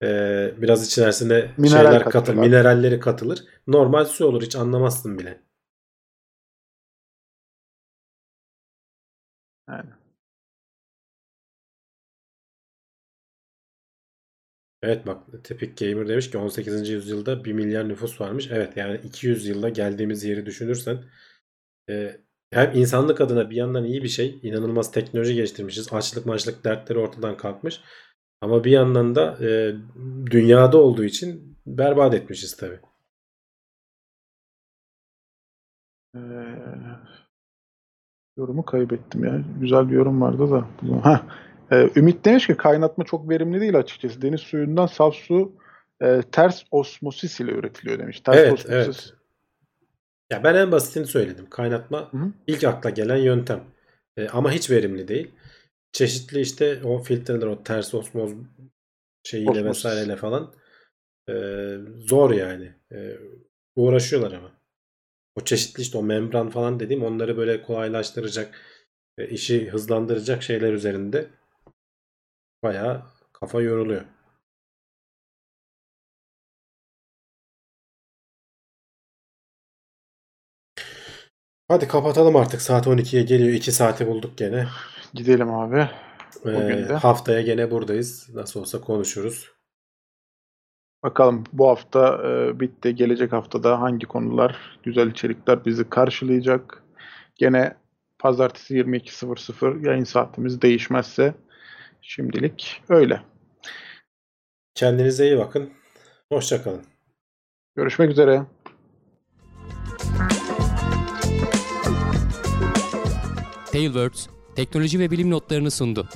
Ee, biraz içerisine Mineral şeyler katılır, mineralleri katılır. Normal su olur hiç anlamazsın bile. Yani. Evet bak Tepik Gamer demiş ki 18. yüzyılda 1 milyar nüfus varmış. Evet yani 200 yılda geldiğimiz yeri düşünürsen e, hem insanlık adına bir yandan iyi bir şey. inanılmaz teknoloji geliştirmişiz. Açlık maçlık dertleri ortadan kalkmış. Ama bir yandan da e, dünyada olduğu için berbat etmişiz tabii. Ee, yorumu kaybettim ya. Güzel bir yorum vardı da. Heh. Ee, Ümit demiş ki kaynatma çok verimli değil açıkçası. Deniz suyundan saf su e, ters osmosis ile üretiliyor demiş. Ters Evet, osmosis. evet. Ya ben en basitini söyledim. Kaynatma Hı hı. ilk akla gelen yöntem. E, ama hiç verimli değil. Çeşitli işte o filtreler, o ters osmoz şeyiyle Osmosis. vesaireyle falan e, zor yani. E, uğraşıyorlar ama. O çeşitli işte o membran falan dediğim onları böyle kolaylaştıracak, e, işi hızlandıracak şeyler üzerinde bayağı kafa yoruluyor. Hadi kapatalım artık. Saat 12'ye geliyor. 2 saati bulduk gene. Gidelim abi. Bugün Ee, de. haftaya gene buradayız. Nasıl olsa konuşuruz. Bakalım bu hafta e, bitti. Gelecek haftada hangi konular, güzel içerikler bizi karşılayacak. Gene pazartesi 22.00 yayın saatimiz değişmezse şimdilik öyle. Kendinize iyi bakın. Hoşçakalın. Görüşmek üzere. Tailwords teknoloji ve bilim notlarını sundu.